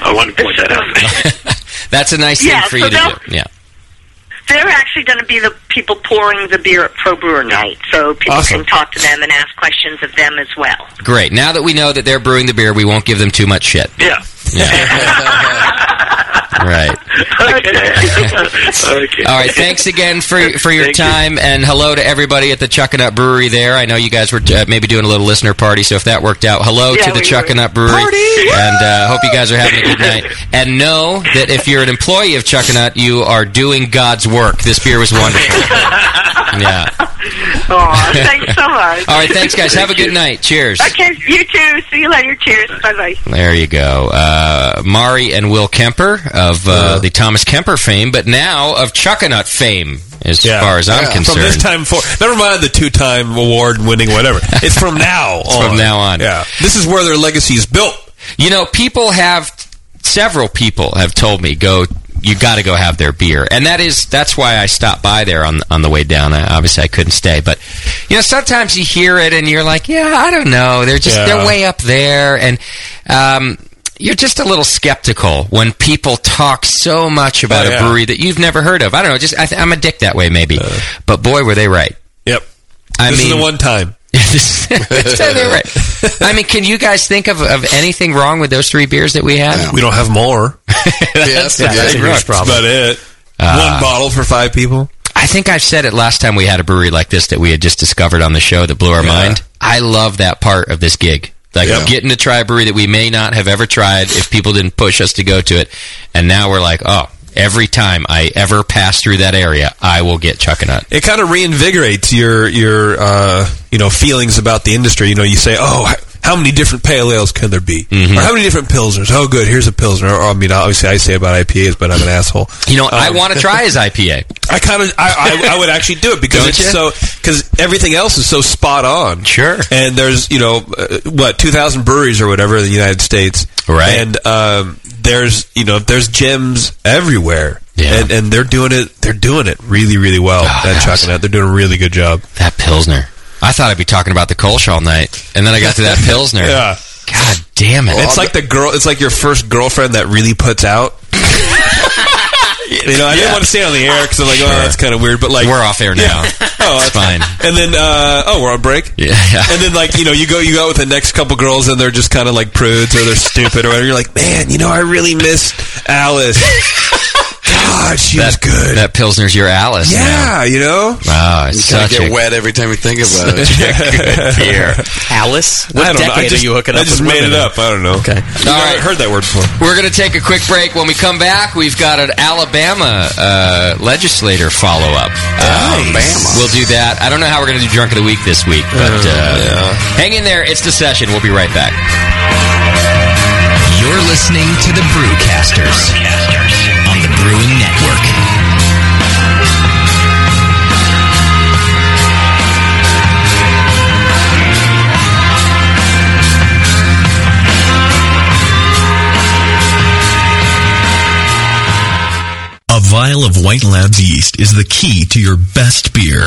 I want to point that out. That's a nice Yeah, thing for so you to do. Yeah. They're actually going to be the people pouring the beer at Pro Brewer Night, so people Awesome. can talk to them and ask questions of them as well. Great. Now that we know that they're brewing the beer, we won't give them too much shit. Yeah. Right. okay. All right. Thanks again for for your Thank you. time, and hello to everybody at the Chuckanut Brewery. There, I know you guys were uh, maybe doing a little listener party, so if that worked out, hello Yeah, to the we Chuckanut Brewery, and uh, hope you guys are having a good night. And know that if you're an employee of Chuckanut, you are doing God's work. This beer was wonderful. yeah. Aw, thanks so much. All right. Thanks, guys. Have a good night. Cheers. Okay, you too. See you later. Cheers. Bye bye. There you go. Uh, Mari and Will Kemper of uh, the Thomas Kemper fame, but now of Chuckanut fame, as far as I'm Yeah. concerned. From this time forward. Never mind the two time award winning, whatever. It's from now It's on. from now on. Yeah. This is where their legacy is built. You know, people have several people have told me go. You got to go have their beer, and that is that's why I stopped by there on on the way down. I, obviously, I couldn't stay, but you know, sometimes you hear it and you're like, yeah, I don't know. They're just Yeah. they're way up there, and um, you're just a little skeptical when people talk so much about Oh, a brewery that you've never heard of. I don't know. Just I th- I'm a dick that way, maybe. but boy, were they right. Yep. I this mean, is the one time. this- they're right. I mean, can you guys think of, of anything wrong with those three beers that we had? We don't have more. that's, yeah, that's that's rough. about it. Uh, one bottle for five people. I think I've said it last time we had a brewery like this that we had just discovered on the show that blew our mind. I love that part of this gig. Like Yep. getting to try a brewery that we may not have ever tried if people didn't push us to go to it. And now we're like, oh, every time I ever pass through that area, I will get Chuckanut. It kind of reinvigorates your your uh, you know feelings about the industry. You know, you say, oh. How many different pale ales can there be? Mm-hmm. Or how many different pilsners? Oh, good. Here's a pilsner. Or, I mean, obviously, I say about IPAs, but I'm an asshole. You know, I Um, want to try his IPA. I kind of, I, I, I would actually do it because Don't it's you? so, because everything else is so spot on. Sure. And there's, you know, uh, what, 2,000 breweries or whatever in the United States. Right. And, um, there's, you know, there's gems everywhere. Yeah. And, and they're doing it, they're doing it really, really well Oh, at Chuckanut. They're doing a really good job. That Pilsner. I thought I'd be talking about the Kolsch all night. And then I got to that Pilsner. Yeah. God damn it. it's like the girl, it's like your first girlfriend that really puts out. You know, I didn't want to say it on the air because I'm like, oh, that's kind of weird. But like, We're off air now. oh, It's that's fine. And then, uh, oh, we're on break. Yeah. And then, like, you know, you go, you go out with the next couple girls, and they're just kind of like prudes or they're stupid or whatever. You're like, man, you know, I really miss Alice. God, she was good. That Pilsner's your Alice. yeah, you know. Wow, it's You kind of such get a wet every time you think about it. good beer. Alice? I What don't know. decade I just, are you hooking up I just with made it women in? up. I don't know. Okay. You know, All I right. heard that word before. We're going to take a quick break. When we come back, we've got an Alabama uh, legislator follow up. Alabama. We'll do that. I don't know how we're going to do Drunk of the Week this week, but uh, hang in there. It's the session. We'll be right back. You're listening to the Brewcasters on the Brewing Network. A vial of White Labs yeast is the key to your best beer.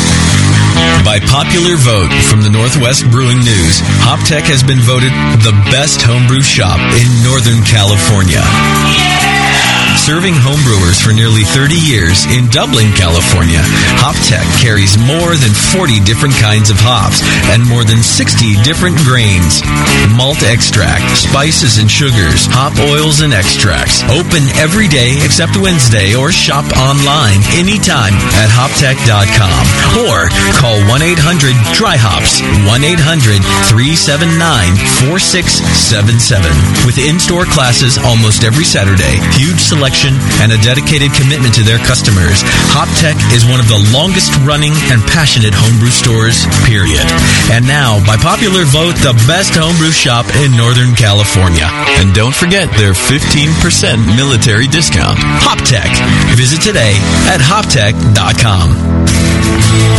By popular vote from the Northwest Brewing News, Hoptech has been voted the best homebrew shop in Northern California. Serving homebrewers for nearly 30 years in Dublin, California, Hoptech carries more than 40 different kinds of hops and more than 60 different grains. Malt extract, spices and sugars, hop oils and extracts. Open every day except Wednesday or shop online anytime at hoptech.com or call 1-800-DRY-HOPS, 1-800-379-4677. With in-store classes almost every Saturday, huge selection, and a dedicated commitment to their customers, HopTech is one of the longest running and passionate homebrew stores, period. And now, by popular vote, the best homebrew shop in Northern California. And don't forget their 15% military discount. HopTech. Visit today at hoptech.com.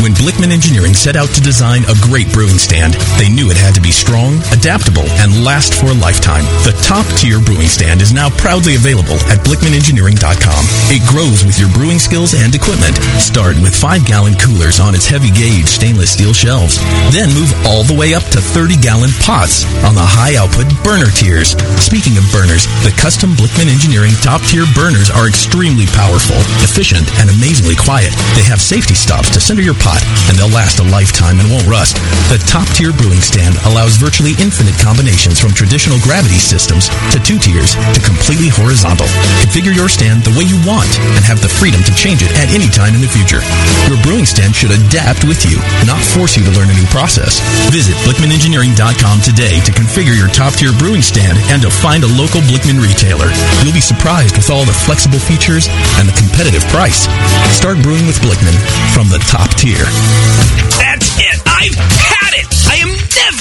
When Blickman Engineering set out to design a great brewing stand, they knew it had to be strong, adaptable, and last for a lifetime. The top tier brewing stand is now proudly available at BlickmanEngineering.com. It grows with your brewing skills and equipment. Start with 5-gallon coolers on its heavy-gauge stainless steel shelves. Then move all the way up to 30-gallon pots on the high-output burner tiers. Speaking of burners, the custom Blickman Engineering top-tier burners are extremely powerful, efficient, and amazingly quiet. They have safety stops to center your pot, and they'll last a lifetime and won't rust. The top-tier brewing stand allows virtually infinite combinations from traditional gravity systems to two tiers to completely horizontal. Configure your stand the way you want and have the freedom to change it at any time in the future. Your brewing stand should adapt with you, not force you to learn a new process. Visit BlickmanEngineering.com today to configure your top-tier brewing stand and to find a local Blickman retailer. You'll be surprised with all the flexible features and the competitive price. Start brewing with Blickman from the top tier. That's it. I've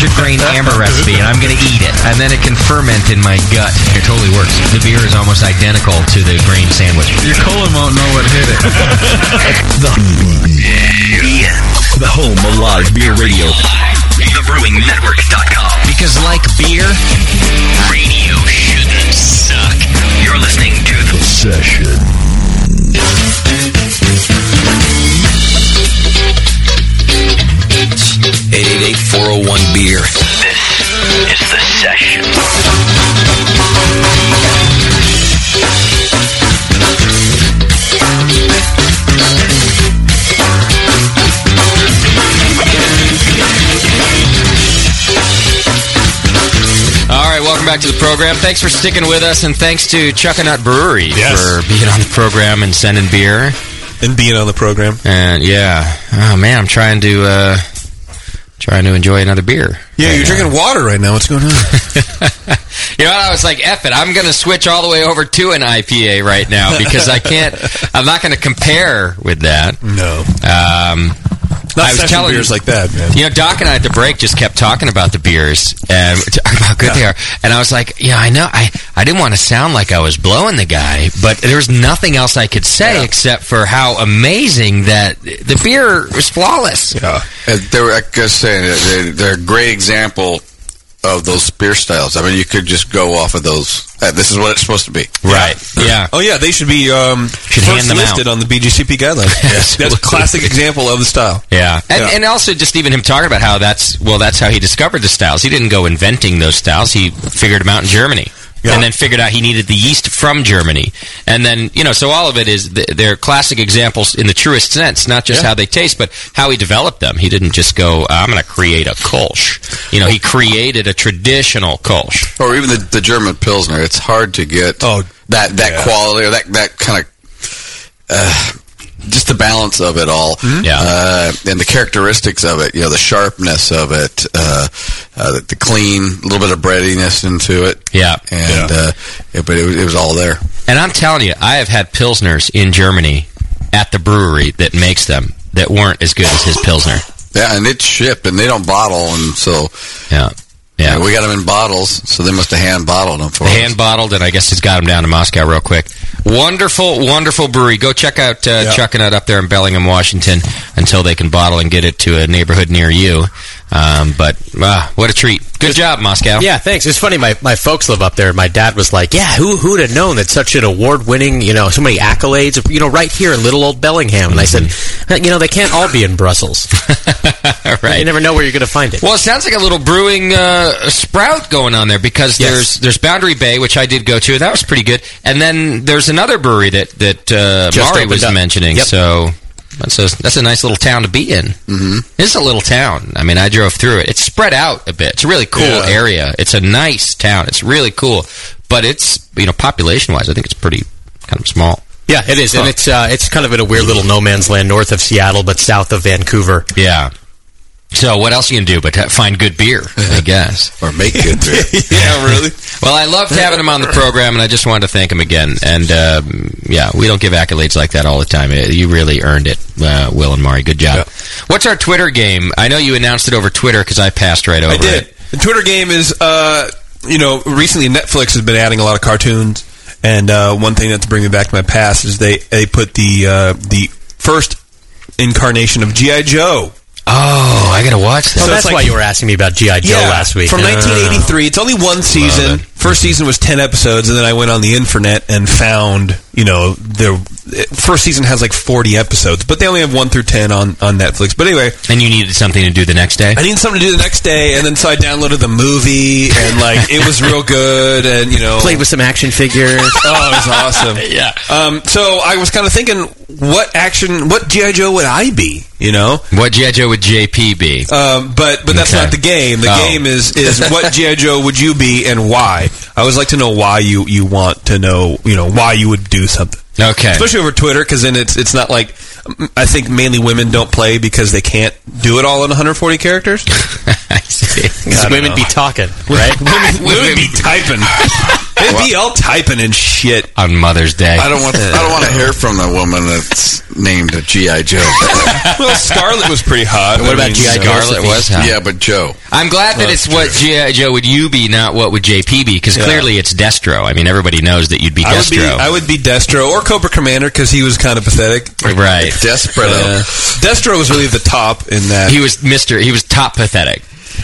100 grain amber recipe, and I'm going to eat it. And then it can ferment in my gut. It totally works. The beer is almost identical to the grain sandwich. Your colon won't know what hit it. the, the home of live beer radio. TheBrewingNetwork.com. Because like beer, radio shouldn't suck. You're listening to The Session. 888-401 beer. This is the session. All right, welcome back to the program. Thanks for sticking with us, and thanks to Chuckanut Brewery Yes. for being on the program and sending beer. And being on the program. And yeah, oh man, I'm trying to uh, trying to enjoy another beer. Yeah, you're drinking water right now. What's going on? You know. I was like, "F it, I'm going to switch all the way over to an IPA right now because I can't. I'm not going to compare with that. No. Um, Not I was session telling beers like that, man. You know, Doc and I at the break just kept talking about the beers and talking about how good they are. And I was like, yeah, I know. I, I didn't want to sound like I was blowing the guy, but there was nothing else I could say except for how amazing that the beer was flawless. Yeah. Uh, they were, like I was saying, they're, they're a great example of those beer styles. I mean, you could just go off of those. Uh, this is what it's supposed to be. Right. Yeah. Oh yeah, they should be um, Should first hand them listed out. on the BJCP guidelines. Yes, that's a classic example of the style. Yeah. And, Yeah. and also just even him talking about how that's, well, that's how he discovered the styles. He didn't go inventing those styles. He figured them out in Germany. Yeah. And then figured out he needed the yeast from Germany. And then, you know, so all of it is, th- they're classic examples in the truest sense, not just Yeah. how they taste, but how he developed them. He didn't just go, I'm going to create a Kolsch. You know, he created a traditional Kolsch. Or even the, the German Pilsner. It's hard to get Oh, that, that yeah. quality or that, that kind of. Uh, just the balance of it all, Mm-hmm. Yeah. uh, and the characteristics of it. You know, the sharpness of it, uh, uh, the, the clean, a little bit of breadiness into it. Yeah. and uh, yeah, but it was, it was all there. And I'm telling you, I have had Pilsners in Germany at the brewery that makes them that weren't as good as his Pilsner. Yeah, and it's shipped, and they don't bottle, and so Yeah. Yeah. we got them in bottles, so they must have hand bottled them for us. hand bottled, and I guess he's got them down to Moscow real quick. Wonderful, wonderful brewery. Go check out uh, Yeah. Chuckanut up there in Bellingham, Washington, until they can bottle and get it to a neighborhood near you. Um, but uh, what a treat! Good job, Moscow. Yeah, thanks. It's funny. My, my folks live up there. My dad was like, "Yeah, who who'd have known that such an award winning, you know, so many accolades, you know, right here in little old Bellingham." And I said, Mm-hmm. "You know, they can't all be in Brussels. right. You never know where you're going to find it." Well, it sounds like a little brewing uh, sprout going on there because Yes. there's there's Boundary Bay, which I did go to. That was pretty good. And then there's another brewery that that uh, Just Mari was up. mentioning. Yep. So that's a that's a nice little town to be in. Mm-hmm. It's a little town. I mean, I drove through it. It's spread out a bit. It's a really cool Yeah. area. It's a nice town. It's really cool, but it's you know population wise, I think it's pretty kind of small. Yeah, it is, and it's uh, it's kind of in a weird little no man's land north of Seattle, but south of Vancouver. Yeah. So what else you can do but uh, find good beer, I guess. or make good beer. yeah, really. Well, I loved having him on the program, and I just wanted to thank him again. And um, yeah, we don't give accolades like that all the time. Uh, You really earned it, uh, Will and Mari. Good job. What's our Twitter game? I know you announced it over Twitter because I passed right over I did. it. The Twitter game is, uh, you know, recently Netflix has been adding a lot of cartoons, and uh, one thing that's bringing me back to my past is they they put the uh, the first incarnation of GI Joe. Oh, I gotta watch Oh, that's why you were asking me about GI Joe last week. From Uh, 1983. It's only one season. First season was 10 episodes, and then I went on the internet and found, you know, the first season has like 40 episodes, but they only have 1 through 10 on, on Netflix. But anyway. And you needed something to do the next day? I needed something to do the next day, and then so I downloaded the movie, and like, it was real good, and, you know. Played with some action figures. Oh, it was awesome. yeah. Um, so I was kind of thinking, what action, what G.I. Joe would I be, you know? What GI Joe would JP be? Um, but but that's Okay. not the game. The Oh. game is is what GI Joe would you be and why? I always like to know why you you want to know you know why you would do something. Okay. Especially over Twitter, because then it's it's not like I think mainly women don't play because they can't do it all in 140 characters. I see. I women know. be talking, right? women, women be typing. They'd be all typing and shit on Mother's Day. I don't want. I don't want to hear from the woman that's named a GI Joe. well, Scarlet was pretty hot. What I about mean, G.I. Scarlet was hot. Yeah, but Joe. I'm glad that Well, it's what G.I. Joe would you be, not what would JP be, because Yeah. Clearly it's Destro. I mean, everybody knows that you'd be I would be, Destro. I would be Destro or Cobra Commander because he was kind of pathetic. right. Desperado. Yeah. Destro was really the top in that. He was Mister. He was top pathetic.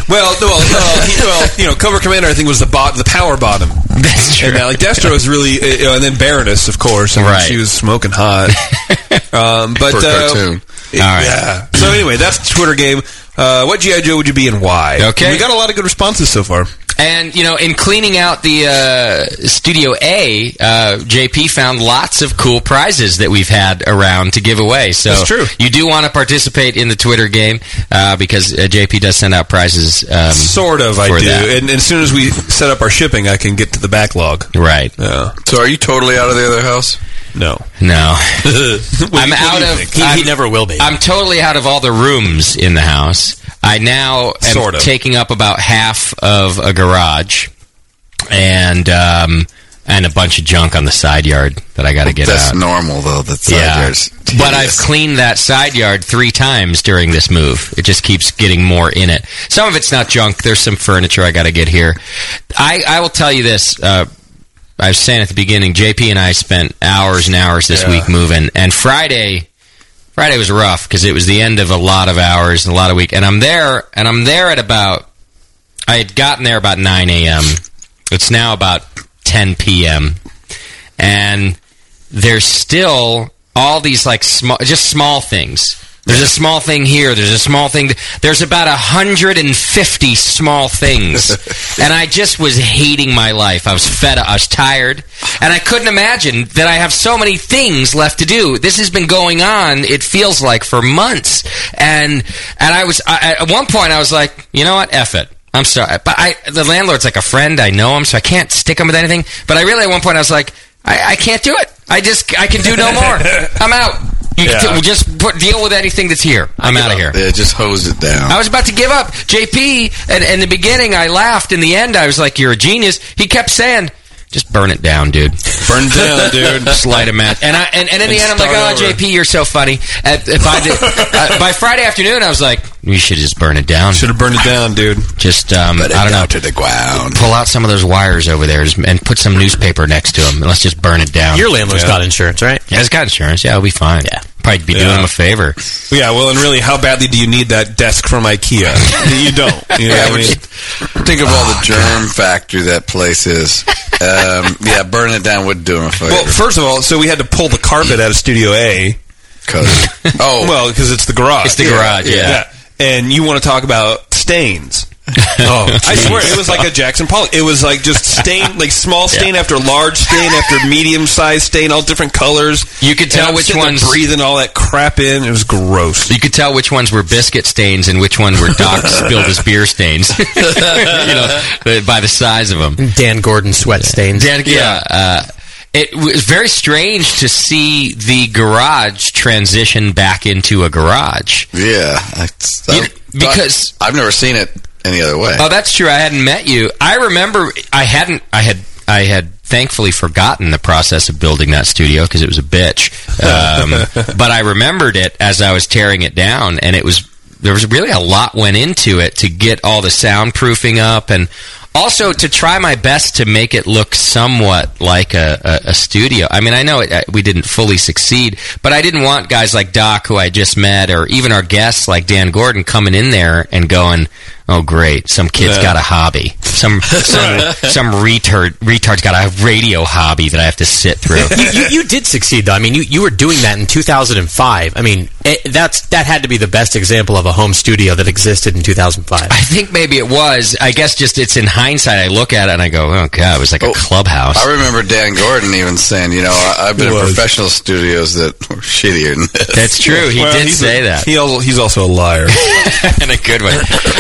Well, no, well, uh, he, well, you know, Cobra Commander I think was the bot, the power bottom. That's true. And uh, like Destro was really, uh, you know, and then Baroness, of course. I mean, Right. She was smoking hot. um, but For a uh, cartoon. it- All right. Yeah. So anyway, that's the Twitter game. Uh, what GI Joe would you be and why? Okay. We got a lot of good responses so far. And you know, in cleaning out the uh, Studio A, uh, JP found lots of cool prizes that we've had around to give away. So That's true. You do want to participate in the Twitter game uh, because uh, JP does send out prizes. Um, Sort of, I do. And, and as soon as we set up our shipping, I can get to the backlog. Right. Yeah. So, are you totally out of the other house? No. No. What- I'm what out of. He, I'm, he never will be. I'm totally out of all the rooms in the house. I now am Sort of. taking up about half of a garage, and um, and a bunch of junk on the side yard that I got to get That's out. That's normal, though. That side Yeah. yard's But I've cleaned that side yard three times during this move. It just keeps getting more in it. Some of it's not junk. There's some furniture I got to get here. I, I will tell you this. Uh, I was saying at the beginning, JP and I spent hours and hours this Yeah. week moving, and Friday, Friday was rough because it was the end of a lot of hours and a lot of week. And I'm there, and I'm there at about. I had gotten there about 9 a.m. It's now about 10 p.m. And there's still all these like small, just small things. There's a small thing here. There's a small thing. th- There's about 150 small things, and I just was hating my life. I was fed. up. I was tired, and I couldn't imagine that I have so many things left to do. This has been going on. It feels like for months, and and I was I, at one point I was like, you know what, F it. I'm sorry, but I the landlord's like a friend. I know him, so I can't stick him with anything. But I really at one point I was like, I, I can't do it. I just I can do no more. I'm out. You Yeah. can just put, deal with anything that's here. I'm out of here. Just hose it down. I was about to give up. JP, and in the beginning, I laughed. In the end, I was like, "You're a genius." He kept saying, "Just burn it down, dude. Burn it down, dude. Just light a match." And I and, and in the end, I'm like, "Oh, over." JP, you're so funny." At, by, the, uh, by Friday afternoon, I was like, "We should just burn it down." Should have burned it down, dude. Just um, it I don't know. to the ground. Pull out some of those wires over there just- and put some newspaper next to them. And let's just burn it down. Your landlord's Yeah. got insurance, right? yeah, it's got insurance. Yeah, it'll be fine. Yeah, probably be doing him a favor. Yeah, well, and really, how badly do you need that desk from IKEA? you don't. You know Yeah, what I mean? think of all the germ factory that place is. Um, yeah, burn it down would do him a favor. Well, first of all, so we had to pull the carpet out of Studio A. Cause, oh, Well, because it's the garage. It's the garage, yeah. And you want to talk about stains. Oh, I swear, it was like a Jackson Pollock. It was like just stain, like small stain after large stain after medium sized stain, all different colors. You could tell And I'm which ones- breathing all that crap in. It was gross. You could tell which ones were biscuit stains and which ones were Doc spilled his beer stains. you know, by the size of them. Dan Gordon sweat stains. Dan, yeah. Uh, it was very strange to see the garage transition back into a garage. yeah. You- I- because- I've never seen it any other way. Oh, that's true. I hadn't met you. I remember I hadn't. I had. I had thankfully forgotten the process of building that studio because it was a bitch. Um, but I remembered it as I was tearing it down, and it was there was really a lot went into it to get all the soundproofing up and. Also, to try my best to make it look somewhat like a, a, a studio. I mean, I know it, uh, we didn't fully succeed, but I didn't want guys like Doc, who I just met, or even our guests like Dan Gordon, coming in there and going, "Oh, great, some kid's Yeah. got a hobby. Some some some retard retard's got a radio hobby that I have to sit through." you, you, you did succeed though. I mean, you, you were doing that in 2005. I mean, it, that's that had to be the best example of a home studio that existed in 2005. I think maybe it was. I guess just it's in hindsight. I look at it and I go, "Oh God, it was like a oh, clubhouse." I remember Dan Gordon even saying, you know, I- I've been in professional studios that were shittier than this. That's true. He Well, did say a- that He al- he's also a liar. in a good way.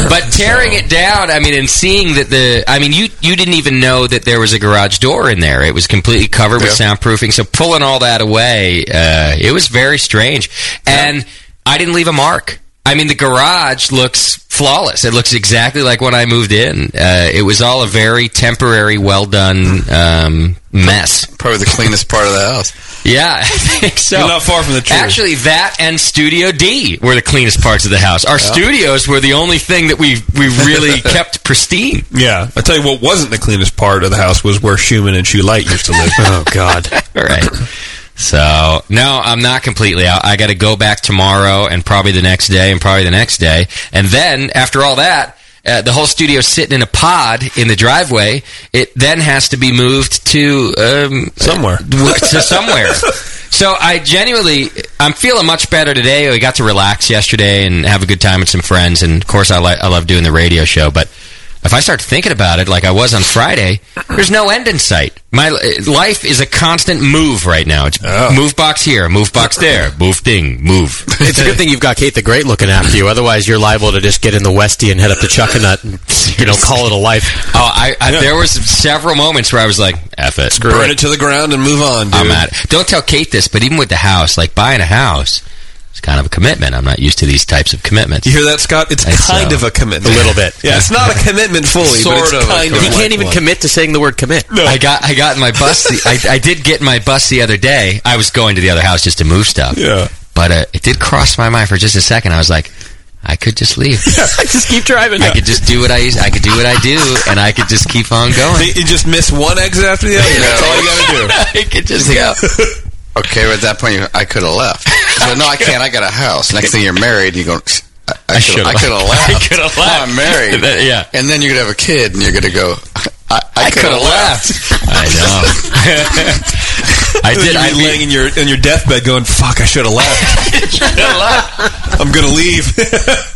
But tearing it down. I mean, and seeing that the, I mean, you you didn't even know that there was a garage door in there. It was completely covered with soundproofing. So pulling all that away, uh, it was very strange. And I didn't leave a mark. I mean, the garage looks flawless. It looks exactly like when I moved in. Uh, it was all a very temporary, well done um, mess. Probably the cleanest part of the house. Yeah, I think so. You're not far from the truth. Actually, that and Studio D were the cleanest parts of the house. Our Yeah. studios were the only thing that we we really kept pristine. Yeah, I tell you what wasn't the cleanest part of the house was where Schumann and Shoe Light used to live. oh God! All right. So no, I'm not completely out. I got to go back tomorrow and probably the next day and probably the next day, and then after all that. Uh, the whole studio's sitting in a pod in the driveway. It then has to be moved to um, somewhere. to somewhere. So I genuinely, I'm feeling much better today. We got to relax yesterday and have a good time with some friends, and of course, I, li- I love doing the radio show. But if I start thinking about it, like I was on Friday, there's no end in sight. My uh, life is a constant move right now. It's oh. move box here, move box there, move thing, move. It's a good thing you've got Kate the Great looking after you. Otherwise, you're liable to just get in the Westie and head up to Chuckanut and, you know, call it a life. Oh, I, I there was several moments where I was like, "F it, Burn it to the ground and move on, dude. I'm at it. Don't tell Kate this, but even with the house, like buying a house, it's kind of a commitment. I'm not used to these types of commitments. You hear that, Scott? It's And kind so- of a commitment. A little bit. Yeah, it's not a commitment fully, but it's kind of. He can't even commit to saying the word commit. No. I got I got in my bus. The, I, I did get in my bus the other day. I was going to the other house just to move stuff. Yeah. But uh, it did cross my mind for just a second. I was like, I could just leave. I just keep driving. I could just do what I used- I could do what I do, and I could just keep on going. You just miss one exit after the other. That's all you got to do. I could just go. Okay, well, at that point, I could have left. So, no, I can't. I got a house. Next thing you're married, you go, I, I, should've could have left. left. I could've left. I'm married. Yeah. And then you're going to have a kid, and you're going to go, I, I, could have left. I know. I did. You'd I'd be be- laying in your in your deathbed, going, "Fuck, I should have left. I'm gonna leave."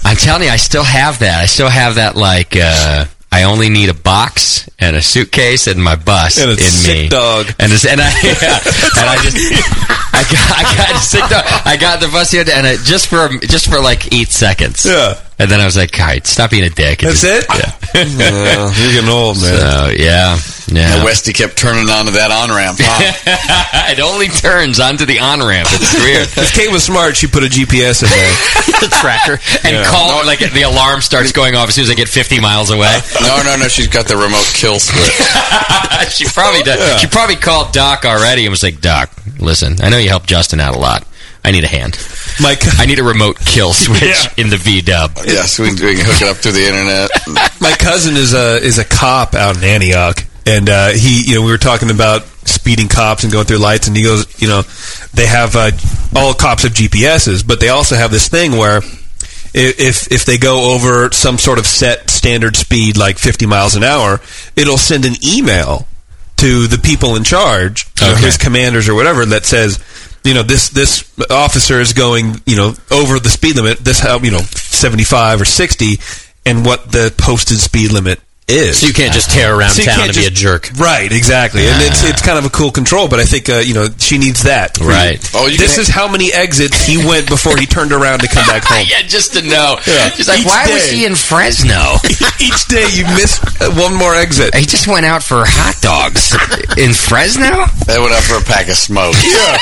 I'm telling you, I still have that. I still have that. Like, uh, I only need a box and a suitcase and my bus And a in sick me. dog. And it's, and I yeah, and I just I got I got a sick dog. I got the bus here and it, just for just for like eight seconds. Yeah. And then I was like, all right, stop being a dick. That's just- it. Yeah. Well, you're getting old, man. So yeah, yeah. And Westy kept turning onto that on ramp. Huh? it only turns onto the on ramp. It's weird. If Kate was smart, she put a GPS in there. the tracker. And Yeah. call like the alarm starts going off as soon as I get 50 miles away. Uh, no, no, no. She's got the remote kill switch. she probably does. Yeah. She probably called Doc already and was like, "Doc, listen, I know you helped Justin out a lot. I need a hand. Mike, I need a remote kill switch Yeah. in the V Dub." yes, we, we can hook it up through the internet. my cousin is a is a cop out in Antioch, and uh, he, you know, we were talking about speeding cops and going through lights, and he goes, you know, they have uh, all cops have GPSs, but they also have this thing where. If if they go over some sort of set standard speed, like 50 miles an hour, it'll send an email to the people in charge, Okay. his commanders or whatever, that says, you know, this this officer is going, you know, over the speed limit. This how you know, 75 or 60, and what the posted speed limit is. So you can't just tear around So town can't and be a jerk. Right, exactly, and it's it's kind of a cool control. But I think uh, you know she needs that. Right. Oh, you this can- is how many exits he went before he turned around to come back home. yeah, just to know. Yeah. She's like, Each "Why was he in Fresno? Each day you miss uh, one more exit. he just went out for hot dogs in Fresno." They went out for a pack of smoke. Yeah,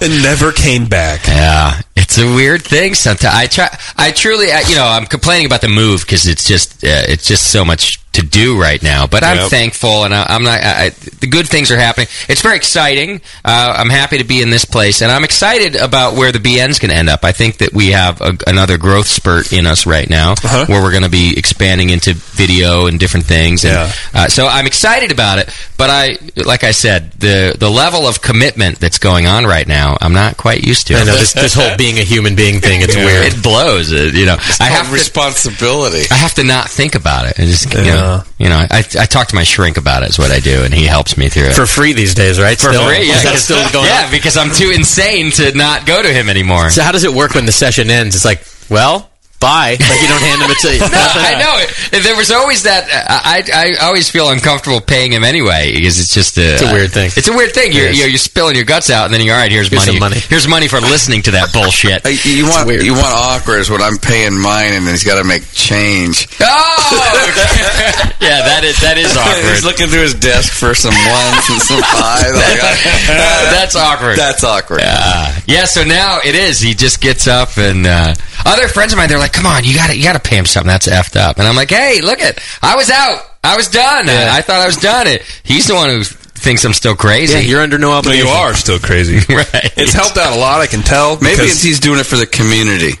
and never came back. Yeah, it's a weird thing. Sometimes I try. I truly, I, you know, I'm complaining about the move because it's just, uh, it's just so much to do right now. But I'm Yep. thankful, and I, I'm not. I, I, the good things are happening. It's very exciting. Uh, I'm happy to be in this place, and I'm excited about where the BN's going to end up. I think that we have a, another growth spurt in us right now, Uh-huh. where we're going to be expanding into video and different things. And, Yeah. uh, so I'm excited about it. But I, like I said, the the level of commitment that's going on right now, I'm not quite used to. I know this, this whole being a human being thing. It's Yeah. weird. It blows. uh, you know, I have to. responsibility. I have to not think about it. And just, you Yeah. Know, you know, I, I talk to my shrink about it. Is what I do, and he helps me through it For free these days, right? For Still? free. Yeah, Is that 'cause- still going yeah, on? because I'm too insane to not go to him anymore. So how does it work when the session ends? It's like, well, bye. Like you don't hand him a to no, I know it. There was always that. I, I I always feel uncomfortable paying him anyway because it's just a. It's a weird thing. It's a weird thing. You're you're, you're spilling your guts out, and then you're all right. Here's, Here's money. some money. Here's money for listening to that bullshit. Hey, you want you want awkward is when I'm paying mine and then he's got to make change. Oh, yeah, that is that is awkward. he's looking through his desk for some ones and some fives. Like, uh, That's awkward. That's awkward. Uh, yeah, so now it is. He just gets up and uh, other friends of mine, they're like, "Come on, you got to you got to pay him something. That's effed up." And I'm like, "Hey, look it, I was out. I was done. I, I thought I was done. It. He's the one who thinks I'm still crazy. Yeah, you're under no No, obligation. you are still crazy. right. It's helped out a lot. I can tell. Maybe it's, he's doing it for the community.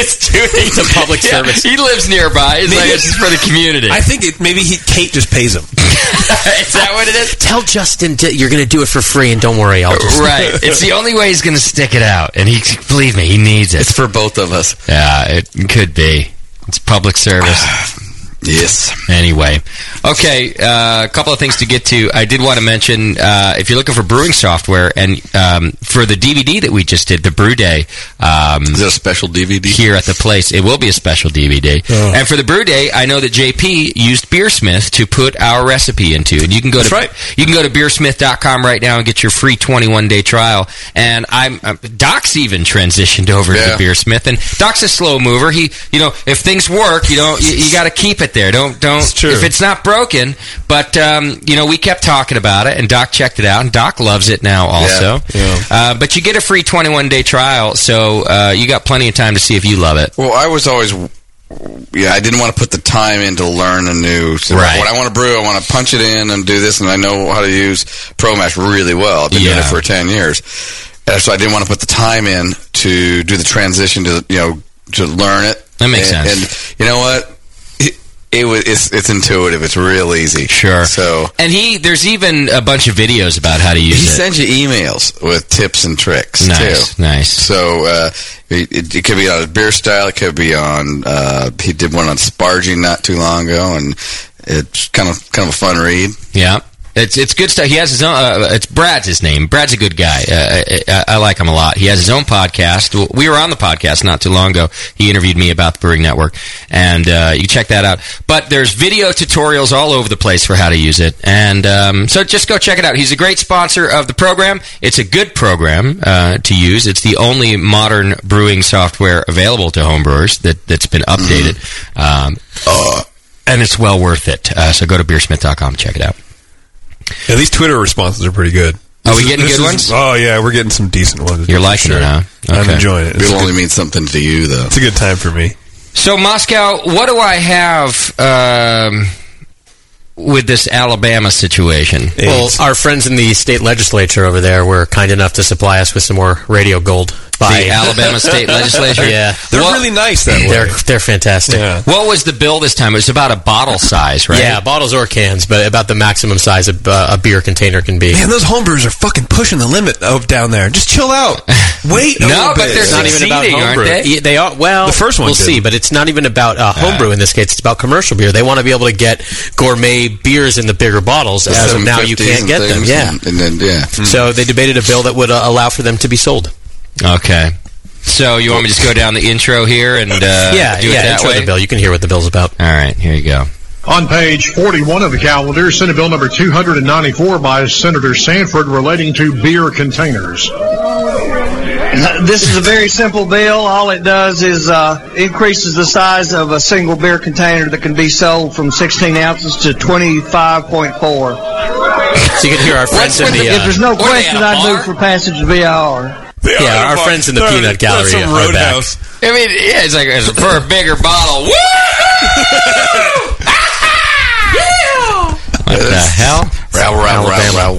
it's doing It's a public Yeah, service. He lives nearby. It's like it's just for the community. I think it, maybe he, Kate just pays him. is that what it is? Tell Justin to, you're going to do it for free, and don't worry, I'll just Right. It's the only way he's going to stick it out, and he believe me, he needs it. It's for both of us. Yeah, it could be. It's public service. Ah. Yes. Anyway, okay. uh, A couple of things to get to. I did want to mention uh, if you're looking for brewing software, and um, for the DVD that we just did, the Brew Day. Um, Is that a special DVD? here at the place. It will be a special DVD. And for the brew day, I know that JP used Beersmith to put our recipe into. And you can go That's to right. you can go to beersmith.com right now and get your free 21 day trial. And I'm uh, Doc's even transitioned over Yeah. to Beersmith and Doc's a slow mover. He, you know, if things work, you know, you, you got to keep it there. Don't don't true. if it's not broken, but um, you know, we kept talking about it and Doc checked it out and Doc loves it now also. Yeah. Uh, but you get a free 21 day trial, so uh, you got plenty of time to see if you love it. Well, I was always, yeah, I didn't want to put the time in to learn a new. So Right. When I want to brew, I want to punch it in and do this, and I know how to use ProMash really well. I've been doing it for ten years, and so I didn't want to put the time in to do the transition to you know to learn it. That makes and, sense. And you know what? It, was it's, it's intuitive. It's real easy. Sure. So And he, there's even a bunch of videos about how to use he it. sends you emails with tips and tricks Nice, too. nice. So uh, it, it could be on a beer style. It could be on. Uh, he did one on sparging not too long ago, and it's kind of kind of a fun read. Yeah. It's it's good stuff. He has his own. Uh, it's Brad's his name. Brad's a good guy. Uh, I, I like him a lot. He has his own podcast. We were on the podcast not too long ago. He interviewed me about the Brewing Network, and uh, you check that out. But there's video tutorials all over the place for how to use it, and um, so just go check it out. He's a great sponsor of the program. It's a good program uh, to use. It's the only modern brewing software available to homebrewers that that's been updated, um, and it's well worth it. Uh, so go to beersmith.com and check it out. Yeah, these Twitter responses are pretty good. Are we is- getting good is- ones? Oh yeah, we're getting some decent ones. You're liking sure. it, huh? I'm Okay. enjoying it. It's It'll only good, mean something to you, though. it's a good time for me. So Moscow, what do I have um, with this Alabama situation? Well, our friends in the state legislature over there were kind enough to supply us with some more radio gold. By The Alabama state legislature? yeah, They're What- really nice that way. they're they're fantastic. yeah. What was the bill this time? It was about a bottle size, right? Yeah, bottles or cans, but about the maximum size a, uh, a beer container can be. Man, those homebrewers are fucking pushing the limit of down there. Just chill out. Wait. No, little but bit. they're not even about succeeding, aren't homebrew. they? They are. Well, The first one we'll did. see, but it's not even about uh, homebrew in this case. It's about commercial beer. They want to be able to get gourmet beers in the bigger bottles. As of now, you can't get them. Yeah. and, and then yeah. So they debated a bill that would uh, allow for them to be sold. Okay. So you want me to just go down the intro here and uh, yeah, do it yeah. that intro way? the bill. You can hear what the bill's about. All right, here you go. On page 41 of the calendar, Senate Bill number 294 by Senator Sanford relating to beer containers. This is a very simple bill. All it does is uh, increases the size of a single beer container that can be sold from 16 ounces to 25.4. So you can hear our friends in the. if Uh, there's no what are they, question, at a I'd move for passage of VIR. Yeah, our friends in the peanut gallery some are back. roadhouse. I mean, yeah, it's like it's for a bigger bottle. Woo! what the hell? Row, row, row, Alabama. row.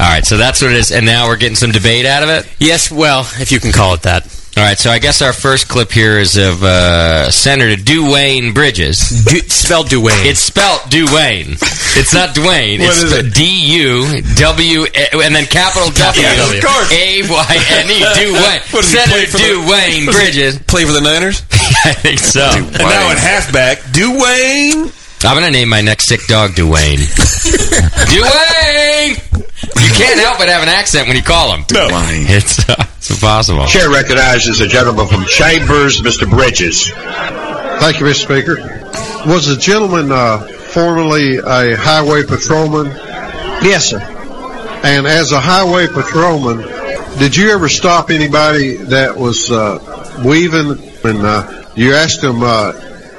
All right, so that's what it is, and now we're getting some debate out of it. Yes, well, if you can call it that. All right, so I guess our first clip here is of uh, Senator DuWayne Bridges. Du- spelled DuWayne. It's spelt DuWayne. It's not Dwayne. What it's is it? D U W and then capital W Yeah, of course. A Y N E DuWayne. What does he play Senator for the- DuWayne what does he Bridges. Play for the Niners. I think so. And now at halfback, Dwayne. I'm going to name my next sick dog Dwayne. Dwayne! You can't help but have an accent when you call him. No. It's, uh, it's impossible. Chair recognizes a gentleman from Chambers, Mr. Bridges. Thank you, Mr. Speaker. Was the gentleman uh, formerly a highway patrolman? Yes, sir. And as a highway patrolman, did you ever stop anybody that was uh, weaving and uh, you asked them, uh,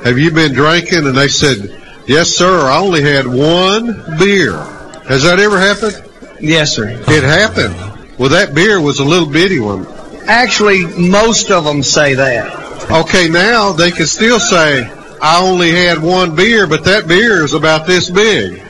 have you been drinking? And they said, yes, sir, I only had one beer. Has that ever happened? Yes, sir. It happened. Well, that beer was a little bitty one. Actually, most of them say that. Okay, now they can still say, I only had one beer, but that beer is about this big.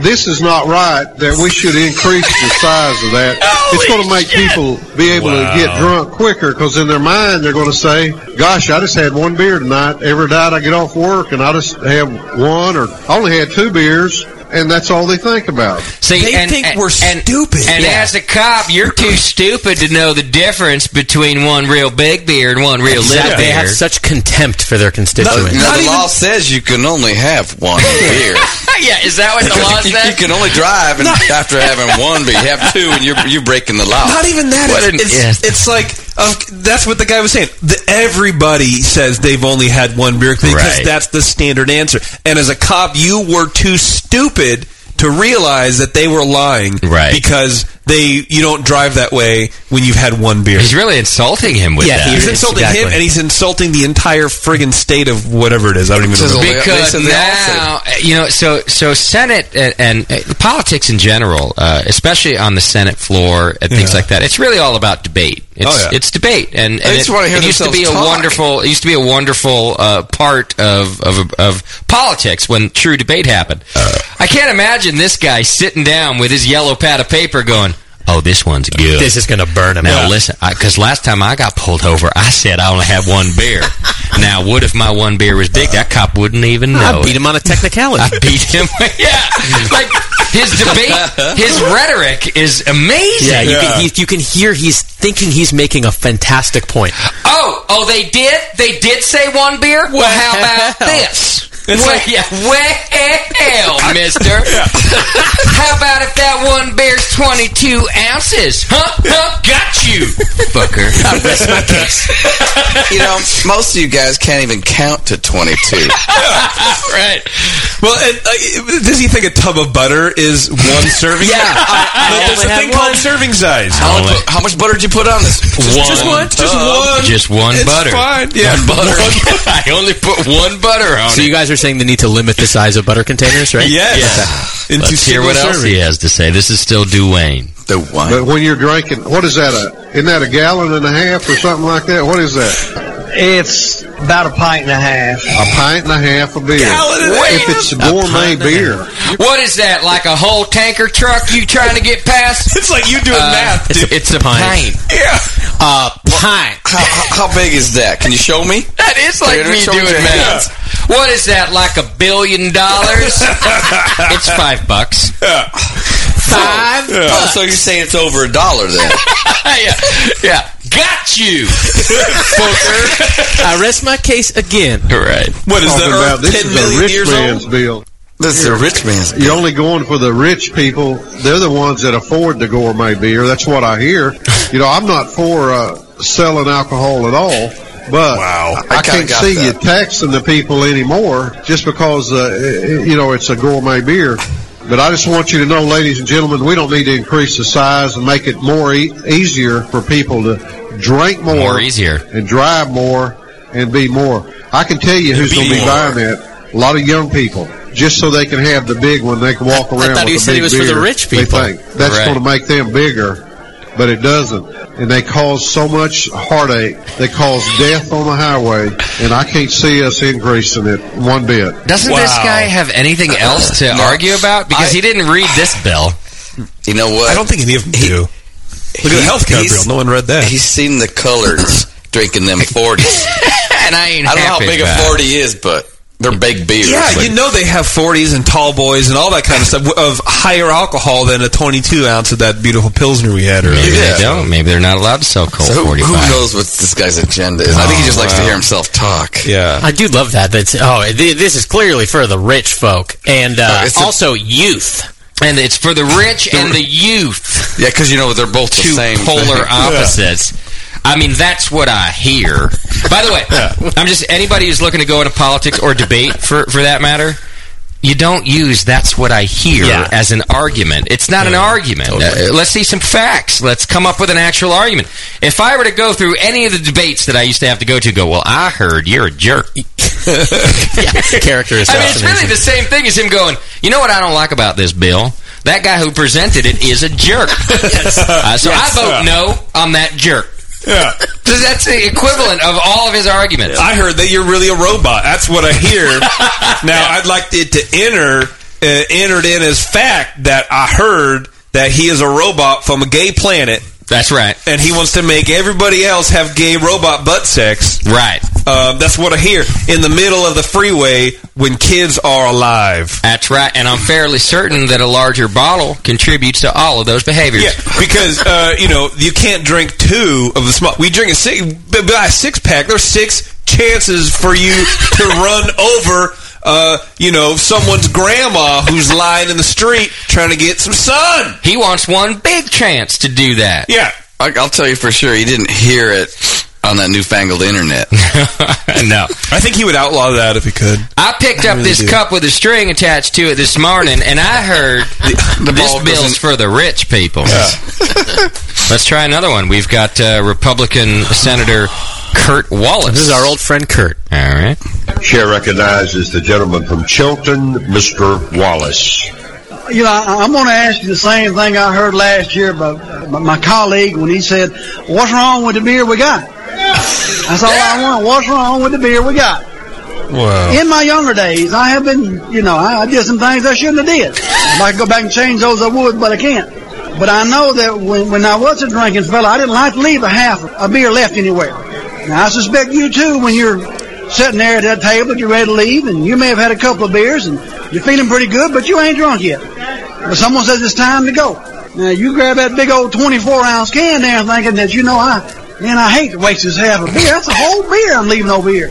This is not right that we should increase the size of that. it's going to make people be able Wow. to get drunk quicker because in their mind they're going to say, gosh, I just had one beer tonight. Every night I get off work and I just have one or I only had two beers and that's all they think about. See, and, and, stupid. And as a cop, you're too stupid to know the difference between one real big beer and one real little Exactly. They have such contempt for their constituents. Now, the law says you can only have one beer. yeah, is that what the law says? you can only drive and after having one but You have two, and you're you're breaking the law. Not even that. What It's, an- it's, it's like uh, that's what the guy was saying. The, everybody says they've only had one beer because Right. that's the standard answer. And as a cop, you were too stupid to realize that they were lying, Right. Because they you don't drive that way when you've had one beer. He's really insulting him with yeah, that. he's insulting him, and he's insulting the entire friggin' state of whatever it is. I don't even know. because now uh, you know so so senate and, and uh, politics in general uh, especially on the senate floor and things Yeah. like that it's really all about debate it's, Oh, yeah. it's debate and, and They just it, wanna hear it used to be a talk. wonderful it used to be a wonderful uh, part of, of of politics when true debate happened i can't imagine this guy sitting down with his yellow pad of paper going Oh, this one's good. This is going to burn him. Now out. listen, because last time I got pulled over, I said I only had one beer. now, what if my one beer was big? That cop wouldn't even know. I beat it. him on a technicality. I beat him. yeah, like his debate, his rhetoric is amazing. Yeah, you, Can, he, you can hear he's thinking he's making a fantastic point. Oh, oh, they did. They did say one beer. Well, how about this? It's well, like- yeah, well, Mister. how about if that one bears twenty-two ounces? Huh? Huh? Got you, fucker. I rest my case. you know, most of you guys can't even count to 22. right. Well, and, uh, does he think a tub of butter is one serving? Yeah, I- I But there's a had thing called serving size. How, much, how much butter did you put on this? Just one. Just one. Just one It's butter. fine. Yeah, One butter. I only put one butter on So it. you guys are saying they need to limit the size of butter containers, right? Yes. Into Let's hear what else he has to say. This is still DuWayne. The wine. But when you're drinking, what is that? A, isn't that a gallon and a half or something like that? What is that? It's about a pint and a half. A pint and a half of beer. Gallon and a if it's gourmet beer, What is that? Like a whole tanker truck you trying to get past? It's like you doing Uh, math. It's, dude. it's a pint. yeah. Uh, pint. How, how, how big is that? Can you show me? That is like me show me doing your math. What is that? Like a billion dollars? it's five bucks. Five. Oh, so you're saying it's over a dollar then? yeah, yeah. Got you, fucker. I rest my case again. All right. What is the talking about this ten is a million rich years man's old? bill. This is a rich man's You're only going for the rich people. They're the ones that afford the gourmet beer. That's what I hear. You know, I'm not for uh, selling alcohol at all. But Wow. I, I can't see that. you taxing the people anymore just because uh, you know it's a gourmet beer. But I just want you to know, ladies and gentlemen, we don't need to increase the size and make it more e- easier for people to drink more, More easier. and drive more and be more. I can tell you who's going to be buying that. A lot of young people, just so they can have the big one. They can walk I around. thought with you said it was for the beer. rich They people. think that's Right. going to make them bigger, but it doesn't. And they cause so much heartache. They cause death on the highway, and I can't see us increasing it one bit. Doesn't this guy have anything else to argue about? Because I- he didn't read this bill. You know what? I don't think any of them do. Look at the health care bill. No one read that. He's seen the colors drinking them 40s. and I ain't I don't know how big a 40 is, but They're big beers. Yeah, but- you know they have 40s and tall boys and all that kind of stuff of higher alcohol than a 22 ounce of that beautiful pilsner we had earlier. Maybe they don't. Maybe they're not allowed to sell cold So who, 45. who knows what this guy's agenda is? I think he just likes to hear himself talk. Yeah. I do love that. That's oh, th- this is clearly for the rich folk and uh, Uh, it's a- also youth. And it's for the rich and the youth. Yeah, because you know they're both the Two same polar thing. opposites. I mean, that's what I hear. By the way, I'm just anybody who's looking to go into politics or debate, for for that matter. You don't use "that's what I hear" Yeah. as an argument. It's not an argument. totally. Uh, let's see some facts. Let's come up with an actual argument. If I were to go through any of the debates that I used to have to go to, go, well, I heard you're a jerk. Character I mean, it's really the same thing as him going, you know what I don't like about this bill? That guy who presented it is a jerk. Uh, so Yes. I vote no on that jerk. Yeah. that's the equivalent of all of his arguments. I heard that you're really a robot. That's what I hear. now, I'd like it to enter uh, entered in as fact that I heard that he is a robot from a gay planet. That's right. And he wants to make everybody else have gay robot butt sex. Right. Um, that's what I hear in the middle of the freeway when kids are alive. That's right. And I'm fairly certain that a larger bottle contributes to all of those behaviors. Yeah, because uh, you know you can't drink two of the small. We drink a six, buy a six pack. There's six chances for you to run over, uh, you know, someone's grandma who's lying in the street trying to get some sun. He wants one big chance to do that. Yeah, I, I'll tell you for sure, he didn't hear it on that newfangled internet. no. I think he would outlaw that if he could. I picked up really this do. cup with a string attached to it this morning, and I heard the this bill's doesn't- for the rich people. Let's try another one. We've got uh, Republican Senator Kurt Wallace. This is our old friend Kurt. All right. Chair recognizes the gentleman from Chilton, Mr. Wallace. You know, I, I'm going to ask you the same thing I heard last year by, by my colleague when he said, "What's wrong with the beer we got?" That's all I want. What's wrong with the beer we got? Wow. In my younger days, I have been, you know, I, I did some things I shouldn't have did. If I could go back and change those, I would, but I can't. But I know that when, when I was a drinking fella, I didn't like to leave a half a beer left anywhere. Now, I suspect you too, when you're sitting there at that table, you're ready to leave, and you may have had a couple of beers, and you're feeling pretty good, but you ain't drunk yet. But someone says it's time to go. Now, you grab that big old 24 ounce can there thinking that, you know, I, man, I hate to waste this half a beer. That's a whole beer I'm leaving over here.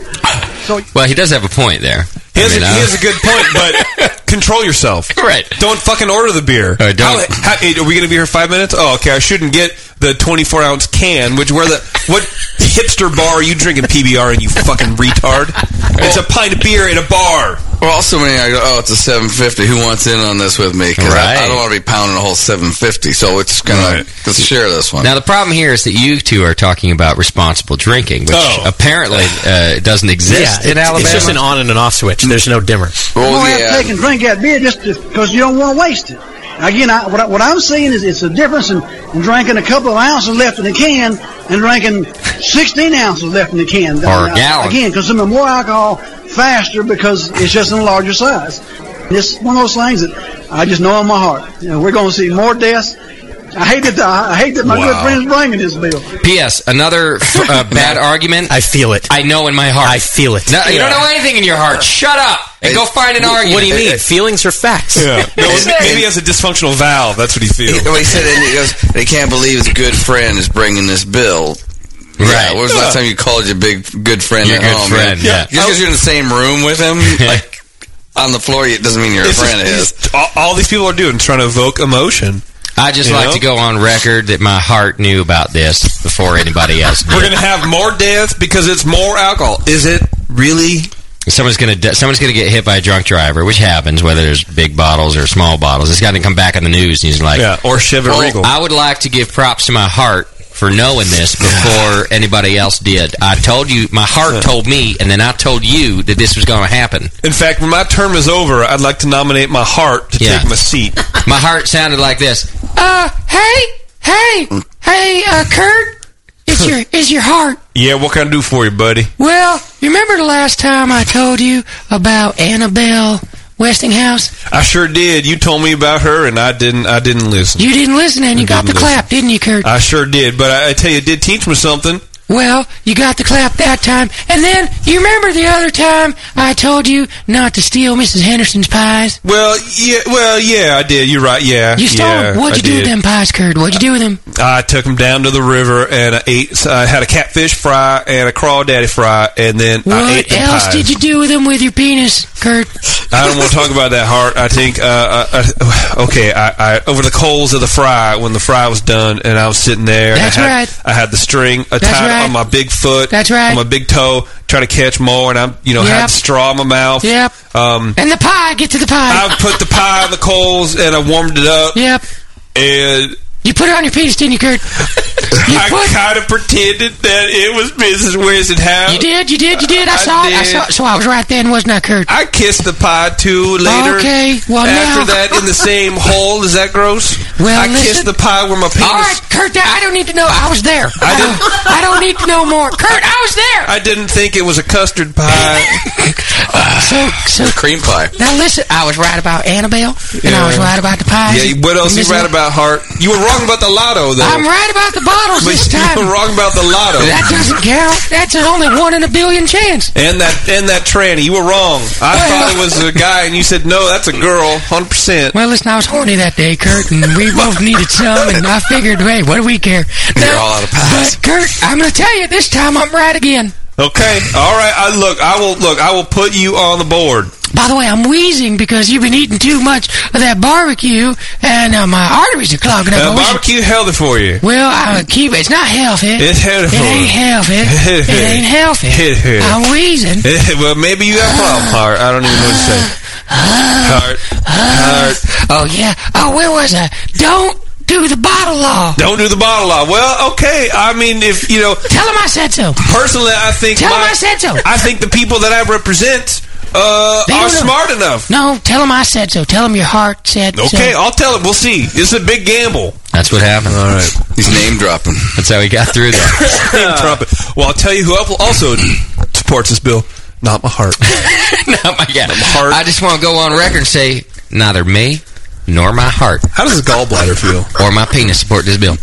So, Well, he does have a point there. He has, I mean, a, uh, he a good point, but control yourself. Right. Don't fucking order the beer. Uh, don't. How, how, are we going to be here five minutes? Oh, okay. I shouldn't get the 24 ounce can. Which where the what hipster bar are you drinking PBR and you fucking retard? It's a pint of beer in a bar. Well, also when I go, oh, it's a 750. Who wants in on this with me? Because I, I don't want to be pounding a whole 750. So it's going of like, let's share this one. Now, the problem here is that you two are talking about responsible drinking, which Oh. apparently uh, doesn't exist yeah, in it- Alabama. it's just an on and an off switch. There's no dimmer. you don't have to take and drink that beer just because you don't want to waste it. Again, I, what, I, what I'm seeing is it's a difference in, in drinking a couple of ounces left in the can and drinking 16 ounces left in the can. Or a Uh, gallon. Again, consuming more alcohol faster because it's just in a larger size. It's one of those things that I just know in my heart. You know, we're going to see more deaths. I hate that. I hate that my good Wow. friend's bringing this bill. P.S. Another f- uh, bad argument. I feel it. I know in my heart. I feel it. No, you don't know anything in your heart. Shut up and go find an argument. What do you mean? Feelings or facts? Yeah. No, maybe he has a dysfunctional valve. That's what he feels. Well, he said, and he goes, they can't believe his good friend is bringing this bill. Yeah, Right. when was the last time you called your big good friend Your at good home? friend, man? yeah. Just because you're in the same room with him, like on the floor, it doesn't mean you're a It's friend of his. it's- all, all these people are doing is trying to evoke emotion. I just You like know? to go on record that my heart knew about this before anybody else did. We're going to have more deaths because it's more alcohol. Is it really? Someone's gonna de- someone's gonna get hit by a drunk driver, which happens whether there's big bottles or small bottles. It's got to come back in the news, and he's like, Yeah, or Chevy well, Regal. I would like to give props to my heart for knowing this before anybody else did. I told you, my heart told me, and then I told you that this was going to happen. In fact, when my term is over, I'd like to nominate my heart to Yeah. take my seat. My heart sounded like this. Uh, hey, hey, hey, uh, Kurt, it's your, it's your heart. Yeah, what can I do for you, buddy? Well, you remember the last time I told you about Annabelle Westinghouse? I sure did. You told me about her, and I didn't. I didn't listen. You didn't listen and you got the didn't clap, didn't you, Kurt? I sure did. But I, I tell you, it did teach me something. Well, you got the clap that time, and then you remember the other time I told you not to steal Mrs. Henderson's pies. Well, yeah, well, yeah, I did. You're right. Yeah, You stole yeah, them. What'd I you do with them pies, Kurt? What'd you do with them? I took them down to the river and I ate. I had a catfish fry and a crawdaddy fry, and then I ate What else pies. did you do with them with your penis, Kurt? I don't want to talk about that, Hart. I think, uh, uh, uh, okay, I, I over the coals of the fry when the fry was done, and I was sitting there. That's I had, right. I had the string That's tied right. On my big foot. That's right. On my big toe, trying to catch more, and I'm, you know, had Yep. the straw in my mouth. Yep. Um, And the pie, get to the pie. I put the pie on the coals and I warmed it up. Yep. And You put it on your penis, didn't you, Kurt? I kind of pretended that it was Mrs. Westinghouse. You did, you did, you did. I, I saw it. I did. saw. So I was right then, wasn't I, Kurt? I kissed the pie too later. Okay, well, after now- that in the same hole. Is that gross? Well, I listen- kissed the pie where my penis. All right, Kurt. I don't need to know. I was there. I don't. I don't need to know more. Kurt, I was there. I didn't think it was a custard pie. So, so cream pie. now listen. I was right about Annabelle, and I was right about the pie. yeah. What else you right about, Hart? You were wrong about the lotto, though. I'm right about the bottles this time. you were wrong about the lotto. That doesn't count. That's only one in a billion chance. And that and that tranny, you were wrong. I thought it was a guy, and you said no, that's a girl, hundred percent. Well, listen, I was horny that day, Kurt, and we both needed some, and I figured, hey, what do we care? You're all out of pies. But Kurt, I'm going to tell you, this time I'm right again. Okay, all right. I look. I will look. I will put you on the board. By the way, I'm wheezing because you've been eating too much of that barbecue, and uh, my arteries are clogging up. Uh, barbecue healthy for you. Well, I keep it's not healthy. It's healthy It ain't healthy. it ain't healthy. I'm wheezing. well, maybe you a problem, Hart. I don't even know what to say. Hart, Hart. Oh yeah. Oh, where was I? Don't do the bottle law. Don't do the bottle law. Well, okay. I mean, if you know, Tell him I said so. personally, I think Tell him my- I said so. I think the people that I represent uh, are don't smart enough. No, tell him I said so. Tell him your heart said so. Okay, I'll tell him. We'll see. It's a big gamble. That's what happened. All right. He's name dropping. That's how he got through that. Name drop it. Well, I'll tell you who also supports this bill. Not my heart. no, my God. I just want to go on record and say neither me nor my heart How does his gallbladder feel? or my penis support this bill.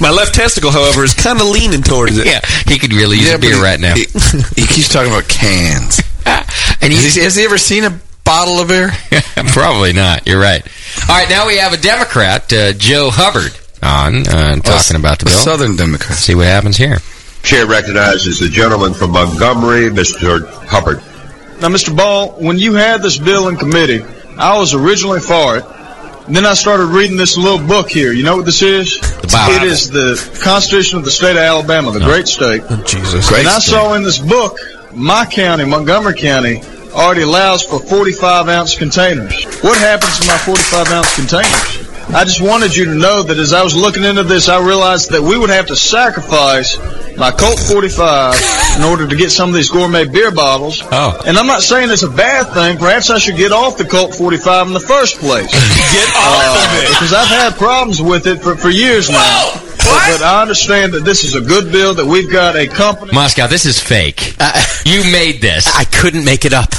My left testicle, however, is kind of leaning towards it. Yeah, he could really use Yeah, a beer he- right now. He, he keeps talking about cans. and has, he, has he ever seen a bottle of beer? Probably not. You're right. All right, now we have a Democrat, uh, Joe Hubbard, on uh, talking about the bill. Southern Democrat. See what happens here. Chair recognizes the gentleman from Montgomery, Mr. Hubbard. Now, Mr. Ball, when you had this bill in committee, I was originally for it. And then I started reading this little book here. You know what this is? Bible. It is the Constitution of the State of Alabama, the oh. great state. Oh, Jesus. and I saw in this book, my county, Montgomery County, already allows for 45 ounce containers. What happens to my 45 ounce containers? I just wanted you to know that as I was looking into this, I realized that we would have to sacrifice my Colt 45 in order to get some of these gourmet beer bottles. Oh. And I'm not saying it's a bad thing. Perhaps I should get off the Colt 45 in the first place. Get off of uh, it. Because I've had problems with it for, for years now. But, but I understand that this is a good bill, that we've got a company. Moscow, this is fake. you made this. I couldn't make it up.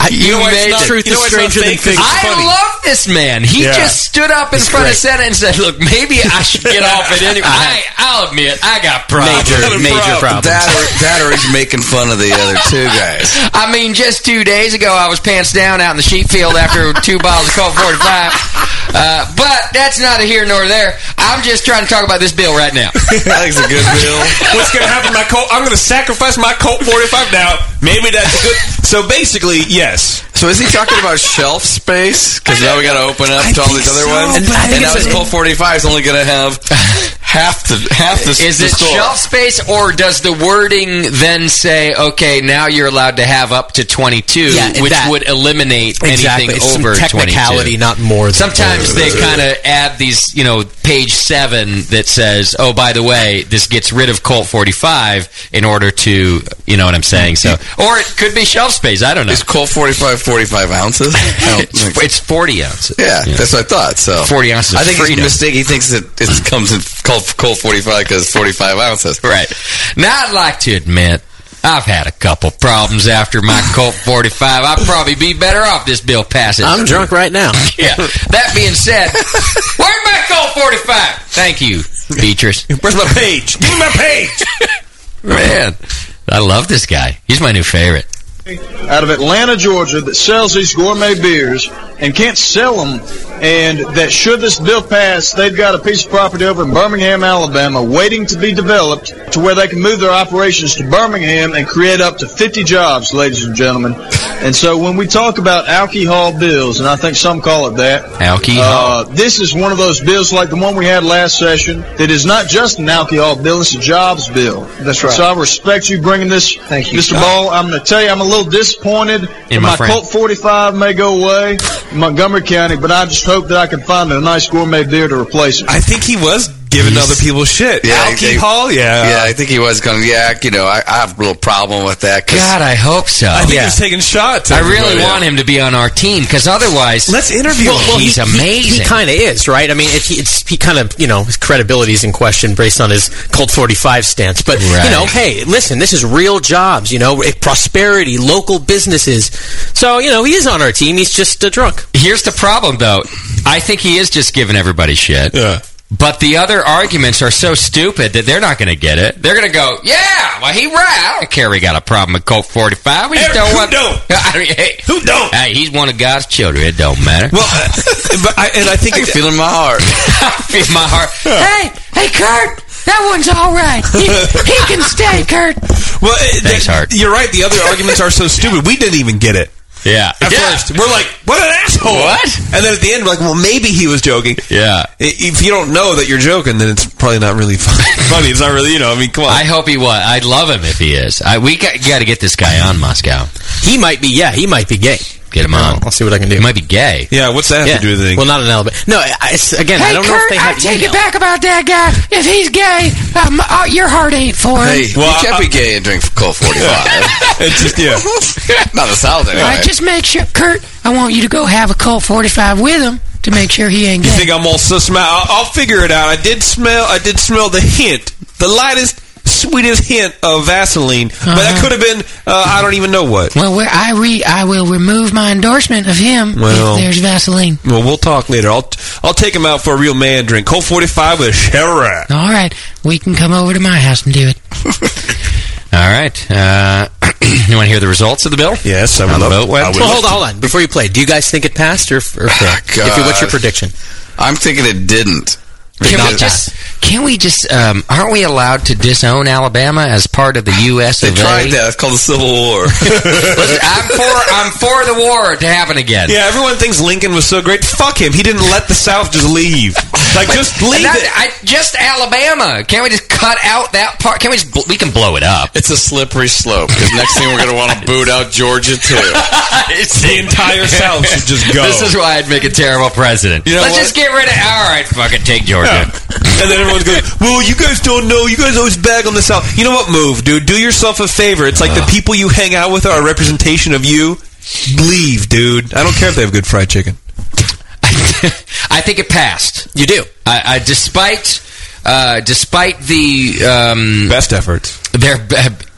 I, You know made It's it. Truth You know is stranger than fiction. I funny. love this man. He Yeah. just stood up in It's front of great. Senate and said, "Look, maybe I should get off it anyway." I, I'll admit, I got problems. Major, major problems. That or, that or he's making fun of the other two guys. I mean, just two days ago, I was pants down out in the sheep field after two bottles of Colt 45. Uh, but that's neither here nor there. I'm just trying to talk about this bill right now. I think it's a good bill. What's going to happen to my Colt? I'm going to sacrifice my Colt 45 now. Maybe that's good. So basically, yes. So is he talking about shelf space? Because now we got to open up I to all these other so, ones. but I think and now it's his Colt 45 is only going to have half the half the. Is the it store. shelf space, or does the wording then say, okay, now you're allowed to have up to 22, Yeah, which that- would eliminate Exactly. anything It's some over technicality, 22? not more than Sometimes they kind of add these, you know, page seven that says, oh, by the way, this gets rid of Colt 45 in order to, you know what I'm saying? So, or it could be shelf space. I don't know. Is Colt 45 45 ounces? It's, it's 40 ounces. yeah, that's what I thought. So 40 ounces I think freedom. he's mistaken. He thinks that it comes in Colt, Colt 45 because 45 ounces. Right. Now, I'd like to admit, I've had a couple problems after my Colt 45. I'd probably be better off this bill passes. I'm drunk right now. Yeah. That being said, where's my Colt 45? Thank you, Beatrice. Where's my page? Give me my page. Man, I love this guy. He's my new favorite. Out of Atlanta, Georgia, that sells these gourmet beers and can't sell them, and that should this bill pass, they've got a piece of property over in Birmingham, Alabama, waiting to be developed to where they can move their operations to Birmingham and create up to 50 jobs, ladies and gentlemen. And so when we talk about alcohol bills, and I think some call it that, Alcohol. uh, this is one of those bills like the one we had last session that is not just an alcohol bill, it's a jobs bill. That's right. So I respect you bringing this, Thank you. Mr. Ball. I'm going to tell you, I'm a little disappointed. In my my friend. Colt 45 may go away in Montgomery County, but I just hope that I can find a nice gourmet beer to replace it. I think he was giving other people shit. Yeah, they- Alcohol, yeah. Yeah, I think he was going. Yeah, you know, I, I have a little problem with that. 'cause- God, I hope so. I think yeah. he's taking shots. I really everybody. want him to be on our team because otherwise, Let's interview Well, him. well, He's he, amazing. He, kind of is, right? I mean, it, he, it's, he kind of, you know, his credibility is in question based on his Colt 45 stance. But, Right. you know, hey, listen, this is real jobs, you know, prosperity, local businesses. So, you know, he is on our team. He's just uh, drunk. Here's the problem, though. I think he is just giving everybody shit. Yeah. But the other arguments are so stupid that they're not going to get it. They're going to go, yeah, well, he right. I don't care we got a problem with Colt 45. We just Hey, don't who want... don't? I mean, hey, Who don't? hey, he's one of God's children. It don't matter. Well, uh, but I, and I think I can feel in my heart. Feel my heart. Hey, hey, Kurt, that one's all right. He, he can stay, Kurt. well, Thanks, that- Hart. You're right. The other arguments are so stupid. We didn't even get it. Yeah. At yeah. first, we're like, "What an asshole!" What? And then at the end, we're like, "Well, maybe he was joking." Yeah. If you don't know that you're joking, then it's probably not really fun- funny. It's not really, you know. I mean, come on. I hope he was. I'd love him if he is. I, we got, got to get this guy on Moscow. He might be, yeah, he might be gay. Get him on. I'll see what I can do. He might be gay. yeah. What's that have Yeah. to do with anything? Well, not an element. No, I- it's, again, I Hey, don't know if Kurt, they I have take email. it back about that guy. If he's gay, um, uh, your heart ain't for him. Hey, Well, you can't I- be gay and drink Colt 45. it's just yeah. Not in the South, All anyway. right, just make sure, Kurt. I want you to go have a Colt 45 with him to make sure he ain't You gay. think I'm all so smart? I'll, I'll figure it out. I did smell. I did smell the hint, the lightest, sweetest hint of Vaseline, but that Uh-huh. could have been. Uh, I don't even know what. well, where I re, I will remove my endorsement of him Well- if there's Vaseline. Well, we'll talk later. I'll I'll take him out for a real man drink. Cold 45 with a Chevrolet. All right, we can come over to my house and do it. All right. Uh, you want to hear the results of the bill? Yes, I would How love- vote went? I would Well, hold on, hold on. Before you play, do you guys think it passed or, or failed? If you- what's your prediction? I'm thinking it didn't. Can Not we just? Can we just? Um, aren't we allowed to disown Alabama as part of the U.S. They of A? tried that. It's called the Civil War. Listen, I'm for. I'm for the war to happen again. Yeah, everyone thinks Lincoln was so great. Fuck him. He didn't let the South just leave. Like, just leave that- it. I, just Alabama. Can't we just cut out that part? Can we just? bl- We can blow it up. it's a slippery slope. Because next thing we're going to want to boot out Georgia, too. it's the entire South should just go. This is why I'd make a terrible president. You know Let's what? just get rid of. All right, fuck it. Take Georgia. And then everyone's going, well, you guys don't know. You guys always bag on the South. You know what? Move, dude. Do yourself a favor. It's like the people you hang out with are a representation of you. Leave, dude. I don't care if they have good fried chicken. I think it passed. You do. I, I despite uh, despite the um, Best efforts their b-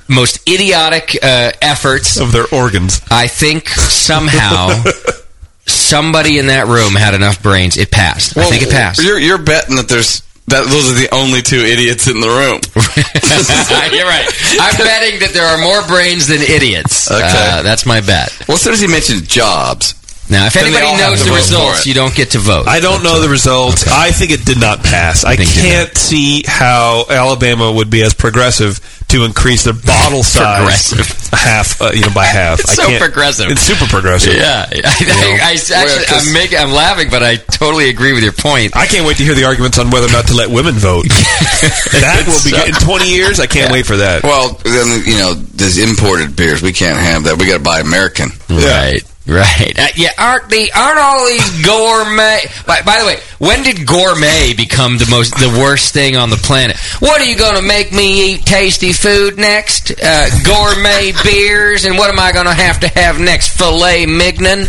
most idiotic uh, efforts, of their organs. I think somehow somebody in that room had enough brains. It passed. I think it passed. You're, you're betting that there's that those are the only two idiots in the room. You're right. I'm betting that there are more brains than idiots. Okay. Uh, that's my bet. Well, as soon as he mentioned jobs, Now, if anybody knows the results, you don't get to vote. I don't know the results. I think it did not pass. I, think can't see how Alabama would be as progressive to increase their bottle size Progressive. half, uh, you know, by half. It's I so can't- progressive. It's super progressive. Yeah, I, I, I actually, Well, 'cause- I'm, making, I'm laughing, but I totally agree with your point. I can't wait to hear the arguments on whether or not to let women vote. that will be in 20 years. I can't wait for that. well, then you know, there's imported beers. We can't have that. We got to buy American. Right, right. Uh, yeah, aren't the aren't all these gourmet? By, by the way, when did gourmet become the most the worst thing on the planet? What are you going to make me eat? Tasty food next? Uh, gourmet beers, and what am I going to have to have next? Filet mignon.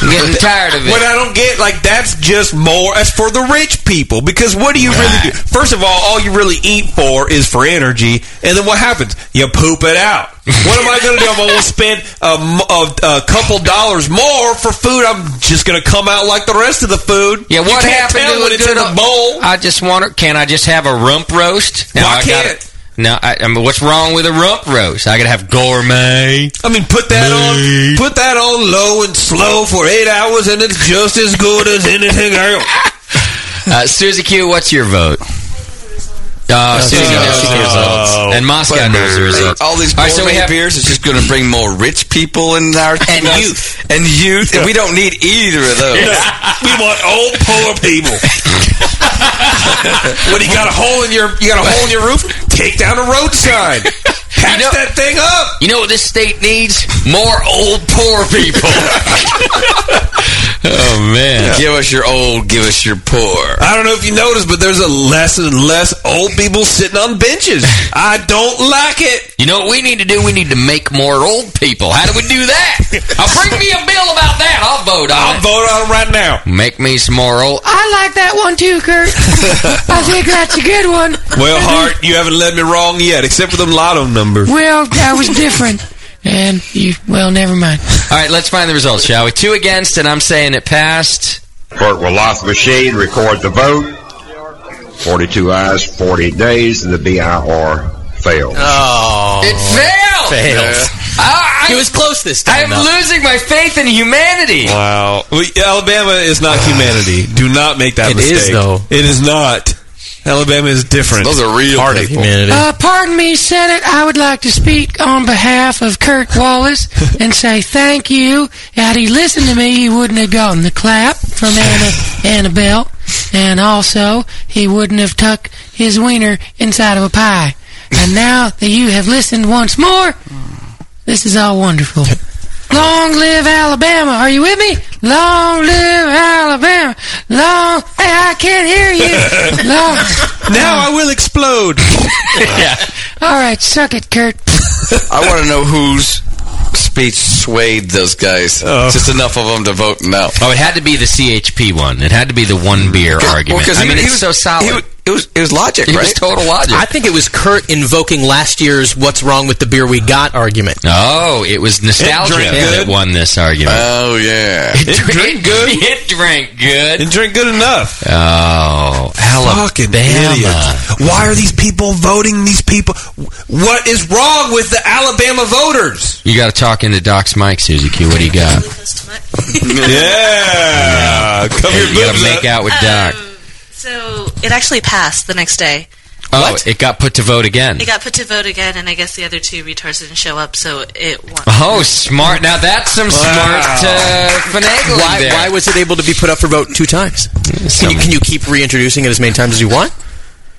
I'm getting tired of it. What I don't get, like, that's just more. That's for the rich people. Because what do you really do? First of all, all you really eat for is for energy. And then what happens? You poop it out. What am I going to do? I'm going to spend a couple dollars more for food. I'm just going to come out like the rest of the food. Yeah, what happened to when a it's in a bowl? I just want to. Can I just have a rump roast? Why I can't gotta- No, I, I mean, what's wrong with a rump roast? I gotta have gourmet. I mean, put that on, put that on low and slow for eight hours, and it's just as good as anything else. Uh, Susie Q, what's your vote? Oh, Susie knows the results. And Moscow knows the results. All these All right, so we have beers is just going to bring more rich people in our And us- youth. and youth. And we don't need either of those. we want old poor people. when you got a hole in your you got a hole in your roof, take down a road sign. Patch that thing up. You know what this state needs? More old poor people. oh man. Give us your old, give us your poor. I don't know if you noticed, but there's a less and less old people sitting on benches. I don't like it. You know what we need to do? We need to make more old people. How do we do that? I'll bring me a bill about that. I'll vote on I'll it. vote on it right now. Make me some more old. I like that one too, Kurt. I think that's a good one. Well, Hart, you haven't led me wrong yet, except for them lotto numbers. Well, that was different. And you, well, never mind. All right, let's find the results, shall we? Two against, and I'm saying it passed. Clerk will lock the machine, record the vote. 42 ayes, 40 days, and the BIR fails. Oh. It failed. Fails. I, I, It was close this time. I'm though. losing my faith in humanity. Wow. Well, Alabama is not humanity. Do not make that It mistake. is, though. It is not. Alabama is different. Those are real Hard people. Humanity. Uh, pardon me, Senate. I would like to speak on behalf of Kirk Wallace and say thank you. Had he listened to me, he wouldn't have gotten the clap from Anna Annabelle, and also he wouldn't have tucked his wiener inside of a pie. And now that you have listened once more, this is all wonderful. Long live Alabama. Are you with me? Long live Alabama. Long. Hey, I can't hear you. Long. now I will explode. yeah. All right, suck it, Kurt. I want to know whose speech swayed those guys. Oh. Just enough of them to vote no. Oh, it had to be the CHP one. It had to be the one beer argument. Well, 'cause I he- mean, he it's was- so solid. he was- It was it was logic, It right? was total logic. I think it was Kurt invoking last year's "What's wrong with the beer we got" argument. oh, it was nostalgia drank that good. won this argument. oh yeah. it, it drank good. It drank good. And drink good enough. Oh, Fucking Alabama. idiots. Why are these people voting these people? What is wrong with the Alabama voters? You got to talk into Doc's mic, Susie Q. What do you got? yeah. Come Hey, here, you got to make out with Doc. So it actually passed the next day. Oh, it got put to vote again. It got put to vote again, and I guess the other two retards didn't show up, so it won. Oh, smart. Now that's some smart uh, finagling Why, there. why was it able to be put up for vote two times? Can you, can you keep reintroducing it as many times as you want?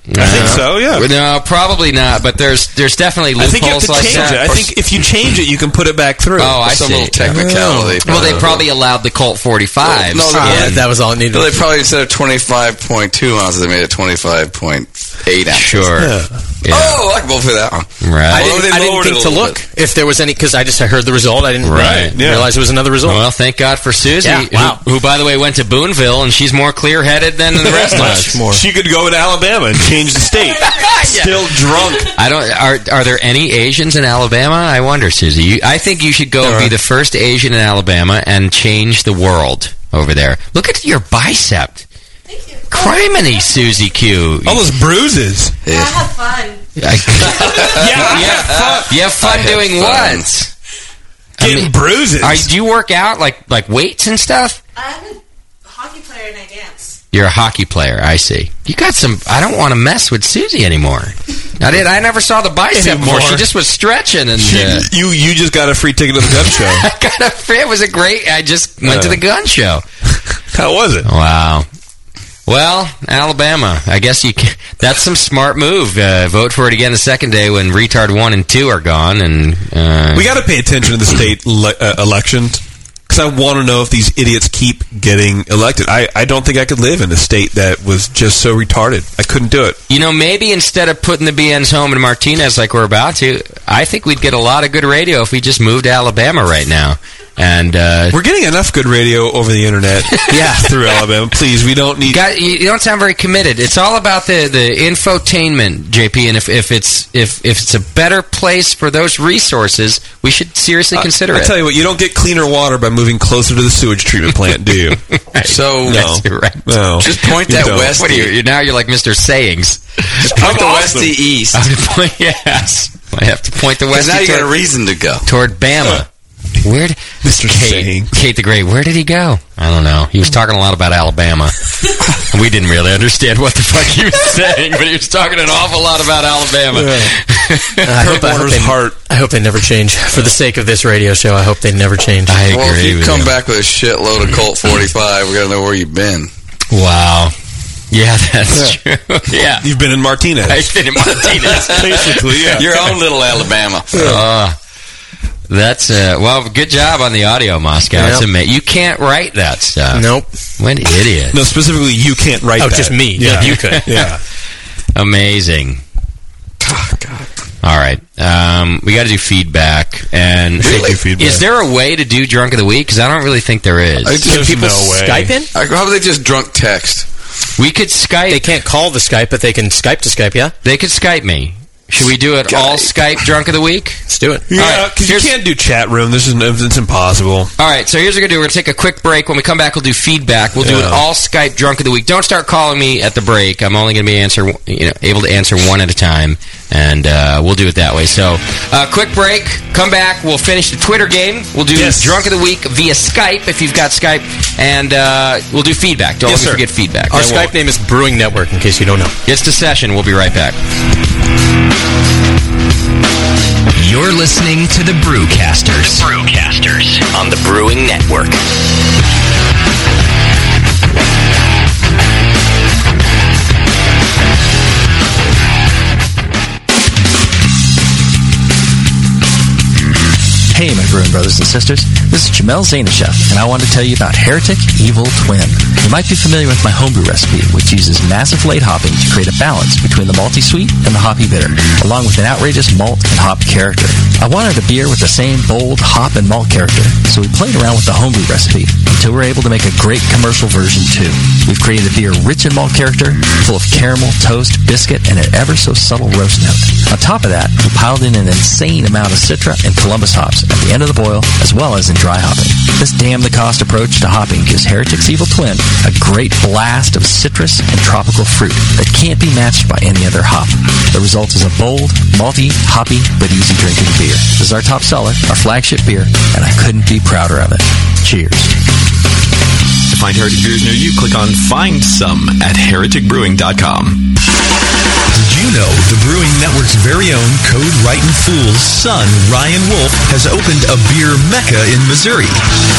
I think so, yeah. No, probably not. But there's there's definitely I think you have loopholes to like change that. it. I think if you change it, you can put it back through. Oh, I Some see. little technicality. Well, they probably allowed the Colt 45. No, ah, no, in. that was all it needed. No, they probably instead of twenty five point two ounces, they made it twenty five point eight ounces. Sure. Yeah. Oh, I can vote for that one. Right. I Well, didn't, they I didn't think to little look if there was any because I just I heard the result. I didn't Right. yeah. realize it was another result. Well, thank God for Susie, Yeah, who- wow. who, by the way, went to Boonville, and she's more clear-headed than the rest of us. More. She could go to Alabama and change the state. Still drunk. I don't. Are are there any Asians in Alabama? I wonder, Susie. You, I think you should go and be the first Asian in Alabama and change the world over there. Look at your bicep. Criminy, Susie Q. All those bruises. I have fun. yeah, you, have fun, you have fun have doing fun. what? Getting bruises. Are, do you work out like like weights and stuff? I'm a hockey player and I dance. You're a hockey player. I see. You got some. I don't want to mess with Susie anymore. I did. I never saw the bicep Anymore. more. She just was stretching and. She- Uh, you you just got a free ticket to the gun show. I got a free. It was a great. I just went to Uh. the gun show. How was it? Wow. Well, Alabama. I guess you. Can, that's some smart move. Uh, vote for it again the second day when retard one and two are gone, and uh, We got to pay attention to the state le- uh, elections because I want to know if these idiots keep getting elected. I, I don't think I could live in a state that was just so retarded. I couldn't do it. You know, maybe instead of putting the BNs home in Martinez like we're about to, I think we'd get a lot of good radio if we just moved to Alabama right now. And uh, We're getting enough good radio over the internet. yeah, through Alabama. Please, we don't need. Guy, you, you don't sound very committed. It's all about the the infotainment, JP. And if, if it's if if it's a better place for those resources, we should seriously consider I it. I tell you what, you don't get cleaner water by moving closer to the sewage treatment plant, do you? So no, Yes, you're right. no. Just point that don't. west. What are you? You're, now you're like Mr. Sayings. Just point the west to east. I have to point, yes. I have to point the west now you got a reason to go. toward Bama. Where did Mr. Kate, Kate the Great? Where did he go? I don't know. He was talking a lot about Alabama. we didn't really understand what the fuck he was saying, but he was talking an awful lot about Alabama. I hope, I, hope they, heart. I hope they never change. For the sake of this radio show, I hope they never change. I Well, if agree you with come you. back with a shitload of Colt 45, we got to know where you've been. Wow. Yeah, that's true. yeah. You've been in Martinez. I've been in Martinez. Basically, yeah. Your own little Alabama. Uh, that's uh, well, good job on the audio, Moscow. It's Yep. amazing. You can't write that stuff. Nope. What an idiot. No, specifically, you can't write Oh, that. just me. Yeah, Yeah, you could. Yeah. Amazing. Oh, God. All right, um, we got to do feedback. And Really? feedback. is there a way to do drunk of the week? Because I don't really think there is. Just- Can people no way. Skype in? I- How about they just drunk text? we could Skype. They can't call the Skype, but they can Skype to Skype, yeah? They could Skype me. Should we do it all Skype drunk of the week? Let's do it. Yeah, right, you can't do chat room. This is it's impossible. All right, so here's what we're gonna do. We're gonna take a quick break. When we come back, we'll do feedback. We'll do an all Skype drunk of the week. Don't start calling me at the break. I'm only gonna be answer, you know, able to answer one at a time, and uh, we'll do it that way. So, uh, quick break. Come back. We'll finish the Twitter game. We'll do Yes. drunk of the week via Skype if you've got Skype, and uh, we'll do feedback. Don't Yes, let me sir. forget feedback. Our Then Skype name is Brewing Network, in case you don't know. we'll- It's the session. We'll be right back. You're listening to the Brewcasters. Brothers and sisters. This is Jamil Zainasheff, and I want to tell you about Heretic Evil Twin. You might be familiar with my homebrew recipe, which uses massive late hopping to create a balance between the malty sweet and the hoppy bitter, along with an outrageous malt and hop character. I wanted a beer with the same bold hop and malt character, so we played around with the homebrew recipe until we were able to make a great commercial version too. We've created a beer rich in malt character, full of caramel, toast, biscuit, and an ever so subtle roast note. On top of that, we piled in an insane amount of Citra and Columbus hops at the end of the boil, as well as in dry hopping. This damn the cost approach to hopping gives Heretic's Evil Twin a great blast of citrus and tropical fruit that can't be matched by any other hop. The result is a bold, malty, hoppy, but easy drinking beer. This is our top seller, our flagship beer, and I couldn't be prouder of it. Cheers. To find Heretic beers near you, click on Find Some at hereticbrewing.com. Did you know the Brewing Network's very own Code Writing Fool's son, Ryan Wolf, has opened a beer mecca in Missouri?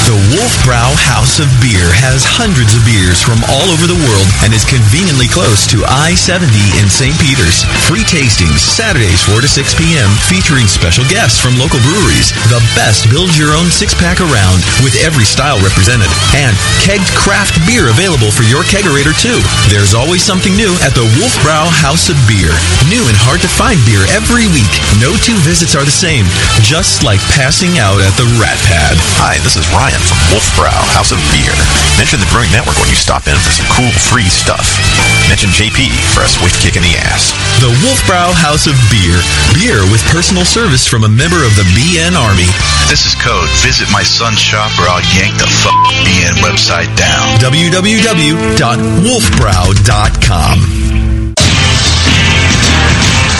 The Wolf Brow House of Beer has hundreds of beers from all over the world and is conveniently close to I-70 in St. Peters. Free tastings Saturdays 4 to 6 p.m. featuring special guests from local breweries. The best build your own six-pack around with every style represented. And kegged craft beer available for your kegerator too. There's always something new at the Wolfbrow House of Beer. New and hard to find beer every week. No two visits are the same. Just like passing out at the Rat Pad. Hi, this is Ryan from Wolfbrow House of Beer. Mention the Brewing Network when you stop in for some cool free stuff. Mention JP for a swift kick in the ass. The Wolfbrow House of Beer. Beer with personal service from a member of the BN Army. This is Code. Visit my son's shop or I'll yank the f BN website down. www.wolfbrow.com.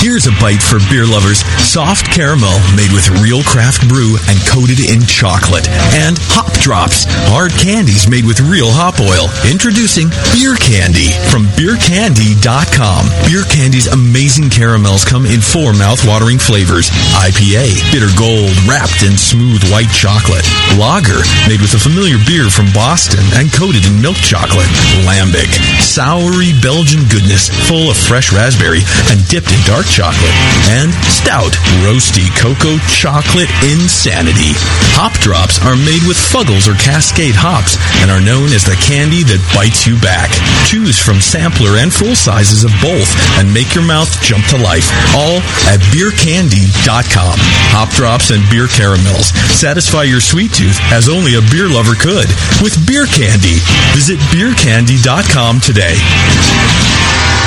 Here's a bite for beer lovers. Soft caramel made with real craft brew and coated in chocolate. And hop drops, hard candies made with real hop oil. Introducing Beer Candy from beercandy.com. Beer Candy's amazing caramels come in four mouth-watering flavors. IPA, bitter gold wrapped in smooth white chocolate. Lager, made with a familiar beer from Boston and coated in milk chocolate. Lambic, soury Belgian goodness full of fresh raspberry and dipped in dark chocolate, and stout roasty cocoa chocolate insanity. Hop drops are made with Fuggles or Cascade hops and are known as the candy that bites you back. Choose from sampler and full sizes of both and make your mouth jump to life. All at beercandy.com. Hop drops and beer caramels satisfy your sweet tooth as only a beer lover could with Beer Candy. Visit beercandy.com today.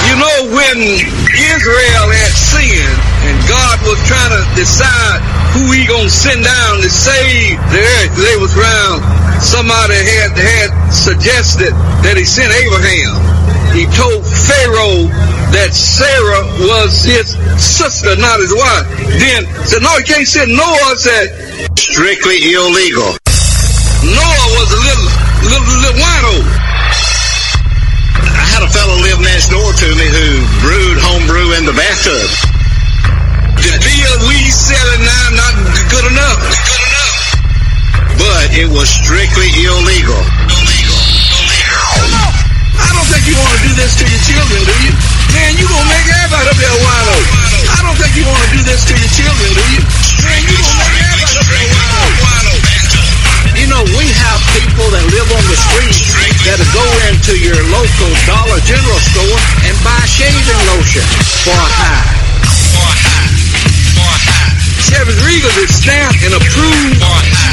You know, when Israel had sinned and God was trying to decide who he gonna send down to save the earth, they was around. Somebody had had suggested that he sent Abraham. He told Pharaoh that Sarah was his sister, not his wife. Then said, no, he can't send Noah. Said strictly illegal. Noah was a little, little, little wino. A fellow live next door to me who brewed homebrew in the bathtub. The beer we selling now not good enough. Good enough. But it was strictly illegal. I don't think you want to do this to your children, do you? Man, you gonna make everybody up there wino. I don't think you want to do this to your children, do you? Man, you gonna know, we have people that live on the street that go into your local Dollar General store and buy shaving lotion for a high. Chivas Regals is stamped and approved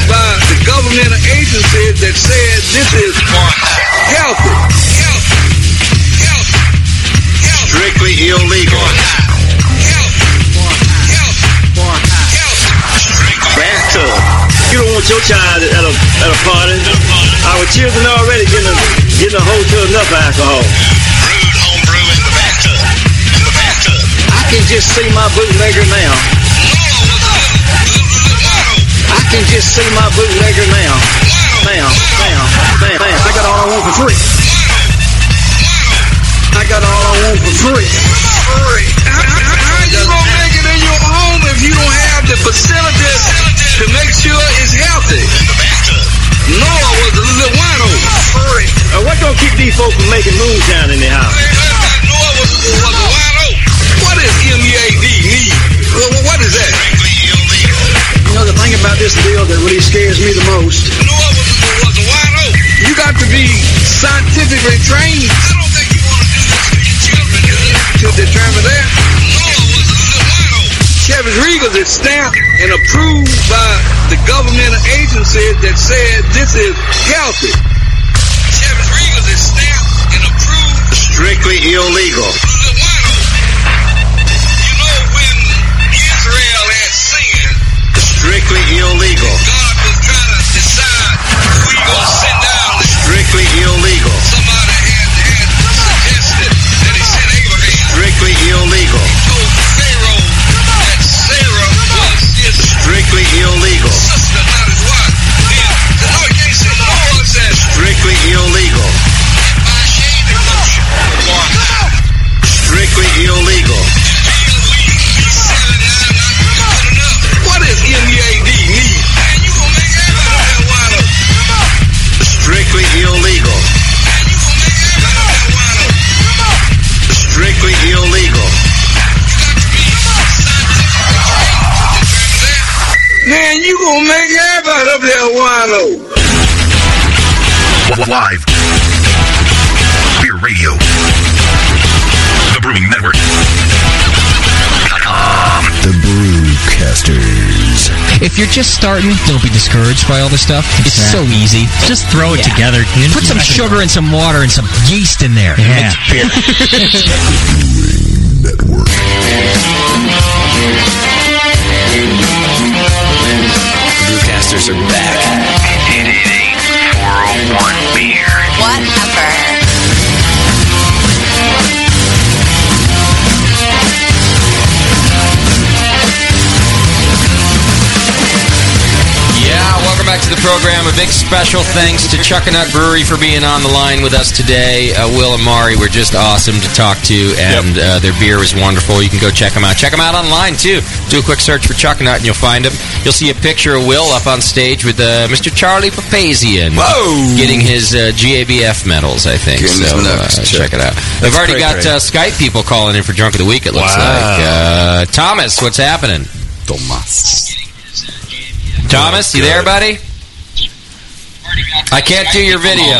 by the government agency that said this is healthy. Strictly illegal. You don't want your child at a at a party. Our children already getting a, getting a hold to enough alcohol. Brewed homebrew in the bathtub. In the bathtub. I can just see my bootlegger now. I can just see my bootlegger now. Now, now, now, now. I got all I want for free. I got all I want for free. Free. How, how, how you gonna make it in your home if you don't have the facilities to make sure it's healthy? Noah was a little wino. Free. Uh, what gonna keep these folks from making moonshine in their house? Noah was, was a wino. What does MEAD mean? Well, what is that? You know, the thing about this deal that really scares me the most. Noah was, was a wino. You got to be scientifically trained. I don't think you want to do this to your children to determine that. Chivas Regals is stamped and approved by the government agency that said this is healthy. Chivas Regals is stamped and approved. Strictly illegal. You know when Israel had sinned, Strictly illegal. God was trying to decide who he gonna send down. Strictly illegal. Somebody had, had suggested that he sent Abraham. Strictly illegal. Noah. Said Strictly illegal. Man, gonna make everybody up there wino. Live. Beer Radio. The Brewing Network. The Brewcasters. If you're just starting, don't be discouraged by all this stuff. It's so easy. Just throw it together. Put some sugar and some water and some yeast in there. Yeah. Beer. Brewcasters are back. 401 beer. Whatever. The program, a big special thanks to Chuckanut Brewery for being on the line with us today. Uh, Will and Mari were just awesome to talk to, and uh, their beer was wonderful. You can go check them out. Check them out online, too. Do a quick search for Chuckanut, and you'll find them. You'll see a picture of Will up on stage with uh, Mr. Charlie Papazian. Whoa! Getting his uh, GABF medals, I think. Getting so uh, nuts check it out. That's We've already great, got great. uh, Skype people calling in for Drunk of the Week, it looks Wow. like. Uh, Thomas, what's happening? Thomas. Thomas, you there, buddy? I can't do your video.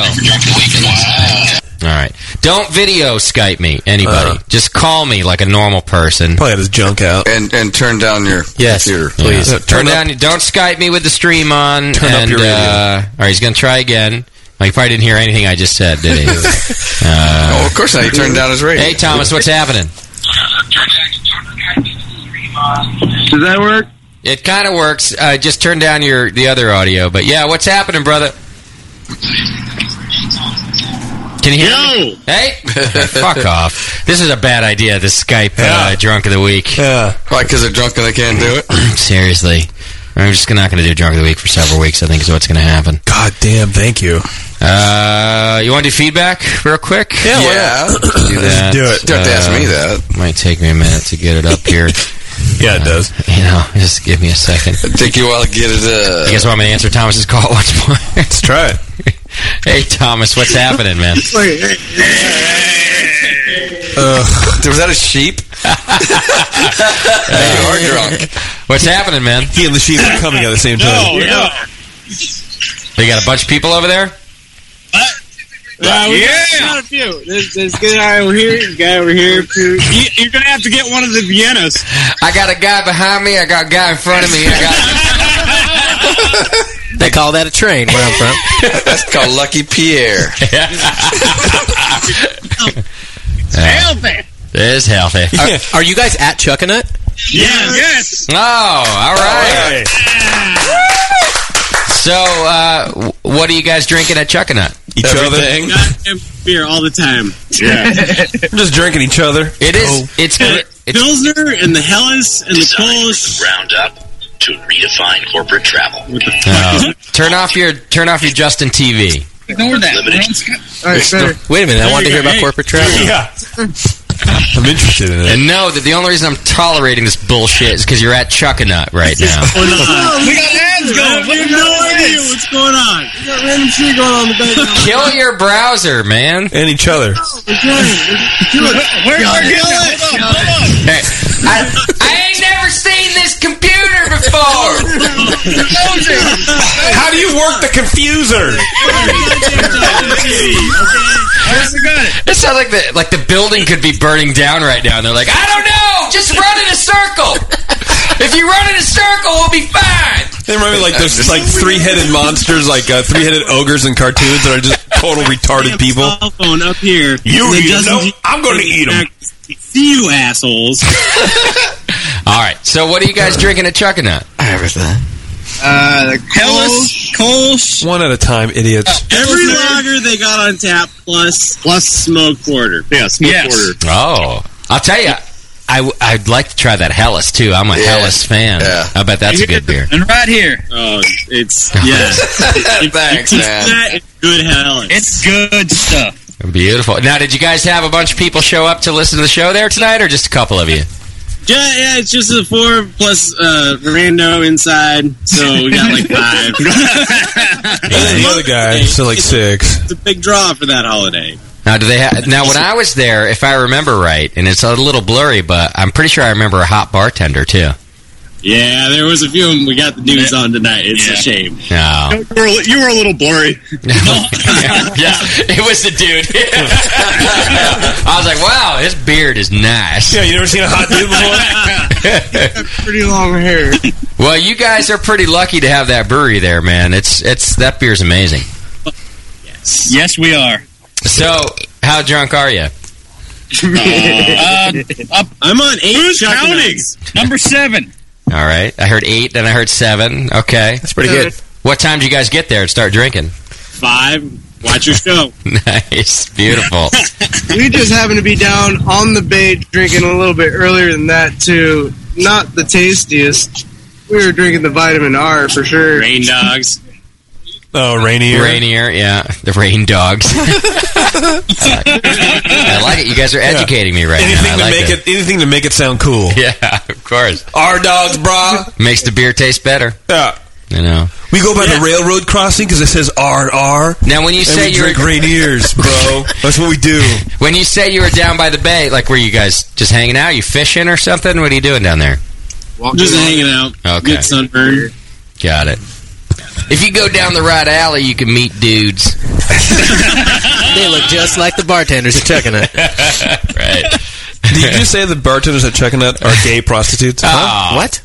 All right. Don't video Skype me, anybody. Just call me like a normal person. Probably had his junk out. And and turn down your Yes, computer, please. Yeah. turn down. Don't Skype me with the stream on. Turn up your radio. Uh, all right, he's going to try again. Well, he probably didn't hear anything I just said, did he? uh, oh, of course not. He turned down his radio. Hey, Thomas, what's happening? Does that work? It kind of works. Uh, just turn down your the other audio. But yeah, what's happening, brother? Can you hear me? Hey, fuck off. This is a bad idea. This Skype uh, drunk of the week. Yeah. Why? Because they're drunk and they can't do it. Seriously, I'm just not going to do drunk of the week for several weeks. I think is what's going to happen. God damn, thank you. Uh, you want to do feedback real quick? Yeah, Yeah. do that. do it. Don't have to ask me that. Might take me a minute to get it up here. Yeah, it does. You know, just give me a second. It'd take you a while to get it. Uh, You guys want me to answer Thomas's call once more? Let's try it. hey, Thomas, what's happening, man? was that a sheep? you are drunk. What's happening, man? He and the sheep are coming at the same time. No, They got a bunch of people over there. Uh, we got, got a few. There's, there's a guy over here, a guy over here. Too. You, you're gonna have to get one of the Viennas. I got a guy behind me. I got a guy in front of me. I got. They call that a train where I'm from. That's called Lucky Pierre. Healthy. It is healthy. Are, are you guys at Chuckanut? Yes. Yes. Oh, all right. So, uh, what are you guys drinking at Chuckanut? Each Everything. Goddamn beer all the time. Yeah. We're just drinking each other. It is. It's. gr- it's Pilsner and the Helles and the Kolsch. Round up to redefine corporate travel. What the uh, turn off your turn off your Justin TV. Ignore that. All right, better. Wait a minute, I wanted to hear go. about Hey. corporate travel. Yeah. I'm interested in it. And know that the only reason I'm tolerating this bullshit is because you're at Chuckanut right now. Oh, we got ads going. We have no idea what's going on. We got random shit going on in the background. Kill your browser, man. And each other. Where are you? Hold on. Hold on. Hey, I, I ain't never seen this computer before. How do you work the confuser? It sounds like the like the building could be burning down right now, and they're like, I don't know, just run in a circle. If you run in a circle, we'll be fine. They remind me like there's like three-headed monsters, like uh, three-headed ogres in cartoons that are just total retarded people. Cell phone up here. You And it eat 'em. doesn't Nope, I'm gonna eat 'em. See you assholes. All right, so what are you guys drinking at Chuckanut? Everything. Uh, the Helles, Kolsch. One at a time, idiots. Every lager they got on tap plus plus smoke porter. Yeah, smoke porter. Oh, I'll tell you, I w- I'd like to try that Helles too. I'm a Yeah. Helles fan. Yeah. I bet that's a good beer. And right here. Oh, it's yeah. Thanks, man. It's good Helles. It's good stuff. Beautiful. Now, did you guys have a bunch of people show up to listen to the show there tonight, or just a couple of you? Yeah, yeah, it's just a four plus uh, rando inside, so we got like five. And the other guy, so like six. It's a big draw for that holiday. Now, do they have? Now, when I was there, if I remember right, and it's a little blurry, but I'm pretty sure I remember a hot bartender too. Yeah, there was a few of them. We got the news on tonight. It's a shame. No. You were, you were a little blurry. yeah, it was the dude. I was like, wow, his beard is nice. Yeah, you never seen a hot dude before? Pretty long hair. Well, you guys are pretty lucky to have that brewery there, man. It's it's that beer's amazing. Yes, Yes, we are. So, how drunk are you? uh, up, I'm on eight. Who's counting? Number seven. All right, I heard eight, then I heard seven. Okay, that's pretty good. What time did you guys get there and start drinking? Five. Watch your show. nice, beautiful. we just happened to be down on the bay drinking a little bit earlier than that too. Not the tastiest. We were drinking the vitamin R for sure. Rain dogs. Oh, Rainier. Rainier, yeah, the rain dogs. I like it. You guys are educating me right anything now. I to like make it. anything to make it sound cool. Yeah, of course. Our dogs, brah. Makes the beer taste better. Yeah. You know. We go by the railroad crossing because it says R and R. Now, when you and say we you're drink Rainiers, bro, that's what we do. When you say you were down by the bay, like were you guys just hanging out? You fishing or something? What are you doing down there? Just hanging out. Okay. Get sunburn. Got it. If you go down the right alley, you can meet dudes. they look just like the bartenders at Chuckanut. right. Did you say the bartenders at Chuckanut are gay prostitutes? Oh. What?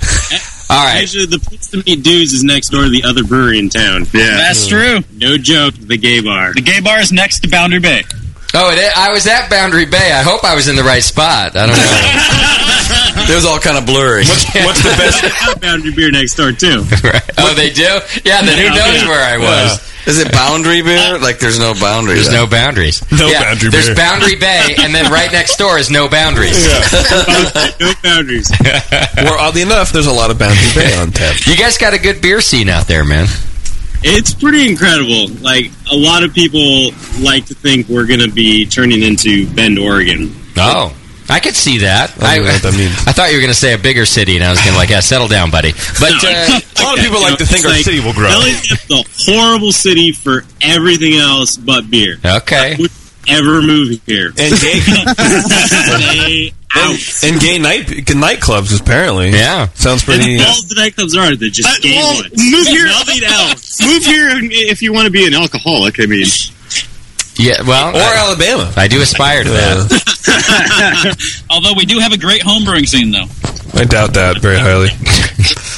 All right. Actually, the place to meet dudes is next door to the other brewery in town. Yeah. That's mm. true. No joke. The gay bar. The gay bar is next to Boundary Bay. Oh, it, I was at Boundary Bay. I hope I was in the right spot. I don't know. It was all kind of blurry. What's the best? Boundary beer next door too. right. Oh, they do? Yeah, then who knows where I was? Is it boundary beer? Uh, like there's no boundaries. There's then. no boundaries. No Yeah, boundary There's beer. Boundary Bay, and then right next door is no boundaries. no boundaries. Well, oddly enough, there's a lot of Boundary Bay on tap. You guys got a good beer scene out there, man. It's pretty incredible. Like a lot of people like to think we're going to be turning into Bend, Oregon. Oh. I could see that. I don't know what that means. I thought you were going to say a bigger city, and I was going to like, yeah, settle down, buddy. But No, uh, A lot of people like to think our like, city will grow. LA's the horrible city for everything else but beer. okay, Would ever move here? And gay, Stay out. and gay night nightclubs apparently. Yeah. sounds pretty. All the nightclubs are they're just Uh, gay well, ones. move here. Nothing else. Move here if you want to be an alcoholic. I mean, yeah, well, Or I, Alabama. I do aspire to that. although we do have a great homebrewing scene, though. I doubt that very highly.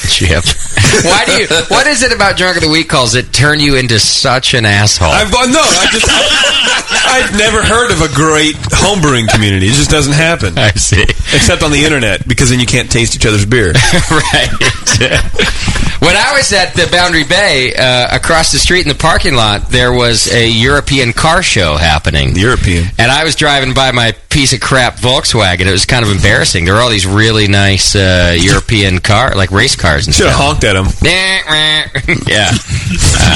Chip. Why do you? What is it about Drunk of the Week calls that turn you into such an asshole? I've uh, no, I just I've never heard of a great homebrewing community. It just doesn't happen. I see. Except on the internet, because then you can't taste each other's beer. right. when I was at the Boundary Bay, uh, across the street in the parking lot, there was a European car show happening. European. And I was driving by my piece of crap Volkswagen. It was kind of embarrassing. There were all these really nice uh, European car, like race cars and Should have honked at them. yeah.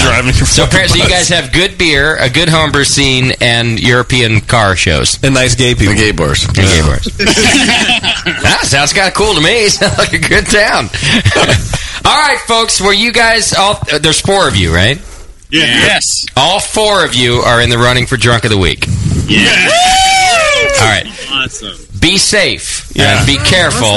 Driving your So apparently you guys have good beer, a good homebrew scene, and European car shows. and nice gay people. The gay bars. And gay bars. that sounds kind of cool to me. Sounds like a good town. all right, folks. Were you guys all? Uh, there's four of you, right? Yeah. Yes. All four of you are in the running for drunk of the week. Yeah. All right. Awesome. Be safe. Yeah. And be careful.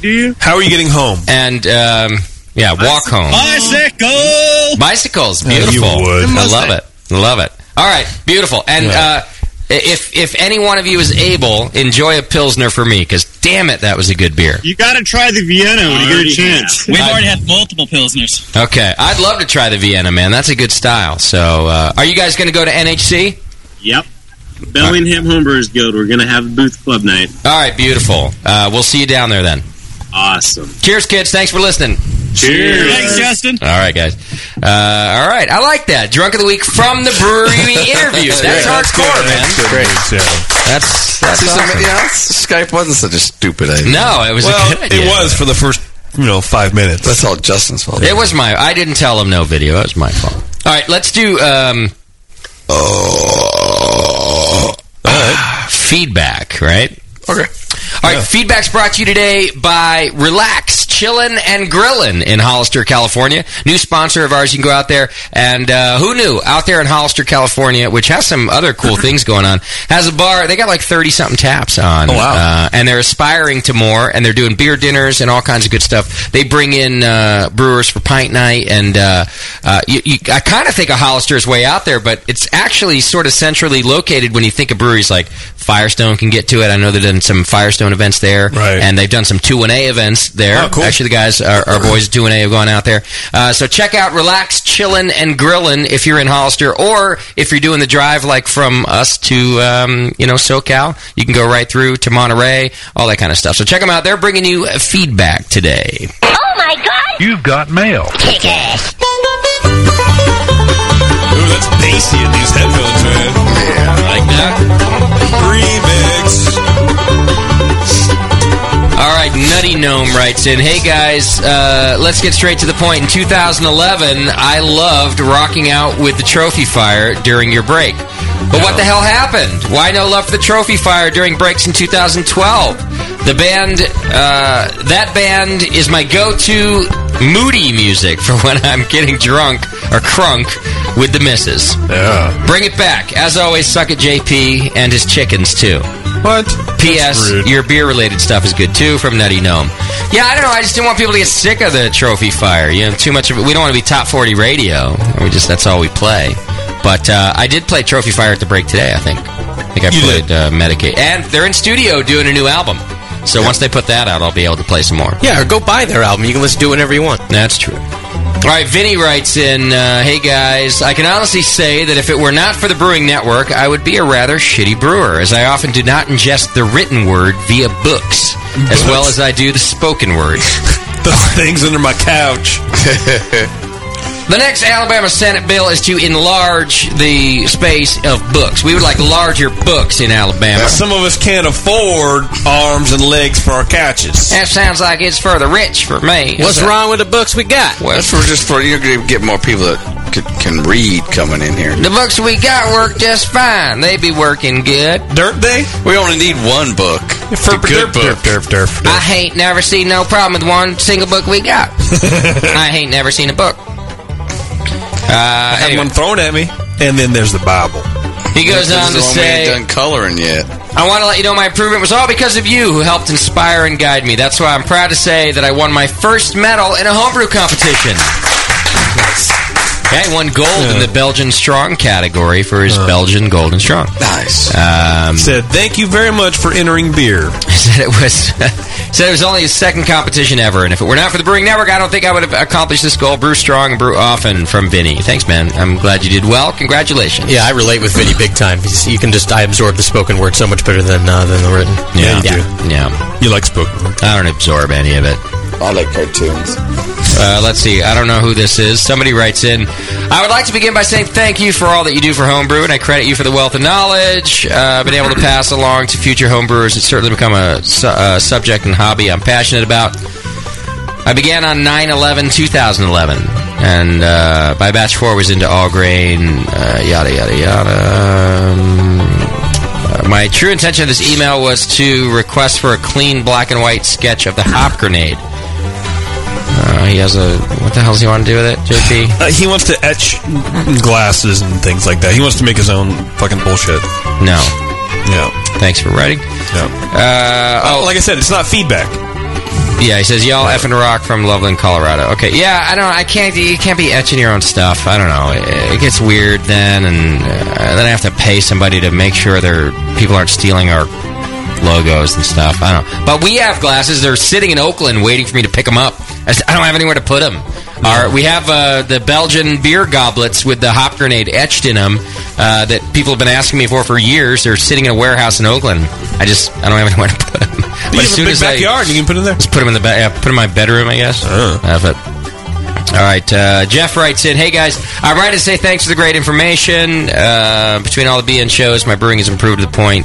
Do? How are you getting home? And um, yeah, walk home. Bicycle. Bicycles, Yeah, you beautiful. would. I love it. Love it. All right, beautiful. And Yeah. uh, if if any one of you is able, enjoy a pilsner for me because damn it, that was a good beer. You got to try the Vienna when you get a chance. have. We've I- already had multiple pilsners. Okay, I'd love to try the Vienna, man. That's a good style. So, uh, are you guys going to go to NHC? Yep. Bellingham Homebrewers Guild. We're going to have a booth club night. All right, beautiful. Uh, we'll see you down there then. Awesome. Cheers, kids. Thanks for listening. Cheers. Thanks, Justin. All right, guys. Uh, all right, I like that. Drunk of the week from the brewery interviews. That's hardcore, man. That's that's Just, awesome. yeah, Skype wasn't such a stupid idea. No, it was a Well, good idea. it was for the first, you know, five minutes. That's all Justin's fault. It was my. I didn't tell him no video. It was my fault. All right, let's do um, feedback. Right. Okay. All right, feedback's brought to you today by Relax Chillin' and Grillin' in Hollister, California. New sponsor of ours. You can go out there and uh, who knew? Out there in Hollister, California, which has some other cool things going on, has a bar. They got like thirty something taps on. Oh, wow. Uh, and they're aspiring to more, and they're doing beer dinners and all kinds of good stuff. They bring in uh, brewers for pint night, and uh, uh, you, you, I kind of think of Hollister is way out there, but it's actually sort of centrally located when you think of breweries like Firestone can get to it. I know they've done some Firestone events there, Right. and they've done some two and A events there. Oh, cool. Actually, the guys, our, our boys at two and A have gone out there. Uh, so check out Relax Chillin' and Grillin' if you're in Hollister, or if you're doing the drive like from us to um, you know SoCal, you can go right through to Monterey, all that kind of stuff. So check them out. They're bringing you uh, feedback today. Oh my god! You've got mail. Kick ass! Ooh, that's bassy in these headphones, man. Yeah. Like that. Remix. All right, Nutty Gnome writes in, Hey guys, uh, let's get straight to the point. In 2011, I loved rocking out with the Trophy Fire during your break. But what the hell happened? Why no love for the Trophy Fire during breaks in 2012? The band, uh, that band is my go-to moody music for when I'm getting drunk or crunk with the missus. Yeah. Bring it back. As always, suck at JP and his chickens too. What? P.S. Your beer-related stuff is good too from Nutty Gnome. Yeah, I don't know. I just didn't want people to get sick of the trophy fire. You know, too much of it. We don't want to be top forty radio. We just that's all we play. But uh, I did play Trophy Fire at the break today. I think. I think I played uh, Medicaid, and they're in studio doing a new album. So once they put that out, I'll be able to play some more. Yeah, or go buy their album. You can listen to it whenever you want. That's true. All right, Vinny writes in, uh, Hey guys, I can honestly say that if it were not for the Brewing Network, I would be a rather shitty brewer, as I often do not ingest the written word via books, as well as I do the spoken word. the things under my couch. The next Alabama Senate bill is to enlarge the space of books. We would like larger books in Alabama. Some of us can't afford arms and legs for our couches. That sounds like it's for the rich for me. What's wrong with the books we got? Well, That's for just for you're going to get more people that could, can read coming in here. The books we got work just fine. They be working good. Dirt Day? We only need one book. For a good book. I ain't never seen no problem with one single book we got. I ain't never seen a book. Uh, I had anyway. one thrown at me, and then there's the Bible. He goes on to the one we ain't say, done coloring yet. I want to let you know my improvement was all because of you who helped inspire and guide me. That's why I'm proud to say that I won my first medal in a homebrew competition. Yeah, he won gold in the Belgian Strong category for his Belgian Golden Strong. Nice. Um, Said, thank you very much for entering beer. said it was said it was only his second competition ever, and if it were not for the Brewing Network, I don't think I would have accomplished this goal. Brew strong and brew often from Vinny. Thanks, man. I'm glad you did well. Congratulations. Yeah, I relate with Vinny big time. He's- You can just I absorb the spoken word so much better than uh, than the written. Yeah, yeah. yeah. You like spoken word? I don't absorb any of it. I like cartoons. Uh, let's see. I don't know who this is. Somebody writes in. I would like to begin by saying thank you for all that you do for homebrew, and I credit you for the wealth of knowledge uh, I've been able to pass along to future homebrewers. It's certainly become a su- uh, subject and hobby I'm passionate about. I began on 9-11, 2011, and uh, by batch four was into all grain, uh, yada yada yada. Um, uh, my true intention of this email was to request for a clean black and white sketch of the hop grenade. Uh, he has a what the hell does he want to do with it, JP? Uh, he wants to etch glasses and things like that. He wants to make his own fucking bullshit. No. Yeah. Thanks for writing. Yeah. Uh, oh, like I said, it's not feedback. Yeah, he says y'all effing rock from Loveland, Colorado. Okay, yeah, I don't. I can't. You can't be etching your own stuff. I don't know. It, it gets weird then, and uh, then I have to pay somebody to make sure their people aren't stealing our logos and stuff. I don't. know. But we have glasses. They're sitting in Oakland, waiting for me to pick them up. I I don't have anywhere to put them. Our, we have uh, the Belgian beer goblets with the hop grenade etched in them uh, that people have been asking me for for years. They're sitting in a warehouse in Oakland. I just I don't have anywhere to put them. But you have a big backyard. You can put in there. Just put them in the ba- yeah, put 'em in my bedroom, I guess. Have it. All right, uh, Jeff writes in, "Hey guys, I'm writing to say thanks for the great information. Uh, between all the BN shows, my brewing has improved to the point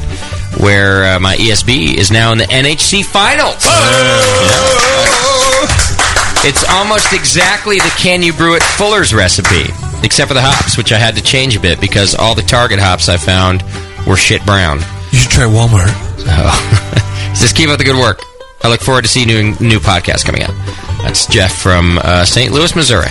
where uh, my ESB is now in the NHC finals. It's almost exactly the can you brew it Fuller's recipe, except for the hops, which I had to change a bit because all the Target hops I found were shit brown. You should try Walmart. So, just keep up the good work. I look forward to seeing new new podcasts coming out. That's Jeff from uh, St. Louis, Missouri.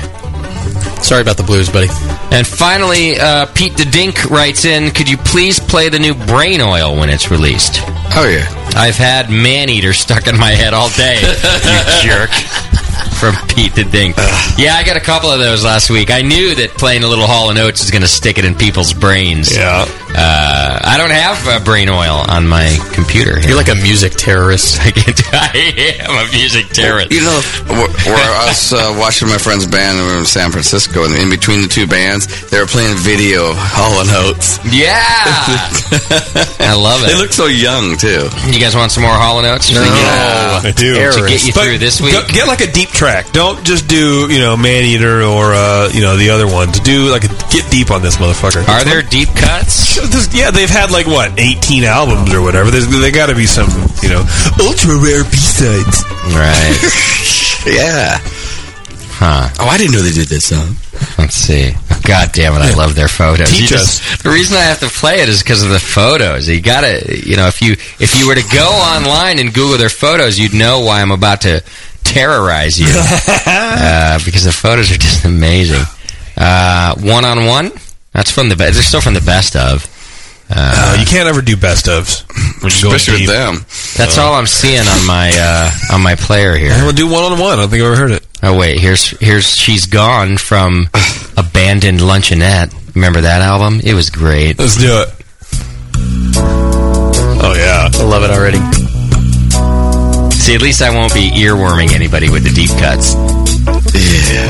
Sorry about the blues, buddy. And finally, uh, Pete the Dink writes in, could you please play the new Brain Oil when it's released? Oh, yeah. I've had Man Eater stuck in my head all day, you jerk. From Pete the Dink. Yeah, I got a couple of those last week. I knew that playing a little Hall and Oates is going to stick it in people's brains. Yeah. Uh, I don't have uh, Brain Oil on my computer. Here. You're like a music terrorist. I, I am a music terrorist. You know, where, where I was uh, watching my friend's band we were in San Francisco, and in between the two bands, they were playing video of Hall and Oates. Yeah, I love it. They look so young too. You guys want some more Hall and Oates? No. I do. To get you But through this week. get like a deep track. Track. Don't just do you know Man Eater or uh, you know the other ones. Do like a, get deep on this motherfucker. Are there deep cuts? Yeah, they've had like what eighteen albums or whatever. There's they got to be some you know ultra rare B sides. Right. yeah. Huh. Oh, I didn't know they did this song. Let's see. God damn it, I love their photos. Teach You just- the reason I have to play it is because of the photos. You gotta, you know, if you if you were to go online and Google their photos, you'd know why I'm about to terrorize you. uh, because the photos are just amazing. Uh, one on one. That's from the. Be- they're still from the best of. Uh, you can't ever do best ofs, when you Especially with them. That's all I'm seeing on my uh, on my player here. We'll do one on one. I don't think I've ever heard it. Oh wait, here's here's she's gone from abandoned luncheonette. Remember that album? It was great. Let's do it. Oh yeah, I love it already. See, at least I won't be earworming anybody with the deep cuts. Yeah.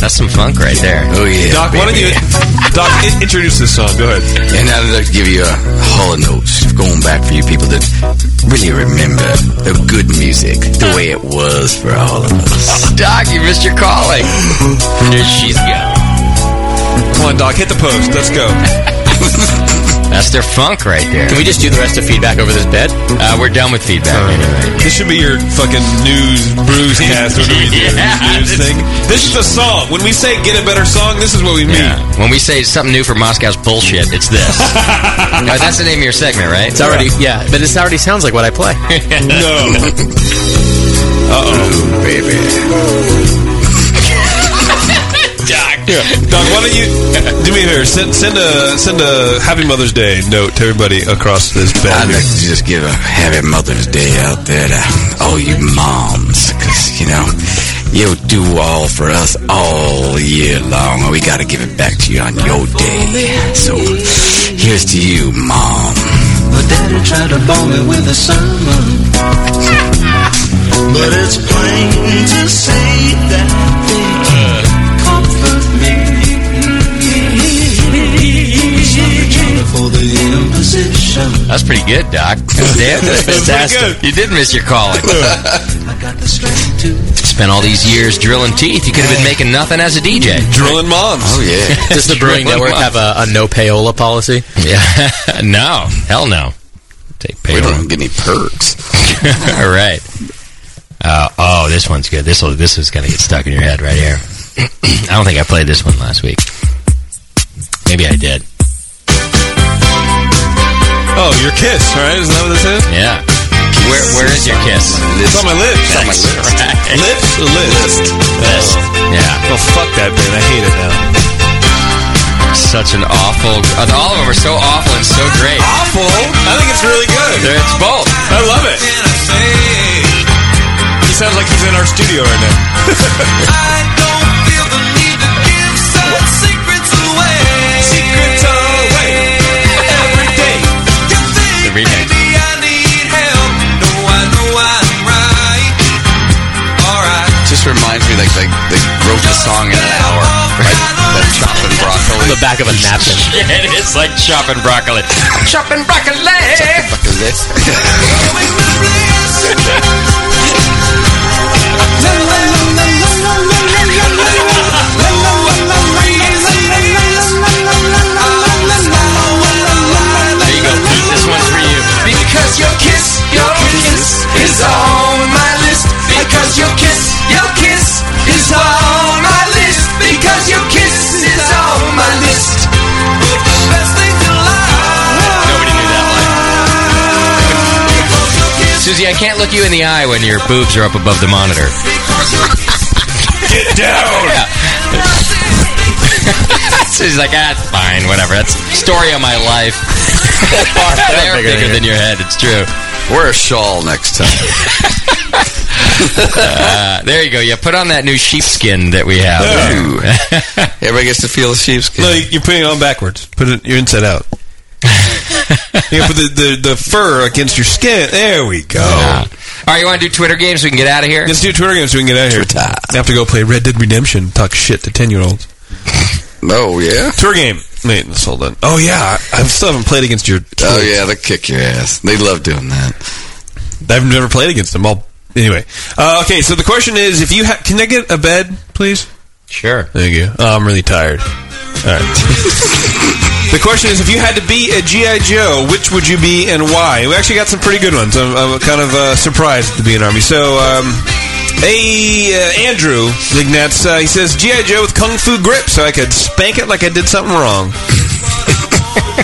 That's some funk right there. Oh yeah. Doc, why don't you Doc in- introduce this song? Go ahead. And I'd like to give you a Hall and Oates going back for you people that really remember the good music the way it was for all of us. Doc, you missed your calling. There she's gone. Come on, Doc, hit the post. Let's go. That's their funk right there. Can we just do the rest of feedback over this bed? Uh, we're done with feedback anyway. This should be your fucking news bruisecast or whatever you do, Yeah, news this- thing. This is the song. When we say get a better song, this is what we mean. Yeah. When we say something new for Moscow's bullshit, it's this. Uh, that's the name of your segment, right? It's already yeah, but this already sounds like what I play. No. Uh oh, baby. Doc. Doc, why don't you do me a favor? Send send a send a Happy Mother's Day note to everybody across this bed. I'd like to just give a Happy Mother's Day out there to all you moms, because, you know, you do all for us all year long, and we got to give it back to you on your day. So, here's to you, mom. But daddy tried to bore me with a sermon. But it's plain to see that That's pretty good, Doc. Damn, that's fantastic. You did miss your calling. I got the strength to Spent all these years drilling teeth. You could have been making nothing as a DJ. Drilling moms. Oh, yeah. Does the Brewing Network moms. have a, a no payola policy? Yeah. no. Hell no. Take We payroll. don't get any perks. All right. Uh, oh, this one's good. This will. This is gonna get stuck in your head right here. I don't think I played this one last week. Maybe I did. Oh, your kiss, all right? Isn't that what this is? Yeah. Where Where is your kiss? It's on my lips. It's on my list. Right. Lips or list? List. Yeah. Oh, fuck that band. I hate it now. Such an awful. Uh, all of them are so awful and so great. Awful? I think it's really good. They're- It's both. I love it. He sounds like he's in our studio right now. reminds like, like they wrote the song in an hour, right? That chopping broccoli. On the back of a napkin. Yeah, it is like chopping broccoli. Chopping broccoli. There you go. Pete. This one's for you. Because your kiss, your kiss is on my list. Because your kiss, your Susie, I can't look you in the eye when your boobs are up above the monitor. Get down. Susie's like, ah, it's fine, whatever. That's story of my life. They're bigger bigger than than your head. It's true. Wear a shawl next time. Uh, there you go. Yeah, put on that new sheepskin that we have. Ooh. Everybody gets to feel the sheepskin. No, you're putting it on backwards. Put it. You're inside out. you put the, the the fur against your skin. There we go. All right, you want to do Twitter games so we can get out of here? Let's do Twitter games so we can get out of here. Twitter. I have to go play Red Dead Redemption. Talk shit to ten year olds. Oh, yeah? Tour game. Wait, let's hold on. Oh yeah, I I still haven't played against your. Oh, yeah, they kick your ass. They love doing that. I've never played against them. I'll anyway, uh, okay. So the question is, if you ha- can I get a bed, please? Sure. Thank you. Oh, I'm really tired. All right. the question is, if you had to be a GI Joe, which would you be and why? We actually got some pretty good ones. I'm, I'm kind of uh, surprised to be an army. So, um, hey, uh, Andrew Lignetz, uh, he says GI Joe with kung fu grip, so I could spank it like I did something wrong.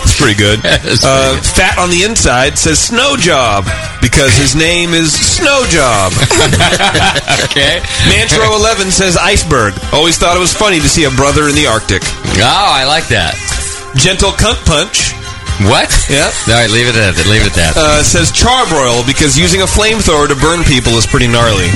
It's pretty good. uh, Fat on the inside says Snow Job because his name is Snow Job. okay. Mantro Eleven says Iceberg. Always thought it was funny to see a brother in the Arctic. Oh, I like that. Gentle Cunt Punch. What? Yeah. All right, leave it at that. Leave it at that. Uh, says Charbroil because using a flamethrower to burn people is pretty gnarly.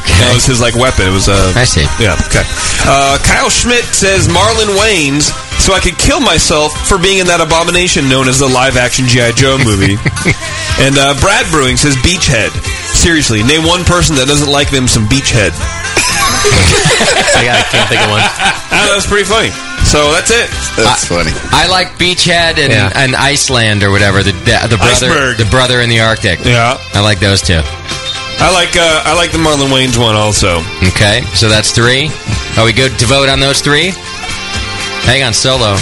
Okay. That was his like weapon. It was uh, I see. Yeah. Okay. Uh, Kyle Schmidt says Marlon Wayans so I could kill myself for being in that abomination known as the live-action GI Joe movie. and uh, Brad Brewing says Beachhead. Seriously, name one person that doesn't like them some Beachhead. I, got, I can't think of one. Ah, that was pretty funny. So that's it. That's funny. I like Beachhead and, Yeah. and Iceland or whatever. The the, the brother Iceberg. the brother in the Arctic. Yeah. I like those two. I like uh, I like the Marlon Wayans one also. Okay, so that's three. Are we good to vote on those three? Hang on, solo.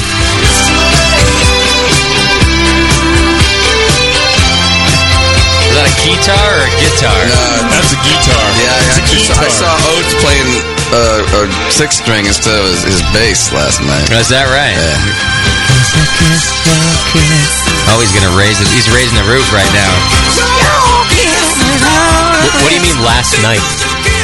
Guitar or a guitar? That's a guitar. Yeah, I, actually saw, I saw Oates playing uh, a six string instead of his, his bass last night. Is that right? Yeah. Oh, he's gonna raise it. He's raising the roof right now. What, what do you mean last night?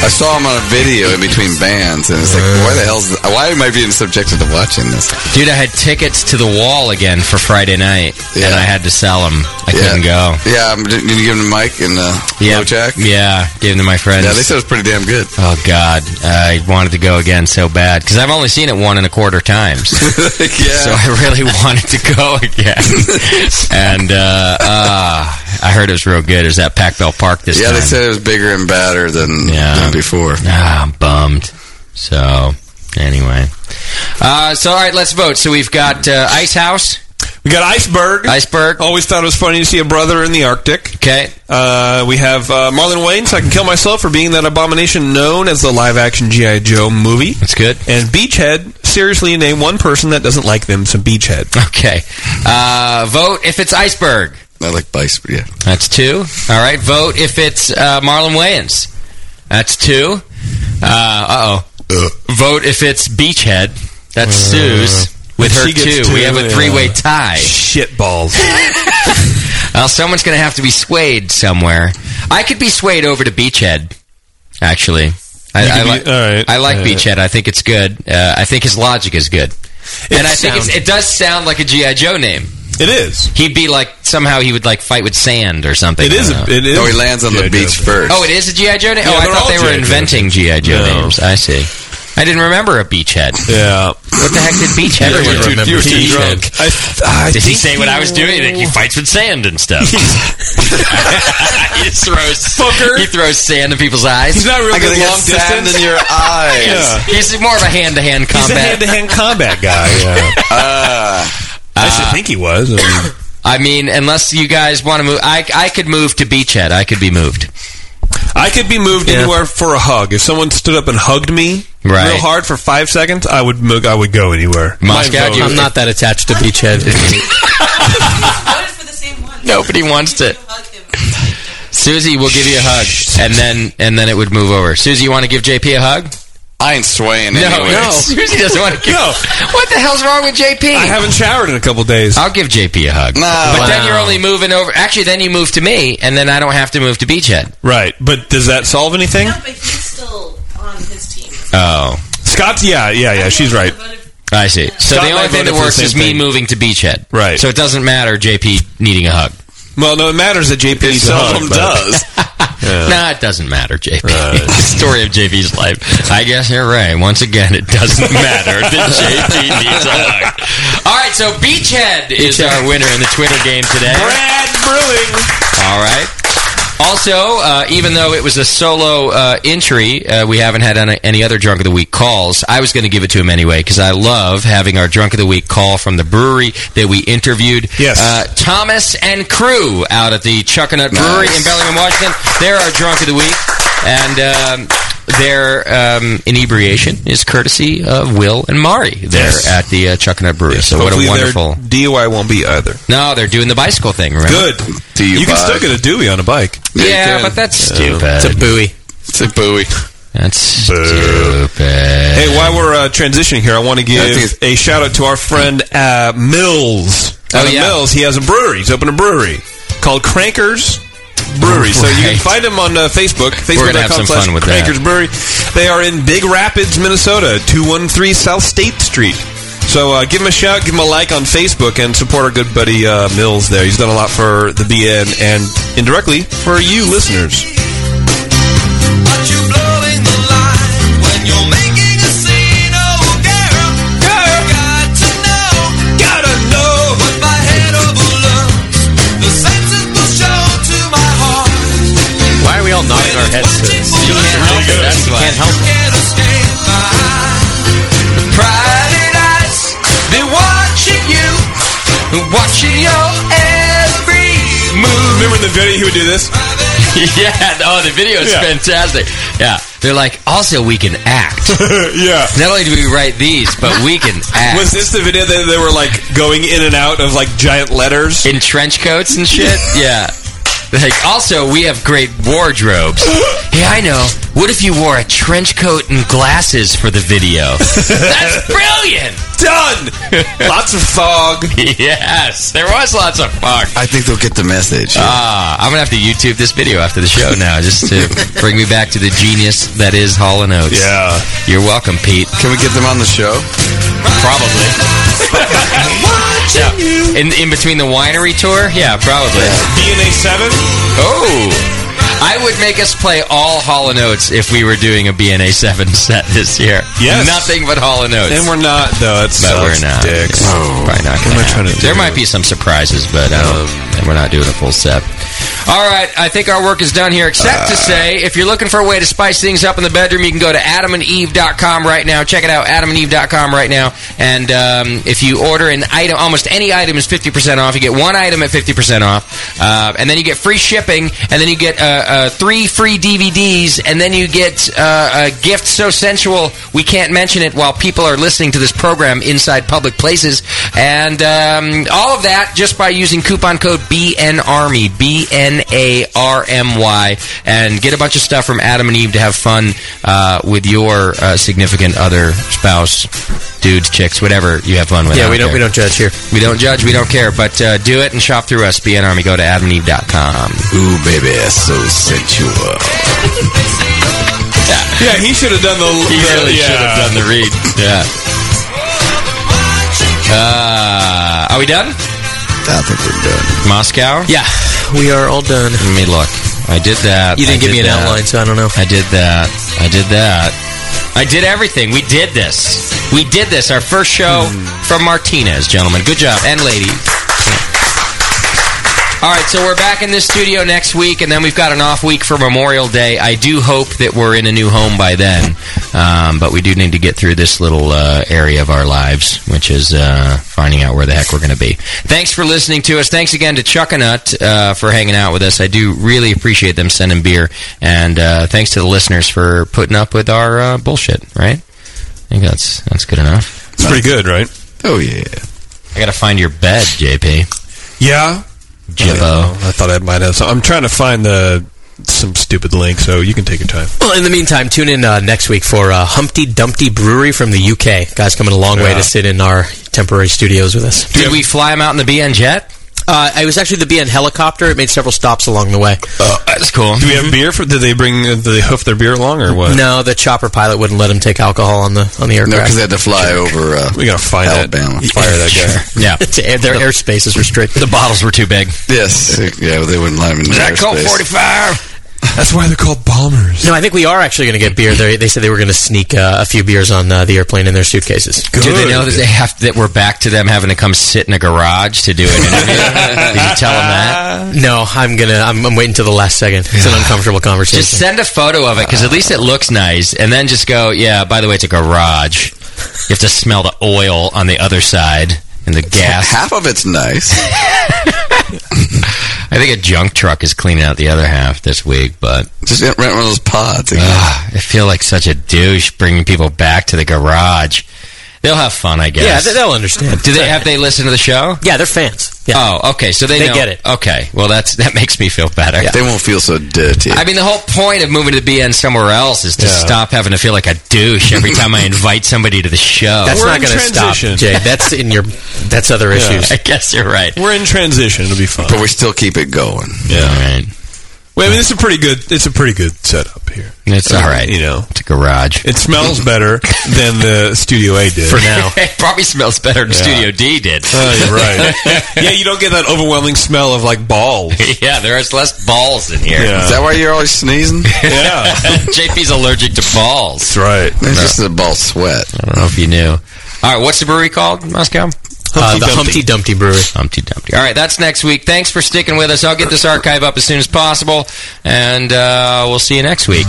I saw him on a video in between bands, and it's like, why the hell's why am I being subjected to watching this? Dude, I had tickets to the wall again for Friday night, and I had to sell them. I couldn't go. Yeah, um, did you give him Mike and uh, Yeah, Jack? Yeah, gave them to my friends. Yeah, they said it was pretty damn good. Oh God, I wanted to go again so bad because I've only seen it one and a quarter times. yeah. So I really wanted to go again, and uh, uh, I heard it was real good. It was at Pac Bell Park this yeah, time. they said it was bigger and badder than, than before. Ah, I'm bummed. So anyway, uh, so all right, let's vote. So we've got uh, Ice House. We got Iceberg. Iceberg. Always thought it was funny to see a brother in the Arctic. Okay. Uh, we have uh, Marlon Wayne, so I can kill myself for being that abomination known as the live-action GI Joe movie. That's good. And Beachhead. Seriously, name one person that doesn't like them some Beachhead. Okay. Uh, vote if it's Iceberg. I like Bice, yeah. That's two. All right. Vote if it's uh, Marlon Wayans. That's two. Uh oh. Vote if it's Beachhead. That's Sue's with her two. two, We have a three-way yeah. tie. Shit balls. well, someone's going to have to be swayed somewhere. I could be swayed over to Beachhead. Actually, I, I, could be- like. I like Uh, Beachhead. I think it's good. Uh, I think his logic is good, and I think it's, it does sound like a GI Joe name. It is. He'd be like somehow he would like fight with sand or something. It is. A, it is. No, he lands on the G.I. beach Joe. first. Oh, it is a GI Joe name. Yeah, oh, I thought all they were G.I. Inventing GI Joe No. names. I see. I didn't remember a beachhead. Yeah. What the heck did Beachhead? Everyone do? remembers You were too Beachhead. drunk. I- I did he think say what I was you- doing? He fights with sand and stuff. he just throws Fucker. He throws sand in people's eyes. He's not really I good gotta get long sand distance. in your eyes. Yeah. He's more of a hand-to-hand He's a combat. hand-to-hand combat guy. Yeah. Ah. I uh, should think he was. I mean, I mean, unless you guys want to move, I I could move to Beachhead. I could be moved. I could be moved Yeah. anywhere for a hug. If someone stood up and hugged me Right. real hard for five seconds, I would mo- I would go anywhere. Moscow, My you- I'm not that attached to Beachhead. Nobody wants to. Susie, we'll give you a hug, and then and then it would move over. Susie, you want to give JP a hug? I ain't swaying No, anyway. no. Susie doesn't want to give. No. What the hell's wrong with JP? I haven't showered in a couple days. I'll give JP a hug. No. but then you're only moving over. Actually, then you move to me, and then I don't have to move to Beachhead. Right, but does that solve anything? No, but he's still on his team. Oh, Scott's yeah, yeah, yeah. She's right. I see. So Scott the only thing that works same is me moving to Beachhead. Right. So it doesn't matter JP needing a hug. Well, no, it matters that JP It needs a hug. does. Yeah. Nah, it doesn't matter, JP. the story of JP's life. I guess you're right. Once again, it doesn't matter that JP needs a hug. All right, so Beachhead is our winner in the Twitter game today. Brad Brewing. All right. Also, uh, even though it was a solo uh, entry, uh, we haven't had any, any other Drunk of the Week calls. I was going to give it to him anyway because I love having our Drunk of the Week call from the brewery that we interviewed. Yes. Uh, Thomas and crew out at the Chuckanut Brewery in Bellingham, Washington. They're our Drunk of the Week. And um, their um, inebriation is courtesy of Will and Mari there Yes. at the uh, Chuckanut Brewery. so what a Hopefully their wonderful... DUI won't be either. No, they're doing the bicycle thing, remember? Good. You can still get a Dewey on a bike. Yeah, but that's stupid. It's a buoy. It's a buoy. That's stupid. Hey, while we're uh, transitioning here, I want to give a shout out to our friend uh, Mills. Oh, yeah. Mills. He has a brewery. He's opened a brewery called Crankers Brewery. So you can find them on uh, Facebook. We're gonna have Facebook.com slash Crankers that. Brewery. They are in Big Rapids, Minnesota, 213 South State Street. So uh, give him a shout, give him a like on Facebook, and support our good buddy uh, Mills there. He's done a lot for the BN and indirectly for you listeners. We all nodding our heads to this? You can't help it. That's why. Can't help it. Private eyes, they're watching you, watching your every move. Remember the video he would do this? yeah, oh, the video is Yeah. fantastic. Yeah, they're like, also we can act. yeah. Not only do we write these, but we can act. Was this the video that they were like going in and out of like giant letters in trench coats and shit? yeah. Like, also, we have great wardrobes. hey, I know. What if you wore a trench coat and glasses for the video? That's brilliant! Done! Lots of fog. yes, there was lots of fog. I think they'll get the message. Ah, I'm gonna have to YouTube this video after the show now, just to bring me back to the genius that is Hall and Oates. Yeah, you're welcome, Pete. Can we get them on the show? Probably. Yeah. In in between the winery tour, yeah, probably. BNA seven. Oh. I would make us play all Hall and Oates if we were doing a BNA seven set this year. Yes. nothing but Hall and Oates. And we're not though. It's but we're not. Dicks. Probably not What am gonna I trying to happen. There might be some surprises, but um, and we're not doing a full set. All right, I think our work is done here. Except to say, if you're looking for a way to spice things up in the bedroom, you can go to AdamandEve.com right now. Check it out, AdamandEve.com right now. And um, if you order an item, almost any item is 50% off. You get one item at 50% off, uh, and then you get free shipping, and then you get uh, uh, three free DVDs, and then you get uh, a gift so sensual we can't mention it while people are listening to this program inside public places, and um, all of that just by using coupon code BNARMY, B N A R M Y, and get a bunch of stuff from Adam and Eve to have fun uh, with your uh, significant other, spouse, dudes, chicks, whatever you have fun with. Yeah, we don't care. we don't judge here. We don't judge, we don't care, but uh, do it and shop through us. BN Army, go to adamandeve.com. Ooh, baby, so sensual. Yeah, he should have done the. He the- really yeah. should have done the read. Yeah. Uh, are we done? I think we're done. Moscow? Yeah, we are all done. Let me look. I did that. You didn't I give did me an that. outline, so I don't know. I did that. I did that. I did everything. We did this. We did this. Our first show hmm. from Martinez, gentlemen. Good job. And ladies. All right, so we're back in this studio next week, and then we've got an off week for Memorial Day. I do hope that we're in a new home by then, um, but we do need to get through this little uh, area of our lives, which is uh, finding out where the heck we're going to be. Thanks for listening to us. Thanks again to Chuckanut uh, for hanging out with us. I do really appreciate them sending beer, and uh, thanks to the listeners for putting up with our uh, bullshit. Right? I think that's that's good enough. It's pretty good, right? Oh yeah. I got to find your bed, JP. Yeah. Jibbo. Oh, I thought I might have. So I'm trying to find the some stupid link, so you can take your time. Well, in the meantime, tune in uh, next week for uh, Humpty Dumpty Brewery from the UK. Guys coming a long way to sit in our temporary studios with us. Did we fly them out in the BN jet? Uh, it was actually the BN helicopter. It made several stops along the way. Oh, that's cool. Do we have beer for? Did they bring? Did they hoof their beer along or what? No, the chopper pilot wouldn't let him take alcohol on the on the aircraft. No, aircraft. because they had to fly over. Uh, We gotta find Alabama. that. Fire that guy. Yeah. It's- their airspace is restricted. The bottles were too big. Yes. Yeah, they wouldn't let him in Is that Colt 45? That's why they're called bombers. No, I think we are actually going to get beer. They, they said they were going to sneak uh, a few beers on uh, the airplane in their suitcases. Do they know that they have that we're back to them having to come sit in a garage to do an interview? Did you tell them that? No, I'm gonna. I'm, I'm waiting till the last second. It's an uncomfortable conversation. Just send a photo of it because at least it looks nice, and then just go, yeah. By the way, it's a garage. You have to smell the oil on the other side and the gas. Half of it's nice. I think a junk truck is cleaning out the other half this week, but Just rent one of those pods. again. Ah, I feel like such a douche bringing people back to the garage. They'll have fun, I guess. Yeah, they- they'll understand. Do they have they listen to the show? Yeah, they're fans. Oh, okay. So they, They know- get it. Okay. Well, that's that makes me feel better. Yeah. They won't feel so dirty. I mean, the whole point of moving to the BN somewhere else is to Yeah. stop having to feel like a douche every time I invite somebody to the show. That's not going to stop, Jay. That's in your. That's other issues. I guess you're right. We're in transition. It'll be fun. But we still keep it going. Yeah. All right. Well, I mean, it's a pretty good. It's a pretty good setup here. It's all right. You know, It's a garage. it smells better than the Studio A did For now. it probably smells better than Yeah. Studio D did. Oh, you're right. yeah, you don't get that overwhelming smell of like balls. yeah, there's less balls in here. Yeah. Is that why you're always sneezing? Yeah, JP's allergic to balls. that's right. It's just the ball sweat. I don't know if you knew. All right, what's the brewery called, Moscow? Uh, the Humpty Dumpty Brewery. Humpty Dumpty. All right, that's next week. Thanks for sticking with us. I'll get this archive up as soon as possible, and uh, we'll see you next week.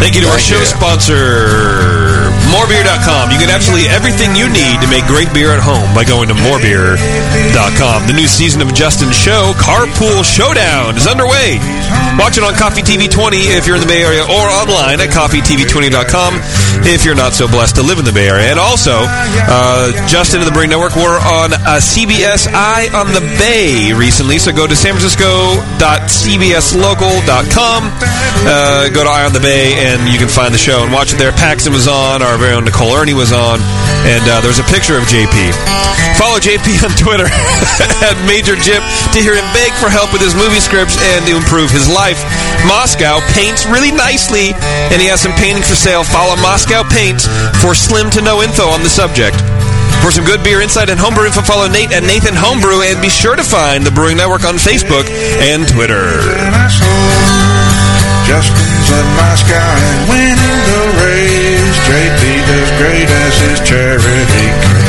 Thank you to our show sponsor, morebeer.com. You get absolutely everything you need to make great beer at home by going to morebeer.com. The new season of Justin's show, Carpool Showdown, is underway. Watch it on KOFY TV 20 if you're in the Bay Area or online at kofytv20.com if you're not so blessed to live in the Bay Area. And also, uh, Justin and the Brewing Network were on uh, CBS Eye on the Bay recently, so go to San Francisco.cbslocal.com, uh, go to Eye on the Bay, and you can find the show and watch it there. Paxton was on, our very own Nicole Ernie was on, and uh, there's a picture of JP. Follow JP on Twitter at Major Jip to hear him beg for help with his movie scripts and to improve his life. Moscow paints really nicely, and he has some paintings for sale. Follow Moscow Paints for slim to no info on the subject. For some good beer insight and homebrew info, follow Nate at Nathan Homebrew, and be sure to find the Brewing Network on Facebook and Twitter just comes in my sky and winning the race. JP does great as his charity.